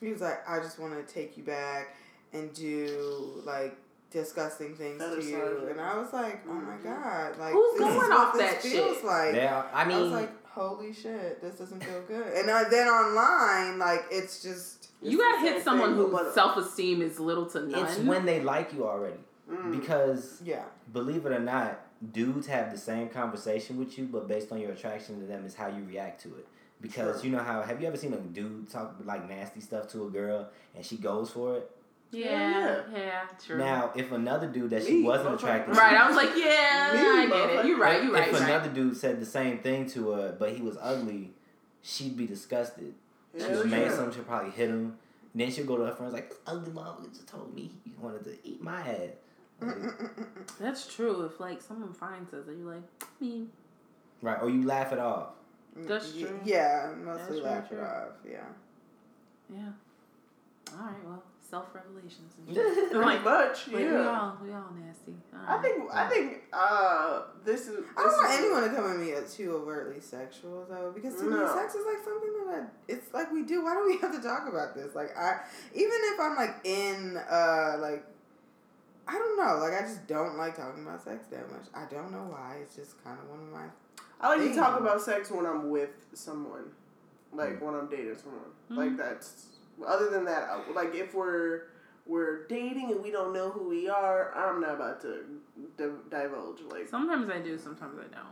Speaker 4: He was like, I just want to take you back and do like disgusting things to you, and I was like, oh my
Speaker 2: Mhm.
Speaker 4: god, like
Speaker 3: Who's
Speaker 4: this is
Speaker 3: going
Speaker 4: what
Speaker 3: off
Speaker 4: this
Speaker 3: that
Speaker 4: feels
Speaker 3: shit?
Speaker 4: like.
Speaker 5: Yeah, I mean,
Speaker 4: I was like, holy shit, this doesn't feel good. And I, then online, like it's just
Speaker 3: You
Speaker 2: It's
Speaker 3: gotta hit someone
Speaker 2: thing,
Speaker 3: whose self esteem is little to none.
Speaker 5: it's when they like you already.
Speaker 2: Mm.
Speaker 5: Because
Speaker 4: yeah.
Speaker 5: believe it or not, dudes have the same conversation with you, but based on your attraction to them is how you react to it. Because
Speaker 2: True.
Speaker 5: you know how have you ever seen a dude talk like nasty stuff to a girl and she goes for it?
Speaker 3: Yeah, yeah, true.
Speaker 5: Now, if another dude that she
Speaker 2: Me,
Speaker 5: wasn't
Speaker 2: motherfucker.
Speaker 5: attracted to,
Speaker 3: right, I was like, yeah,
Speaker 2: Me,
Speaker 3: I get it. You're right. You're right.
Speaker 5: if
Speaker 3: You're right.
Speaker 5: another dude said the same thing to her, but he was ugly, she'd be disgusted. She
Speaker 2: Hell
Speaker 5: was mad
Speaker 2: yeah.
Speaker 5: something, she'd probably hit him. Then she'll go to her friends like, this ugly motherfucker just told me he wanted to eat my ass. Like,
Speaker 3: That's true. If like someone finds us, and you're like, "Me,"
Speaker 5: right, or you laugh it off.
Speaker 3: That's
Speaker 4: Y-
Speaker 3: true.
Speaker 4: Yeah, mostly
Speaker 3: That's
Speaker 4: laugh
Speaker 3: true,
Speaker 4: it off. Yeah.
Speaker 3: yeah. All right. Well, self revelations.
Speaker 2: Pretty
Speaker 3: like,
Speaker 2: much,
Speaker 3: like we all we all nasty. All
Speaker 2: I
Speaker 3: right.
Speaker 2: think I think uh this is.
Speaker 4: I don't
Speaker 2: this
Speaker 4: want anyone to come at me as too overtly sexual though, because to me, sex is like something that I, it's like we do. Why do we have to talk about this? Like I, even if I'm like in, uh, like, I don't know. Like I just don't like talking about sex that much. I don't know why. It's just kind of one of my.
Speaker 2: I like to talk about sex when I'm with someone, like when I'm dating someone.
Speaker 3: Mhm.
Speaker 2: Like that's. Other than that, like if we're we're dating and we don't know who we are, I'm not about to di- divulge. Like
Speaker 3: Sometimes I do. Sometimes I don't.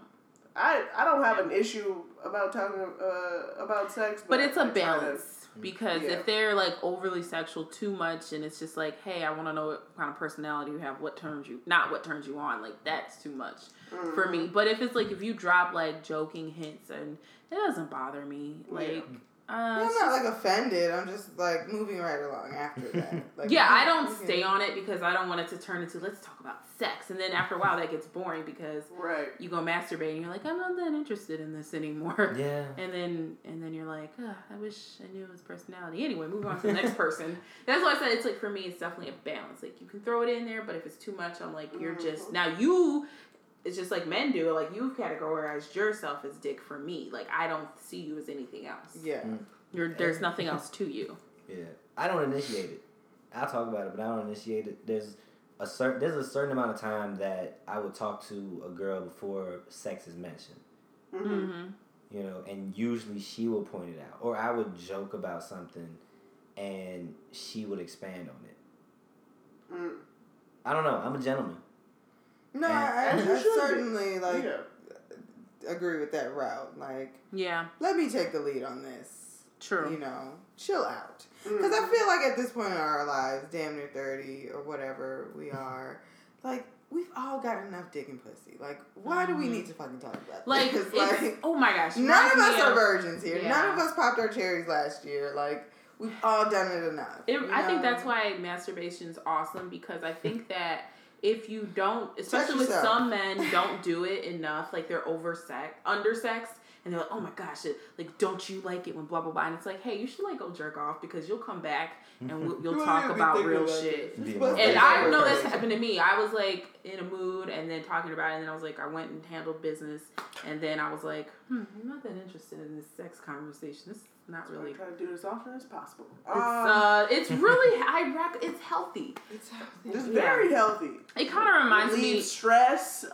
Speaker 2: I I don't have an issue about talking uh, about sex,
Speaker 3: But
Speaker 2: but,
Speaker 3: it's a
Speaker 2: I try to-
Speaker 3: balance because
Speaker 2: Yeah.
Speaker 3: if they're like overly sexual too much, and it's just like, hey, I want to know what kind of personality you have, what turns you, not what turns you on. Like that's too much
Speaker 2: Mm.
Speaker 3: for me. But if it's like if you drop like joking hints and it doesn't bother me. Like, uh,
Speaker 4: I'm not like offended. I'm just like moving right along after that. Like,
Speaker 3: yeah, I don't
Speaker 4: can-
Speaker 3: stay on it because I don't want it to turn into let's talk about sex, and then after a while that gets boring because
Speaker 2: Right.
Speaker 3: you go masturbate and you're like I'm not that interested in this anymore.
Speaker 5: Yeah.
Speaker 3: And then and then you're like, "Ugh, I wish I knew his personality. Anyway, move on to the next person. That's why I said it's like for me, it's definitely a balance. Like you can throw it in there, but if it's too much, I'm like, you're just
Speaker 2: Mhm.
Speaker 3: now you. It's just like men do. Like you've categorized yourself as dick for me. Like I don't see you as anything else.
Speaker 4: Yeah.
Speaker 3: You're there's nothing else to you.
Speaker 5: Yeah, I don't initiate it. I'll talk about it, but I don't initiate it. There's a certain there's a certain amount of time that I would talk to a girl before sex is mentioned.
Speaker 2: hmm
Speaker 3: Mm-hmm.
Speaker 5: You know, and usually she will point it out, or I would joke about something, and she would expand on it.
Speaker 2: Mm.
Speaker 5: I don't know. I'm a gentleman.
Speaker 4: No,
Speaker 5: And-
Speaker 4: I,
Speaker 2: As
Speaker 4: I, I
Speaker 2: should be.
Speaker 4: certainly like
Speaker 2: yeah.
Speaker 4: agree with that route. Like,
Speaker 3: Yeah,
Speaker 4: let me take the lead on this.
Speaker 3: true.
Speaker 4: You know, chill out.
Speaker 2: Mm.
Speaker 4: Because I feel like at this point in our lives, damn near 30 or whatever we are, like, we've all got enough dick and pussy. Like, why do we
Speaker 3: Mhm.
Speaker 4: need to fucking talk about
Speaker 3: Like,
Speaker 4: this? like,
Speaker 3: oh my gosh,
Speaker 4: none of us
Speaker 3: me
Speaker 4: are virgins here. None of us popped our cherries last year. Like, we've all done it enough.
Speaker 3: It,
Speaker 4: you
Speaker 3: I think that's why masturbation is awesome because I think that if you don't, especially with some men, don't do it enough, like they're over sex, under sexed, and they're like, oh my gosh, it, like don't you like it when blah blah blah, and it's like, hey, you should like go jerk off because you'll come back and we'll, you'll talk about real shit.
Speaker 4: this.
Speaker 5: Be
Speaker 4: You're supposed
Speaker 5: more
Speaker 3: And I know
Speaker 4: crazy.
Speaker 3: that's happened to me. I was like in a mood and then talking about it, and then I was like, I went and handled business, and then I was like, hmm, I'm not that interested in this sex conversation. This is not
Speaker 2: So I
Speaker 3: really.
Speaker 2: try to do it as often as possible.
Speaker 3: It's
Speaker 2: Um,
Speaker 3: uh, it's really I rec- It's healthy.
Speaker 4: It's healthy.
Speaker 2: it's
Speaker 3: yeah.
Speaker 2: very healthy.
Speaker 3: It kind of reminds me.
Speaker 2: Relieves stress. Uh,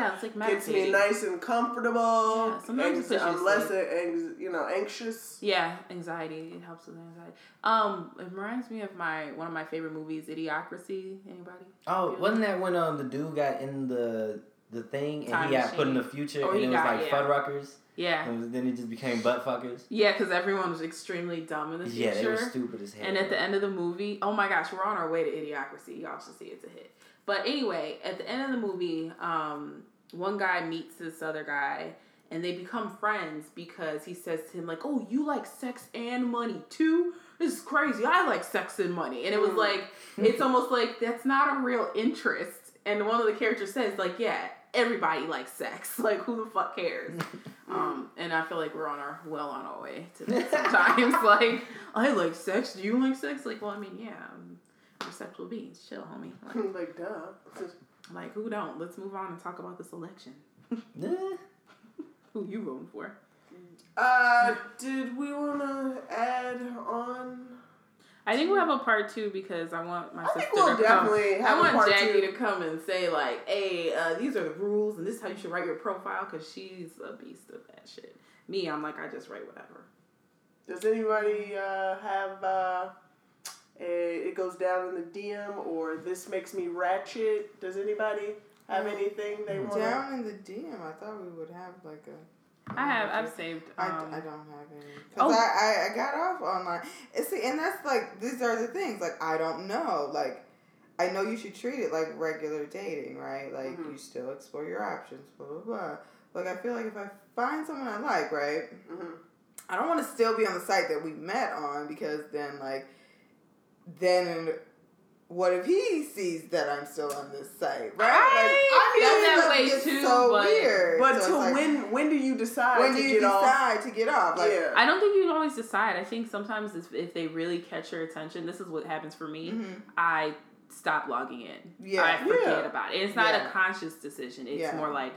Speaker 3: yeah, it's like
Speaker 2: Gets me nice and comfortable.
Speaker 3: Yeah, sometimes it
Speaker 2: Anx-
Speaker 3: puts you to
Speaker 2: I'm less,
Speaker 3: sleep.
Speaker 2: anx- you know, anxious.
Speaker 3: Yeah, anxiety. It helps with anxiety. Um, it reminds me of my one of my favorite movies, Idiocracy. Anybody?
Speaker 5: Oh, wasn't that when um the dude got in the the thing and
Speaker 3: Time
Speaker 5: he got put in the future
Speaker 3: Or
Speaker 5: and
Speaker 3: he
Speaker 5: it was
Speaker 3: got-
Speaker 5: like
Speaker 3: yeah.
Speaker 5: Fuddruckers
Speaker 3: Yeah,
Speaker 5: and then it just became butt fuckers.
Speaker 3: yeah, because everyone was extremely dumb in the future.
Speaker 5: Yeah, they were stupid as hell.
Speaker 3: And at the end of the movie, oh my gosh, we're on our way to Idiocracy. Y'all should see it's a hit. But anyway, at the end of the movie, um, one guy meets this other guy and they become friends because he says to him, like, oh, you like sex and money too? This is crazy. I like sex and money. And it was
Speaker 2: Mm.
Speaker 3: like, it's almost like that's not a real interest. And one of the characters says, like, yeah, everybody likes sex. Like, who the fuck cares? Um, and I feel like we're on our well on our way to that sometimes. like, I like sex. Do you like sex? Like, well, I mean, yeah, we're sexual beings. Chill, homie. Like,
Speaker 2: like, duh.
Speaker 3: like, who don't? Let's move on and talk about this election. Who you voting for?
Speaker 2: Uh, did we want to add on?
Speaker 3: I think we'll have a part two because I want my
Speaker 2: I
Speaker 3: sister
Speaker 2: think we'll
Speaker 3: to come.
Speaker 2: definitely
Speaker 3: I
Speaker 2: have a
Speaker 3: want
Speaker 2: part
Speaker 3: Jackie
Speaker 2: two.
Speaker 3: to come and say like, "Hey, uh, these are the rules, and this is how you should write your profile." Because she's a beast of that shit. Me, I'm like, I just write whatever.
Speaker 2: Does anybody uh, have uh, a it goes down in the DM or this makes me ratchet? Does anybody have anything they want?
Speaker 4: Down in the DM, I thought we would have like a.
Speaker 3: I have, I've saved.
Speaker 4: I,
Speaker 3: Um,
Speaker 4: I don't have any.
Speaker 3: Oh.
Speaker 4: Because I, I, I got off online. And see, and that's like, these are the things. Like, I don't know. Like, I know you should treat it like regular dating, right? Like,
Speaker 2: Mhm.
Speaker 4: you still explore your options, blah, blah, blah. Like, I feel like if I find someone I like, right?
Speaker 2: Mhm.
Speaker 4: I don't want to still be on the site that we met on because then, like, then what if he sees that I'm still on this site, right?
Speaker 3: I feel
Speaker 4: that's
Speaker 3: that way
Speaker 4: gets
Speaker 3: too,
Speaker 4: So
Speaker 3: but-
Speaker 4: weird.
Speaker 2: But
Speaker 4: So
Speaker 2: to
Speaker 4: like,
Speaker 2: when when do you decide
Speaker 4: when
Speaker 2: to
Speaker 4: do you
Speaker 2: get off?
Speaker 4: decide to get off? Like,
Speaker 2: yeah.
Speaker 3: I don't think you can always decide. I think sometimes if, if they really catch your attention, this is what happens for me.
Speaker 4: mhm.
Speaker 3: I stop logging in.
Speaker 4: Yeah.
Speaker 3: I forget
Speaker 2: Yeah.
Speaker 3: about it. It's not
Speaker 4: Yeah.
Speaker 3: a conscious decision. It's
Speaker 4: Yeah.
Speaker 3: more like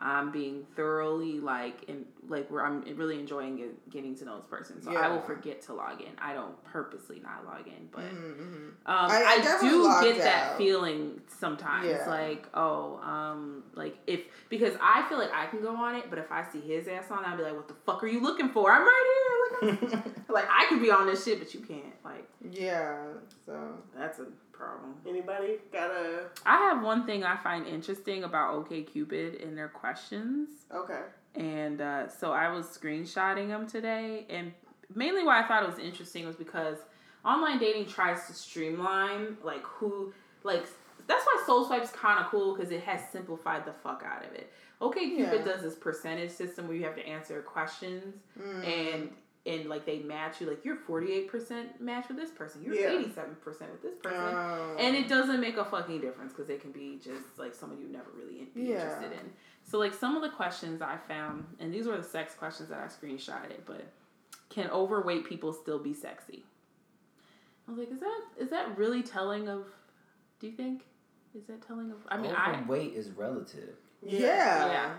Speaker 3: I'm being thoroughly like in like where I'm really enjoying get, getting to know this person. So I will forget to log in. I don't purposely not log in, but
Speaker 4: Mhm, mhm.
Speaker 3: um,
Speaker 4: I- I
Speaker 3: I, do get that feeling sometimes.
Speaker 4: Yeah.
Speaker 3: Like, oh, um, like if because I feel like I can go on it, but if I see his ass on, I'll be like, what the fuck are you looking for? I'm right here. Like I could be on this shit, but you can't. Like,
Speaker 4: Yeah. So
Speaker 3: that's a problem.
Speaker 2: Anybody got a
Speaker 3: I have one thing I find interesting about OkCupid and their questions.
Speaker 2: okay?
Speaker 3: And uh, so I was screenshotting them today. And mainly why I thought it was interesting was because online dating tries to streamline, like, who, like, that's why Soul Swipe's kind of cool because it has simplified the fuck out of it. OkCupid
Speaker 4: Yeah.
Speaker 3: does this percentage system where you have to answer questions
Speaker 4: mm.
Speaker 3: and and like they match you like you're 48% match with this person you're
Speaker 2: Yeah.
Speaker 3: 87% with this person
Speaker 4: Oh.
Speaker 3: and it doesn't make a fucking difference because it can be just like someone you never really be
Speaker 4: Yeah.
Speaker 3: interested in. So like some of the questions I found, and these were the sex questions that I screenshotted, but can overweight people still be sexy? I was like, is that is that really telling of? Do you think? Is that telling of? I mean, I
Speaker 5: Overweight is relative.
Speaker 4: yeah.
Speaker 3: Yeah.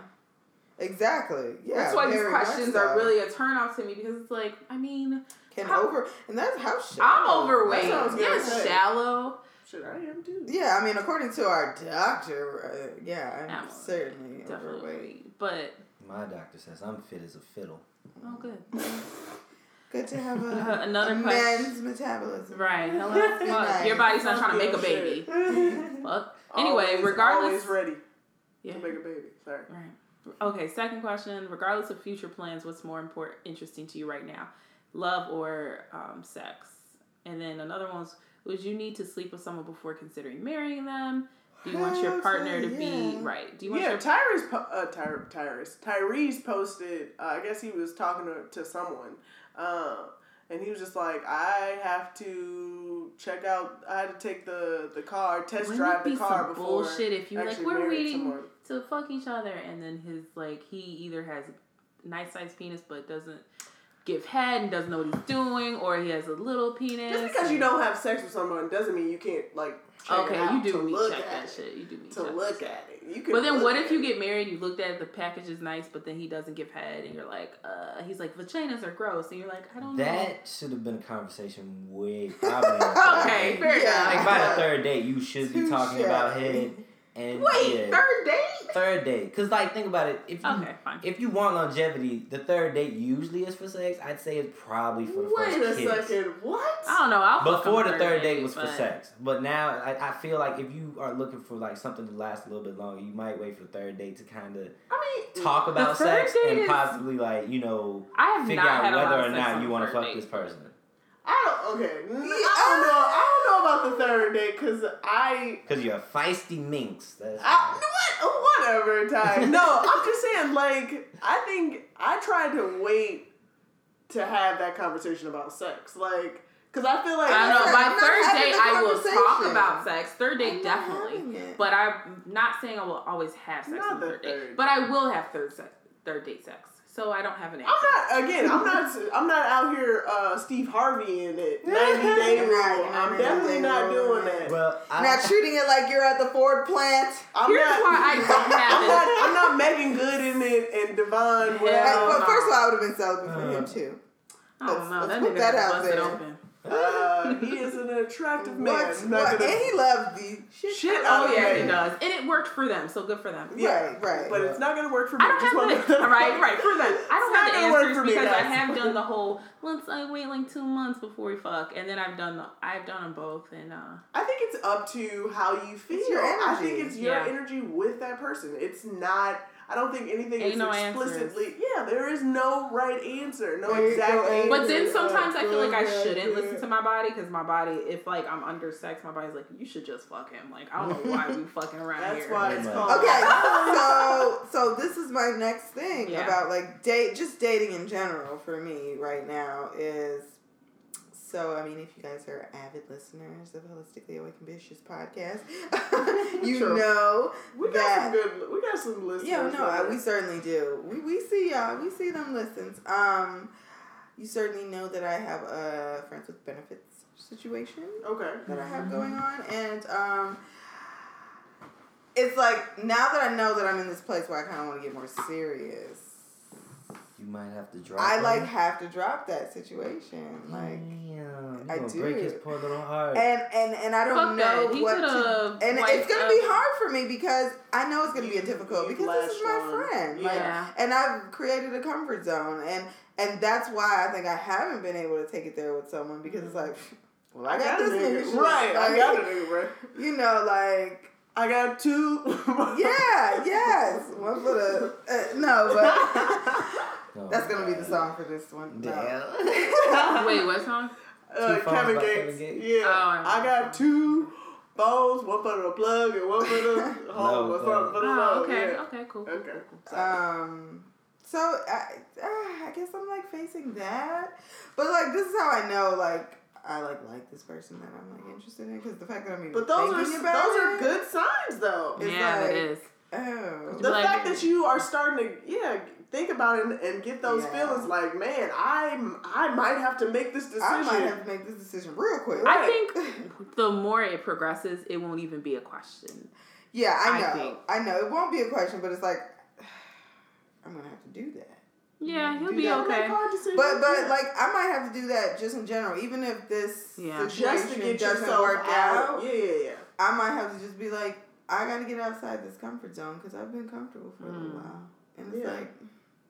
Speaker 4: Exactly. Yeah.
Speaker 3: that's why these questions
Speaker 4: so.
Speaker 3: are really a turn off to me because it's like, I mean,
Speaker 4: can
Speaker 3: how-
Speaker 4: over and that's how shallow.
Speaker 3: I'm overweight.
Speaker 2: That's what I was gonna
Speaker 3: Yeah,
Speaker 2: say.
Speaker 3: shallow.
Speaker 2: Shit, I am too.
Speaker 4: Yeah, I mean, according to our doctor, uh, yeah, I'm
Speaker 3: I'm
Speaker 4: certainly
Speaker 3: Definitely,
Speaker 4: overweight.
Speaker 3: but
Speaker 5: My doctor says I'm fit as a fiddle.
Speaker 3: oh, good.
Speaker 4: Good to have a,
Speaker 3: Another
Speaker 4: a
Speaker 3: question.
Speaker 4: men's metabolism.
Speaker 3: Right. Hello.
Speaker 4: Must be
Speaker 3: Fuck.
Speaker 4: nice.
Speaker 3: Your body's not trying to make a baby.
Speaker 2: shit.
Speaker 3: Fuck. Anyway,
Speaker 2: Always-
Speaker 3: regardless.
Speaker 2: always ready
Speaker 3: Yeah.
Speaker 2: to make a baby. Sorry.
Speaker 3: Right. Okay. Second question. Regardless of future plans, what's more important, interesting to you right now, love or um, sex? And then another one was, would you need to sleep with someone before considering marrying them? Do you want your partner to
Speaker 4: yeah.
Speaker 3: be right? Do you want
Speaker 2: Yeah,
Speaker 3: your
Speaker 2: Tyrese, po- uh, Ty- Tyrese, Tyrese posted. Uh, I guess he was talking to, to someone, um, and he was just like, "I have to check out. I had to take the the car, test
Speaker 3: Wouldn't
Speaker 2: drive the car before."
Speaker 3: bullshit if you like we're waiting
Speaker 2: someone."
Speaker 3: To fuck each other and then his like he either has a nice sized penis but doesn't give head and doesn't know what he's doing or he has a little penis.
Speaker 2: Just because you don't have sex with someone doesn't mean you can't like. Check it
Speaker 3: Okay,
Speaker 2: out
Speaker 3: you do
Speaker 2: to look
Speaker 3: check
Speaker 2: at
Speaker 3: that
Speaker 2: it,
Speaker 3: shit. You do meet
Speaker 2: To
Speaker 3: check
Speaker 2: look
Speaker 3: that
Speaker 2: at it, you can.
Speaker 3: But then what if you get married, you looked at it, the package is nice, but then he doesn't give head and you're like, uh he's like, vaginas are gross and you're like, I don't
Speaker 5: That should have been a conversation way probably. on the
Speaker 3: know.
Speaker 5: third
Speaker 3: Okay,
Speaker 5: date.
Speaker 3: fair
Speaker 4: Yeah.
Speaker 5: Like by the third date, you should be talking about head and
Speaker 3: Wait,
Speaker 5: yeah,
Speaker 3: third date?
Speaker 5: third date. Cause like think about it. If you
Speaker 3: Okay, fine.
Speaker 5: if you want longevity, the third date usually is for sex. I'd say it's probably for the
Speaker 2: Wait a
Speaker 5: kiss.
Speaker 2: second. What?
Speaker 3: I don't know. I'll
Speaker 5: Before the third date was for sex, but now I, I feel like if you are looking for like something to last a little bit longer, you might wait for the third date to kind of
Speaker 2: I mean,
Speaker 5: talk about sex and
Speaker 3: is-
Speaker 5: possibly like you know
Speaker 3: I have
Speaker 5: figure
Speaker 3: not
Speaker 5: out
Speaker 3: had a lot
Speaker 5: whether or not you want to fuck
Speaker 3: date.
Speaker 5: this person.
Speaker 2: I don't. Okay, I don't know. I don't know about the third date because I
Speaker 5: Cause you're a feisty minx. That's
Speaker 2: I, what? Oh, whatever, Ty. No, I'm just saying, like, I think I tried to wait to have that conversation about sex. Like, because I feel like.
Speaker 3: I don't know. By third date, I will talk about sex. Third date,
Speaker 4: I'm
Speaker 3: definitely. But I'm not saying I will always have sex
Speaker 2: Not
Speaker 3: on the
Speaker 2: the
Speaker 3: third date. But I will have third sex, third date sex. So I don't have an answer.
Speaker 2: I'm not again. I'm not. I'm not out here, uh, Steve Harvey in it. Ninety day rule.
Speaker 4: not- you're
Speaker 2: I'm definitely not doing that.
Speaker 5: well, I,
Speaker 4: Not treating it like you're at the Ford plant.
Speaker 2: I'm
Speaker 3: Here's
Speaker 2: not.
Speaker 3: why I don't
Speaker 2: I'm
Speaker 3: have
Speaker 2: not. I'm not Meagan Good in it and Devon.
Speaker 3: Hell
Speaker 2: Well,
Speaker 3: no.
Speaker 4: first of all, I would have been celibate for him
Speaker 5: Uh,
Speaker 4: too.
Speaker 3: I don't
Speaker 4: Let's-
Speaker 3: know.
Speaker 4: let's
Speaker 3: That
Speaker 4: put that out there.
Speaker 3: open.
Speaker 2: Uh, he is an attractive man.
Speaker 4: What?
Speaker 2: Not
Speaker 4: what?
Speaker 2: gonna-
Speaker 4: And he loves the shit.
Speaker 2: Shit
Speaker 4: out
Speaker 3: Oh yeah,
Speaker 2: Okay.
Speaker 3: it does, and it worked for them. So good for them.
Speaker 2: yeah,
Speaker 4: Right, right.
Speaker 2: But it's not gonna work for me.
Speaker 3: I don't
Speaker 2: Just
Speaker 3: have
Speaker 2: wanna-
Speaker 3: the right, right for them. I don't
Speaker 2: It's not
Speaker 3: have
Speaker 2: gonna
Speaker 3: the
Speaker 2: work
Speaker 3: answers
Speaker 2: for me,
Speaker 3: because I have done the whole. Let's I wait like two months before we fuck, and then I've done the I've done them both, and uh,
Speaker 2: I think it's up to how you feel.
Speaker 4: your
Speaker 2: I think
Speaker 4: energy.
Speaker 2: it's your
Speaker 3: Yeah.
Speaker 2: energy with that person. It's not. I don't think anything
Speaker 3: Ain't
Speaker 2: is
Speaker 3: no
Speaker 2: explicitly. Yeah, there is no right answer. No
Speaker 4: There you
Speaker 2: exact
Speaker 4: go,
Speaker 2: answer.
Speaker 3: But then sometimes I feel like I
Speaker 2: oh,
Speaker 3: shouldn't
Speaker 2: yeah.
Speaker 3: listen to my body because my body, if like I'm under sex, my body's like, you should just fuck him. Like I don't know why we fucking around
Speaker 2: That's
Speaker 3: here.
Speaker 2: why it's called.
Speaker 4: Okay, so so this is my next thing
Speaker 3: Yeah.
Speaker 4: about like date, just dating in general for me right now is. So I mean, if you guys are avid listeners of Holistically Awakened Bitches podcast, you
Speaker 2: True.
Speaker 4: know
Speaker 2: We got
Speaker 4: that-
Speaker 2: some good. We got some listeners.
Speaker 4: Yeah, no, I, we certainly do. We, we see y'all. We see them listens. Um, you certainly know that I have a friends with benefits situation
Speaker 2: Okay.
Speaker 4: that I have going on, and um, it's like now that I know that I'm in this place where I kind of want to get more serious.
Speaker 5: You might have to drop.
Speaker 4: I like
Speaker 5: him.
Speaker 4: have to drop that situation, like.
Speaker 5: Damn,
Speaker 4: I do.
Speaker 5: break his poor little heart.
Speaker 4: And and and I don't
Speaker 3: Fuck
Speaker 4: know
Speaker 3: that.
Speaker 4: What
Speaker 3: could've
Speaker 4: to. And it's gonna
Speaker 3: up-
Speaker 4: be hard for me because I know it's gonna be
Speaker 2: You-
Speaker 4: difficult because this is my
Speaker 2: on.
Speaker 4: friend. Like,
Speaker 3: Yeah.
Speaker 4: and I've created a comfort zone, and and that's why I think I haven't been able to take it there with someone because it's like, well, I got,
Speaker 2: a
Speaker 4: this nigga,
Speaker 2: nigga.
Speaker 4: shit.
Speaker 2: Right. I got a nigga, bro.
Speaker 4: You know, like.
Speaker 2: I got two.
Speaker 4: Yeah, yes. One for the uh, no, but
Speaker 5: Oh,
Speaker 4: that's gonna be the song for this one. No.
Speaker 5: Damn.
Speaker 3: Wait, what song?
Speaker 2: Uh,
Speaker 5: Two phones
Speaker 2: Kevin
Speaker 5: by
Speaker 2: Gates.
Speaker 5: Kevin Gates?
Speaker 2: Yeah.
Speaker 3: Oh, I
Speaker 2: I got two phones, one for the plug and one for the home,
Speaker 5: No,
Speaker 2: or something for the
Speaker 3: Oh,
Speaker 2: phone.
Speaker 3: okay,
Speaker 2: Yeah.
Speaker 3: okay, cool.
Speaker 2: Okay. Cool.
Speaker 4: Um. So I, uh, I guess I'm like facing that, but like this is how I know like I like like this person that I'm like interested in because the fact that I'm even
Speaker 2: But those are
Speaker 4: thinking
Speaker 2: those
Speaker 4: about
Speaker 2: are good signs though.
Speaker 4: It's
Speaker 3: yeah,
Speaker 4: like-
Speaker 3: it is.
Speaker 4: Oh.
Speaker 2: The
Speaker 3: Like-
Speaker 2: fact that you are starting to yeah think about it and, and get those
Speaker 4: Yeah.
Speaker 2: feelings like man I I might have to make this decision.
Speaker 4: I might have to make this decision real quick.
Speaker 3: I think the more it progresses, it won't even be a question.
Speaker 4: Yeah, I
Speaker 3: I
Speaker 4: know.
Speaker 3: think.
Speaker 4: I, know. It won't be a question, but it's like I'm gonna have to do that.
Speaker 3: Yeah, he'll be
Speaker 4: that.
Speaker 3: okay.
Speaker 2: Make hard decisions.
Speaker 4: But but
Speaker 2: Yeah.
Speaker 4: like I might have to do that just in general, even if this
Speaker 3: Yeah.
Speaker 4: situation
Speaker 2: just to get
Speaker 4: doesn't
Speaker 2: yourself
Speaker 4: work out.
Speaker 2: Yeah, yeah, yeah.
Speaker 4: I might have to just be like, I gotta get outside this comfort zone because I've been comfortable for a little
Speaker 3: Mm.
Speaker 4: while, and it's
Speaker 2: Yeah.
Speaker 4: like,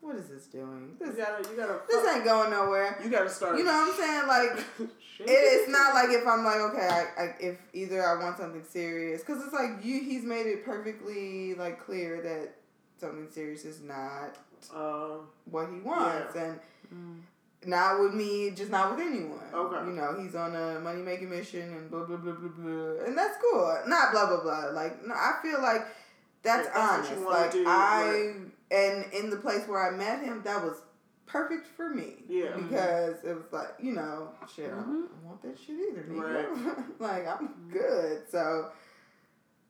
Speaker 4: what is this doing?
Speaker 2: You
Speaker 4: This
Speaker 2: gotta you gotta
Speaker 4: this ain't going nowhere.
Speaker 2: you gotta start.
Speaker 4: You know what I'm saying? Like it, it's not like if I'm like okay, I, I if either I want something serious because it's like you he's made it perfectly like clear that something serious is not
Speaker 2: Uh,
Speaker 4: what he wants and.
Speaker 3: Mm.
Speaker 4: Not with me, just not with anyone.
Speaker 2: Okay.
Speaker 4: You know, he's on a money making mission and blah blah blah blah blah, and that's cool. Not blah blah blah. Like no, I feel like that's,
Speaker 2: Yeah, that's what
Speaker 4: honest.
Speaker 2: you
Speaker 4: like
Speaker 2: do,
Speaker 4: I and in the place where I met him, that was perfect for me.
Speaker 2: Yeah.
Speaker 4: Because it was like you know, shit, I, don't. I don't want that shit either. Nigga. like I'm good. So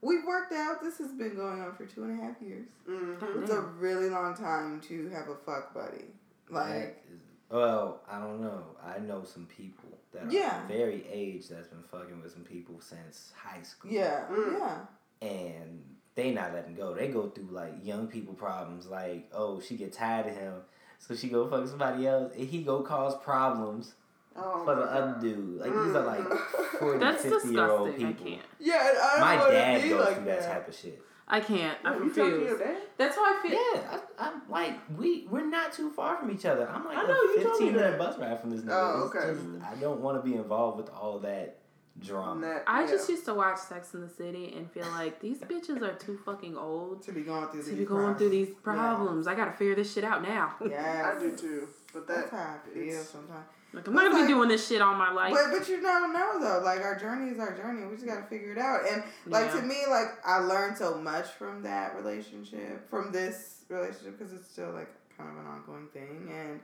Speaker 4: we've worked out. This has been going on for two and a half years.
Speaker 2: mhm.
Speaker 4: It's a really long time to have a fuck buddy. Like.
Speaker 5: That is- well, I don't know. I know some people that are
Speaker 4: Yeah.
Speaker 5: very age that's been fucking with some people since high school.
Speaker 4: Yeah,
Speaker 2: Mm.
Speaker 4: yeah.
Speaker 5: And they not letting go. They go through like young people problems. Like, oh, she get tired of him, so she go fuck somebody else, and he go cause problems
Speaker 2: Oh
Speaker 5: for the
Speaker 2: my
Speaker 5: other dude. Like these are like mm. 40,
Speaker 3: That's
Speaker 5: 50 year old
Speaker 3: disgusting. I
Speaker 5: people.
Speaker 3: can't.
Speaker 2: Yeah, I don't
Speaker 5: My
Speaker 2: wanna
Speaker 5: dad goes
Speaker 2: like
Speaker 5: through that type of shit.
Speaker 3: I can't.
Speaker 2: Yeah,
Speaker 3: I'm
Speaker 2: you talk
Speaker 3: confused. That's how I feel.
Speaker 5: Yeah, I, I'm like we we're not too far from each other. I'm like
Speaker 2: I
Speaker 5: a
Speaker 2: know, you told me
Speaker 5: 15 minute
Speaker 2: that.
Speaker 5: bus ride from this nigga.
Speaker 2: Oh, okay.
Speaker 5: just- I don't want to be involved with all that drama.
Speaker 2: That-
Speaker 3: I
Speaker 2: yeah.
Speaker 3: just used to watch Sex in the City and feel like these bitches are too fucking old
Speaker 4: to be going through
Speaker 3: to
Speaker 4: these
Speaker 3: be going through these problems.
Speaker 4: Yeah.
Speaker 3: I gotta figure this shit out now.
Speaker 4: Yes.
Speaker 2: I do too. But
Speaker 4: That's
Speaker 2: that
Speaker 4: how I feel sometimes.
Speaker 3: Like I'm not gonna
Speaker 4: Like-
Speaker 3: be doing this shit all my life.
Speaker 4: But but you don't know though. Like our journey is our journey. We just gotta figure it out. And like
Speaker 3: Yeah.
Speaker 4: to me, like I learned so much from that relationship, from this relationship, because it's still like kind of an ongoing thing. And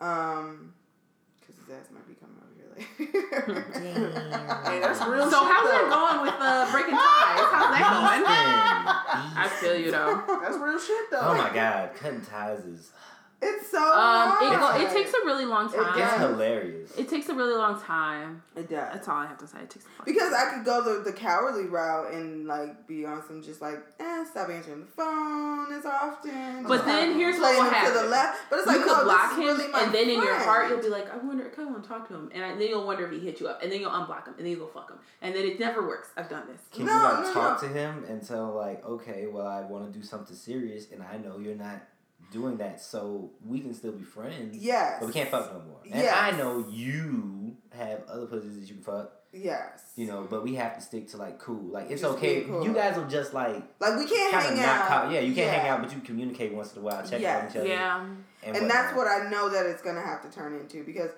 Speaker 4: um, because his ass might be coming over here later.
Speaker 2: Hey, that's real
Speaker 3: So how's
Speaker 2: though.
Speaker 3: that going with uh, breaking ties? How's that going? I
Speaker 5: Beastin',
Speaker 3: feel you though.
Speaker 2: That's real shit though.
Speaker 5: Oh my god, cutting ties is
Speaker 4: It's so
Speaker 3: Um, it, go, it takes a really long
Speaker 4: It
Speaker 3: time.
Speaker 5: It's hilarious.
Speaker 3: It takes a really long time.
Speaker 4: It does.
Speaker 3: That's all I have to say. It takes a long
Speaker 4: Because I could go the, the cowardly route and like be on some just like eh stop answering the phone as often.
Speaker 3: But
Speaker 4: Stop
Speaker 3: then here's what
Speaker 4: playing
Speaker 3: will
Speaker 4: him to the left. But it's
Speaker 3: you
Speaker 4: like
Speaker 3: could
Speaker 4: no,
Speaker 3: block him,
Speaker 4: really
Speaker 3: and then in your heart you'll be like, I wonder, I kind of want to talk to him, and I, then you'll wonder if he hit you up, and then you'll unblock him, and then you'll go fuck him, and then it never works. I've done this.
Speaker 5: Can
Speaker 4: No,
Speaker 5: you like
Speaker 4: no,
Speaker 5: talk
Speaker 4: no.
Speaker 5: to him and tell like, okay, well, I want to do something serious, and I know you're not doing that, so we can still be friends.
Speaker 4: Yes.
Speaker 5: But we can't fuck no more. And
Speaker 4: Yes.
Speaker 5: I know you have other pussies that you can fuck,
Speaker 4: Yes.
Speaker 5: you know, but we have to stick to like cool. Like it's
Speaker 4: Just
Speaker 5: okay.
Speaker 4: cool.
Speaker 5: You guys will just like
Speaker 4: Like we can't hang out.
Speaker 5: call. Yeah, you can't hang out, but you communicate once in a while, check
Speaker 4: Yes.
Speaker 5: on each other.
Speaker 3: Yeah.
Speaker 5: And,
Speaker 4: And that's what I know that it's gonna have to turn into because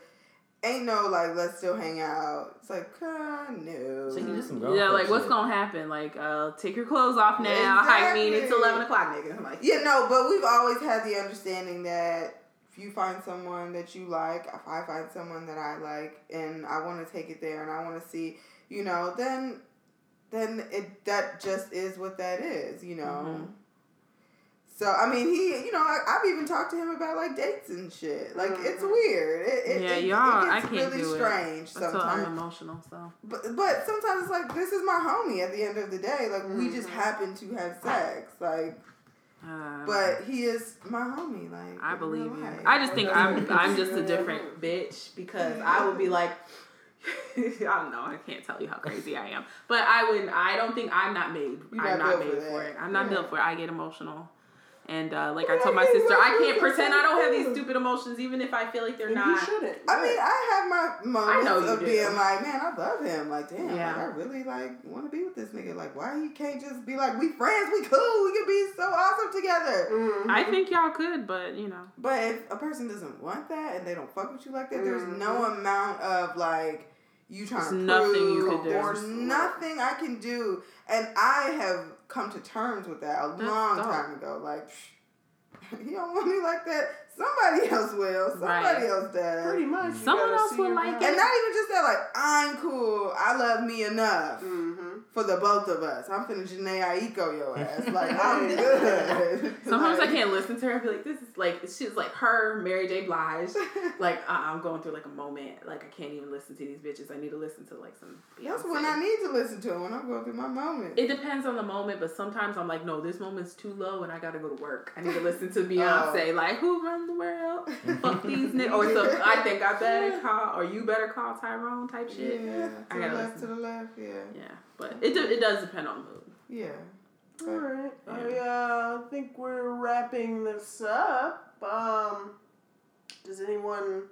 Speaker 4: ain't no like let's still hang out. It's like uh, no.
Speaker 5: So you just some grown
Speaker 3: Yeah,
Speaker 5: folk
Speaker 3: like what's gonna happen? Like, uh, take your clothes off now. Hike me. It's eleven o'clock, nigga. I'm like,
Speaker 4: Yeah, no, but we've always had the understanding that if you find someone that you like, if I find someone that I like, and I want to take it there, and I want to see, you know, then, then it that just is what that is, you know.
Speaker 3: Mhm.
Speaker 4: So I mean, he, you know, I, I've even talked to him about like dates and shit. Like it's
Speaker 2: Mhm.
Speaker 4: weird. It, it,
Speaker 3: Yeah,
Speaker 4: it,
Speaker 3: y'all,
Speaker 4: it
Speaker 3: I can't
Speaker 4: really
Speaker 3: do it.
Speaker 4: strange
Speaker 3: that's so I'm
Speaker 4: sometimes.
Speaker 3: emotional. So
Speaker 4: But but sometimes it's like this is my homie. At the end of the day, like we just
Speaker 2: Mhm.
Speaker 4: happen to have sex, like.
Speaker 3: uh,
Speaker 4: But he is my homie. Like
Speaker 3: I believe you.
Speaker 4: life.
Speaker 3: I just think I'm I'm just a different bitch because I would be like I don't know, I can't tell you how crazy I am. But I would I don't think I'm not made.
Speaker 4: You're
Speaker 3: I'm
Speaker 4: not
Speaker 3: not
Speaker 4: built
Speaker 3: made
Speaker 4: for
Speaker 3: for it. I'm not
Speaker 4: Yeah.
Speaker 3: built for it. I get emotional. And uh, like I
Speaker 2: Yeah,
Speaker 3: told my sister, I can't pretend I don't have these stupid emotions even if I feel like they're
Speaker 2: And you shouldn't.
Speaker 4: I mean, I have my moments
Speaker 3: know
Speaker 4: of
Speaker 3: do.
Speaker 4: being like, man, I love him. Like, damn,
Speaker 3: Yeah.
Speaker 4: like, I really like want to be with this nigga. Like, why he can't just be like, we friends, we cool, we could be so awesome together.
Speaker 2: Mhm.
Speaker 3: I think y'all could, but you know.
Speaker 4: But if a person doesn't want that and they don't fuck with you like that, there's
Speaker 2: Mhm.
Speaker 4: no amount of like you trying
Speaker 3: There's
Speaker 4: to
Speaker 3: nothing
Speaker 4: prove
Speaker 3: you could do.
Speaker 4: or nothing I can do. And I have come to terms with that a
Speaker 3: That's
Speaker 4: long
Speaker 3: dope.
Speaker 4: time ago. Like, psh, he don't want me like that. Somebody else will. Somebody
Speaker 3: Right.
Speaker 4: else does.
Speaker 2: Pretty much. you
Speaker 3: Someone else will like
Speaker 2: it.
Speaker 4: And not even just that, like, I'm cool. I love me enough
Speaker 2: Mhm.
Speaker 4: For the both of us. I'm finna Jhené Aiko your ass. Like, I'm good.
Speaker 3: Sometimes
Speaker 4: Like-
Speaker 3: I can't listen to her. I be like, this is like she's like her, Mary J. Blige. Like uh, I'm going through like a moment. Like I can't even listen to these bitches. I need to listen to like some. Beyonce.
Speaker 4: That's when I need to listen to him, when I'm going through my moment.
Speaker 3: It depends on the moment, but sometimes I'm like, no, this moment's too low, and I gotta go to work. I need to listen to Beyonce. Like, who run the world? Fuck these niggas. Or so I think I better call, or you better call Tyrone type shit.
Speaker 4: Yeah,
Speaker 3: I
Speaker 4: to the
Speaker 3: gotta
Speaker 4: left,
Speaker 3: listen.
Speaker 4: to the left, yeah.
Speaker 3: Yeah, but it do, it does depend on mood.
Speaker 4: Yeah.
Speaker 2: All right.
Speaker 3: Yeah.
Speaker 2: I uh, think we're wrapping this up. Um, does anyone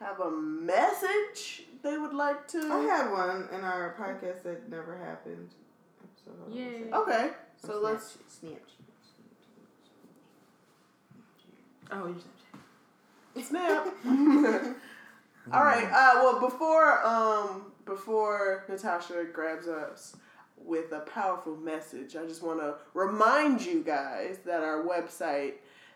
Speaker 2: have a message they would like to?
Speaker 4: I had one in our podcast that never happened. So,
Speaker 3: Yay.
Speaker 2: Okay, so let's.
Speaker 4: Snapchat.
Speaker 3: Oh, you're
Speaker 2: Snap. All right. Uh, well, before um, before Natasha grabs us with a powerful message, I just want to remind you guys that our website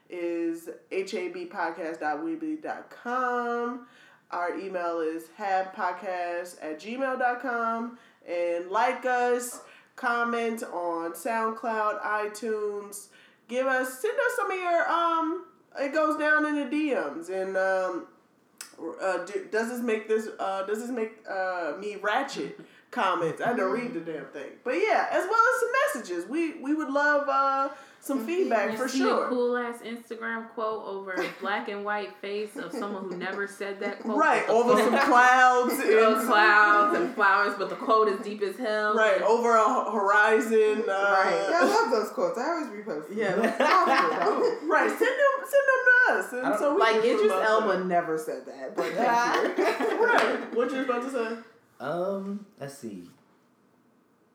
Speaker 2: is habpodcast.weebly.com. Our email is habpodcast at gmail.com. And like us, comment on SoundCloud, iTunes. Give us, send us some of your, um, it goes down in the DMs. And, um, uh, do, does this make this, uh, does this make, uh, me ratchet? Comments. I had to read the damn thing. But yeah, as well as some messages. We, we would love, uh, some feedback
Speaker 3: You
Speaker 2: for
Speaker 3: see
Speaker 2: sure.
Speaker 3: a cool ass Instagram quote over a black and white face of someone who never said that quote.
Speaker 2: Right, over some clouds and
Speaker 3: clouds and flowers, but the quote is deep as hell.
Speaker 2: right over a horizon. Uh,
Speaker 4: Right. Yeah, I love those quotes. I always repost them.
Speaker 3: Yeah.
Speaker 4: Awesome.
Speaker 2: right. Send them, send them to us, and so we
Speaker 3: Like
Speaker 2: can
Speaker 3: Idris
Speaker 2: promote
Speaker 3: Elba
Speaker 2: them.
Speaker 3: never said that, but thank
Speaker 2: right. What you about to say?
Speaker 5: Um, let's see.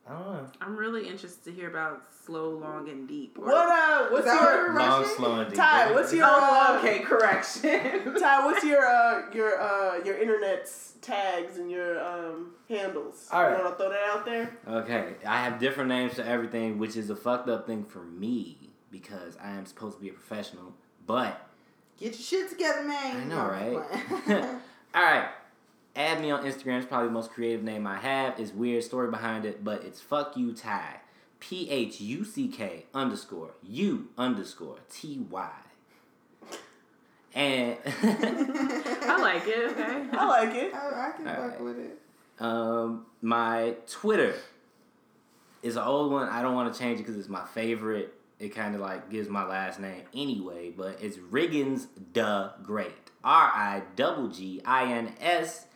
Speaker 5: I don't know.
Speaker 3: I'm really interested to hear about slow, long, and deep. Or-
Speaker 2: What uh? What's your
Speaker 5: Long,
Speaker 4: Russian?
Speaker 5: slow, and deep.
Speaker 2: Ty? What's your
Speaker 3: Oh,
Speaker 2: uh,
Speaker 3: okay, correction.
Speaker 2: Ty? What's your uh your uh your internet's tags and your um handles?
Speaker 5: All right.
Speaker 2: You want to throw that out there?
Speaker 5: Okay, I have different names for everything, which is a fucked up thing for me because I am supposed to be a professional. But
Speaker 4: Get your shit together, man.
Speaker 5: I know, right? all right, add me on Instagram. It's probably the most creative name I have. It's weird story behind it, but it's fuck you Ty. P H U C K underscore U underscore T Y. And
Speaker 3: I like it. Okay.
Speaker 2: I like it.
Speaker 4: I, I can
Speaker 5: All
Speaker 4: fuck
Speaker 5: right.
Speaker 4: with it.
Speaker 5: um, my Twitter is an old one. I don't want to change it because it's my favorite. It kind of like gives my last name anyway, but it's Riggins the Great. R I double G I N S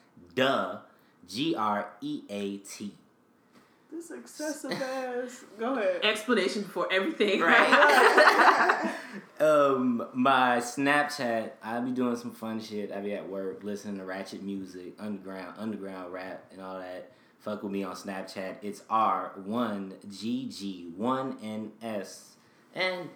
Speaker 5: duh G R E A T.
Speaker 2: This excessive ass. Go ahead.
Speaker 3: Explanation for everything.
Speaker 5: Right. um, my Snapchat, I be doing some fun shit. I be at work listening to ratchet music, underground, underground rap, and all that. Fuck with me on Snapchat. It's R one G G one N S, and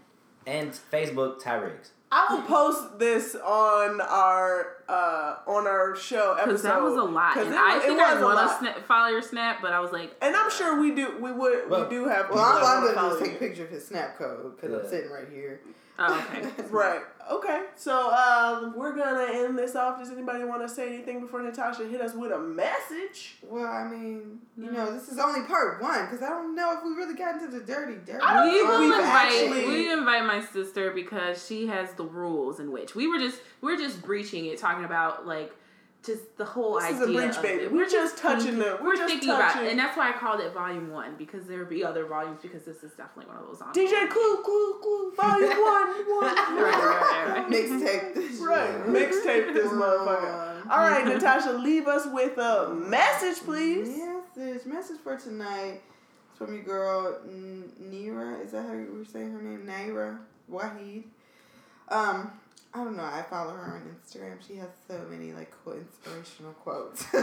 Speaker 5: and Facebook Tyrix.
Speaker 2: I will post this on our uh on our show episode
Speaker 3: Because that was a lot.
Speaker 2: 'Cause
Speaker 3: And
Speaker 2: it
Speaker 3: I
Speaker 2: it
Speaker 3: think
Speaker 2: was
Speaker 3: I
Speaker 2: a
Speaker 3: want to snap, follow your snap, but I was like,
Speaker 2: And I'm sure we do. We would.
Speaker 5: Well-
Speaker 2: we do have.
Speaker 4: Well,
Speaker 2: people
Speaker 4: I'm,
Speaker 2: that
Speaker 4: gonna just
Speaker 2: follow
Speaker 4: take a picture of his snap code because
Speaker 5: Yeah.
Speaker 4: I'm sitting right here.
Speaker 3: Oh, okay.
Speaker 2: Right. Okay. So um, we're gonna end this off. Does anybody want to say anything before Natasha hit us with a message?
Speaker 4: Well, I mean, you
Speaker 3: Mm.
Speaker 4: know, this is only part one because I don't know if we really got into the dirty, dirty.
Speaker 3: We will
Speaker 2: we've
Speaker 3: invite
Speaker 2: actually-
Speaker 3: we invite my sister because she has the rules in which we were just we're just breaching it, talking about like just the whole
Speaker 2: This is a
Speaker 3: idea.
Speaker 2: breach,
Speaker 3: of
Speaker 2: baby.
Speaker 3: it.
Speaker 2: We're just touching
Speaker 3: thinking,
Speaker 2: the- we're
Speaker 3: We're,
Speaker 2: just
Speaker 3: thinking about it, and that's why I called it Volume One because there would be other volumes because this is definitely one of those. On
Speaker 2: DJ Clue, Clue, Clue, Volume One, One.
Speaker 3: Right, right, right, right.
Speaker 4: Mixtape this
Speaker 2: Right. Mixtape this motherfucker. All right, Natasha, leave us with a message, please.
Speaker 4: Message, message for tonight. It's from your girl N- Nira. Is that how you were saying her name? Nayyirah Waheed. Um, I don't know. I follow her on Instagram. She has so many like cool inspirational quotes.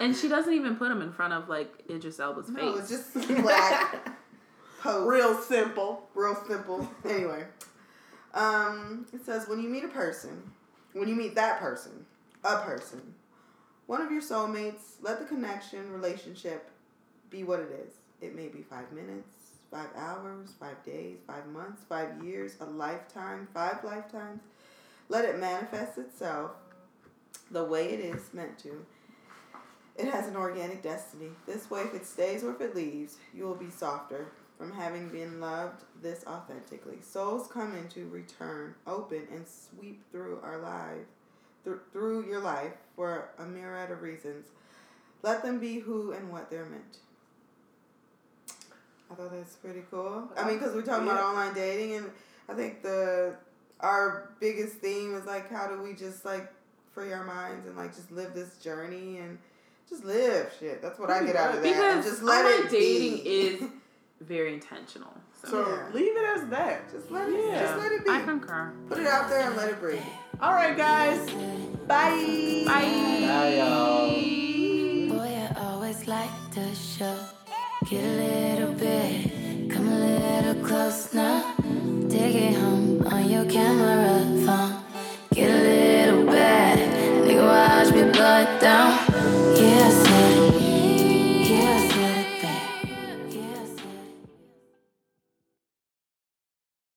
Speaker 3: And she doesn't even put them in front of like Idris Elba's
Speaker 4: no,
Speaker 3: face.
Speaker 4: it's just black posts.
Speaker 2: Real simple.
Speaker 4: real simple. Anyway, um, it says when you meet a person, when you meet that person, a person, one of your soulmates, let the connection, relationship be what it is. It may be five minutes, five hours, five days, five months, five years, a lifetime, five lifetimes. Let it manifest itself the way it is meant to. It has an organic destiny. This way, if it stays or if it leaves, you will be softer from having been loved this authentically. Souls come into return, open, and sweep through our life, th- through your life for a myriad of reasons. Let them be who and what they're meant. I thought that's pretty cool. I mean, because we're talking
Speaker 2: Yeah.
Speaker 4: about online dating, and I think the our biggest theme is like how do we just like free our minds and like just live this journey and just live shit. That's what Pretty I get out of that.
Speaker 3: Because and
Speaker 4: just let it
Speaker 3: dating
Speaker 4: be.
Speaker 3: is very intentional. So,
Speaker 2: so
Speaker 4: yeah.
Speaker 2: leave it as that.
Speaker 4: Just let it.
Speaker 2: Yeah.
Speaker 4: Just let it be.
Speaker 3: I concur.
Speaker 4: Put it out there and let it breathe.
Speaker 2: All right, guys. Bye.
Speaker 3: Bye.
Speaker 5: Bye, y'all.
Speaker 1: Boy, I always like the show. Get a little bit, come a little close now. Dig it home. Camera phone, Get a little bad, nigga, watch me blood down.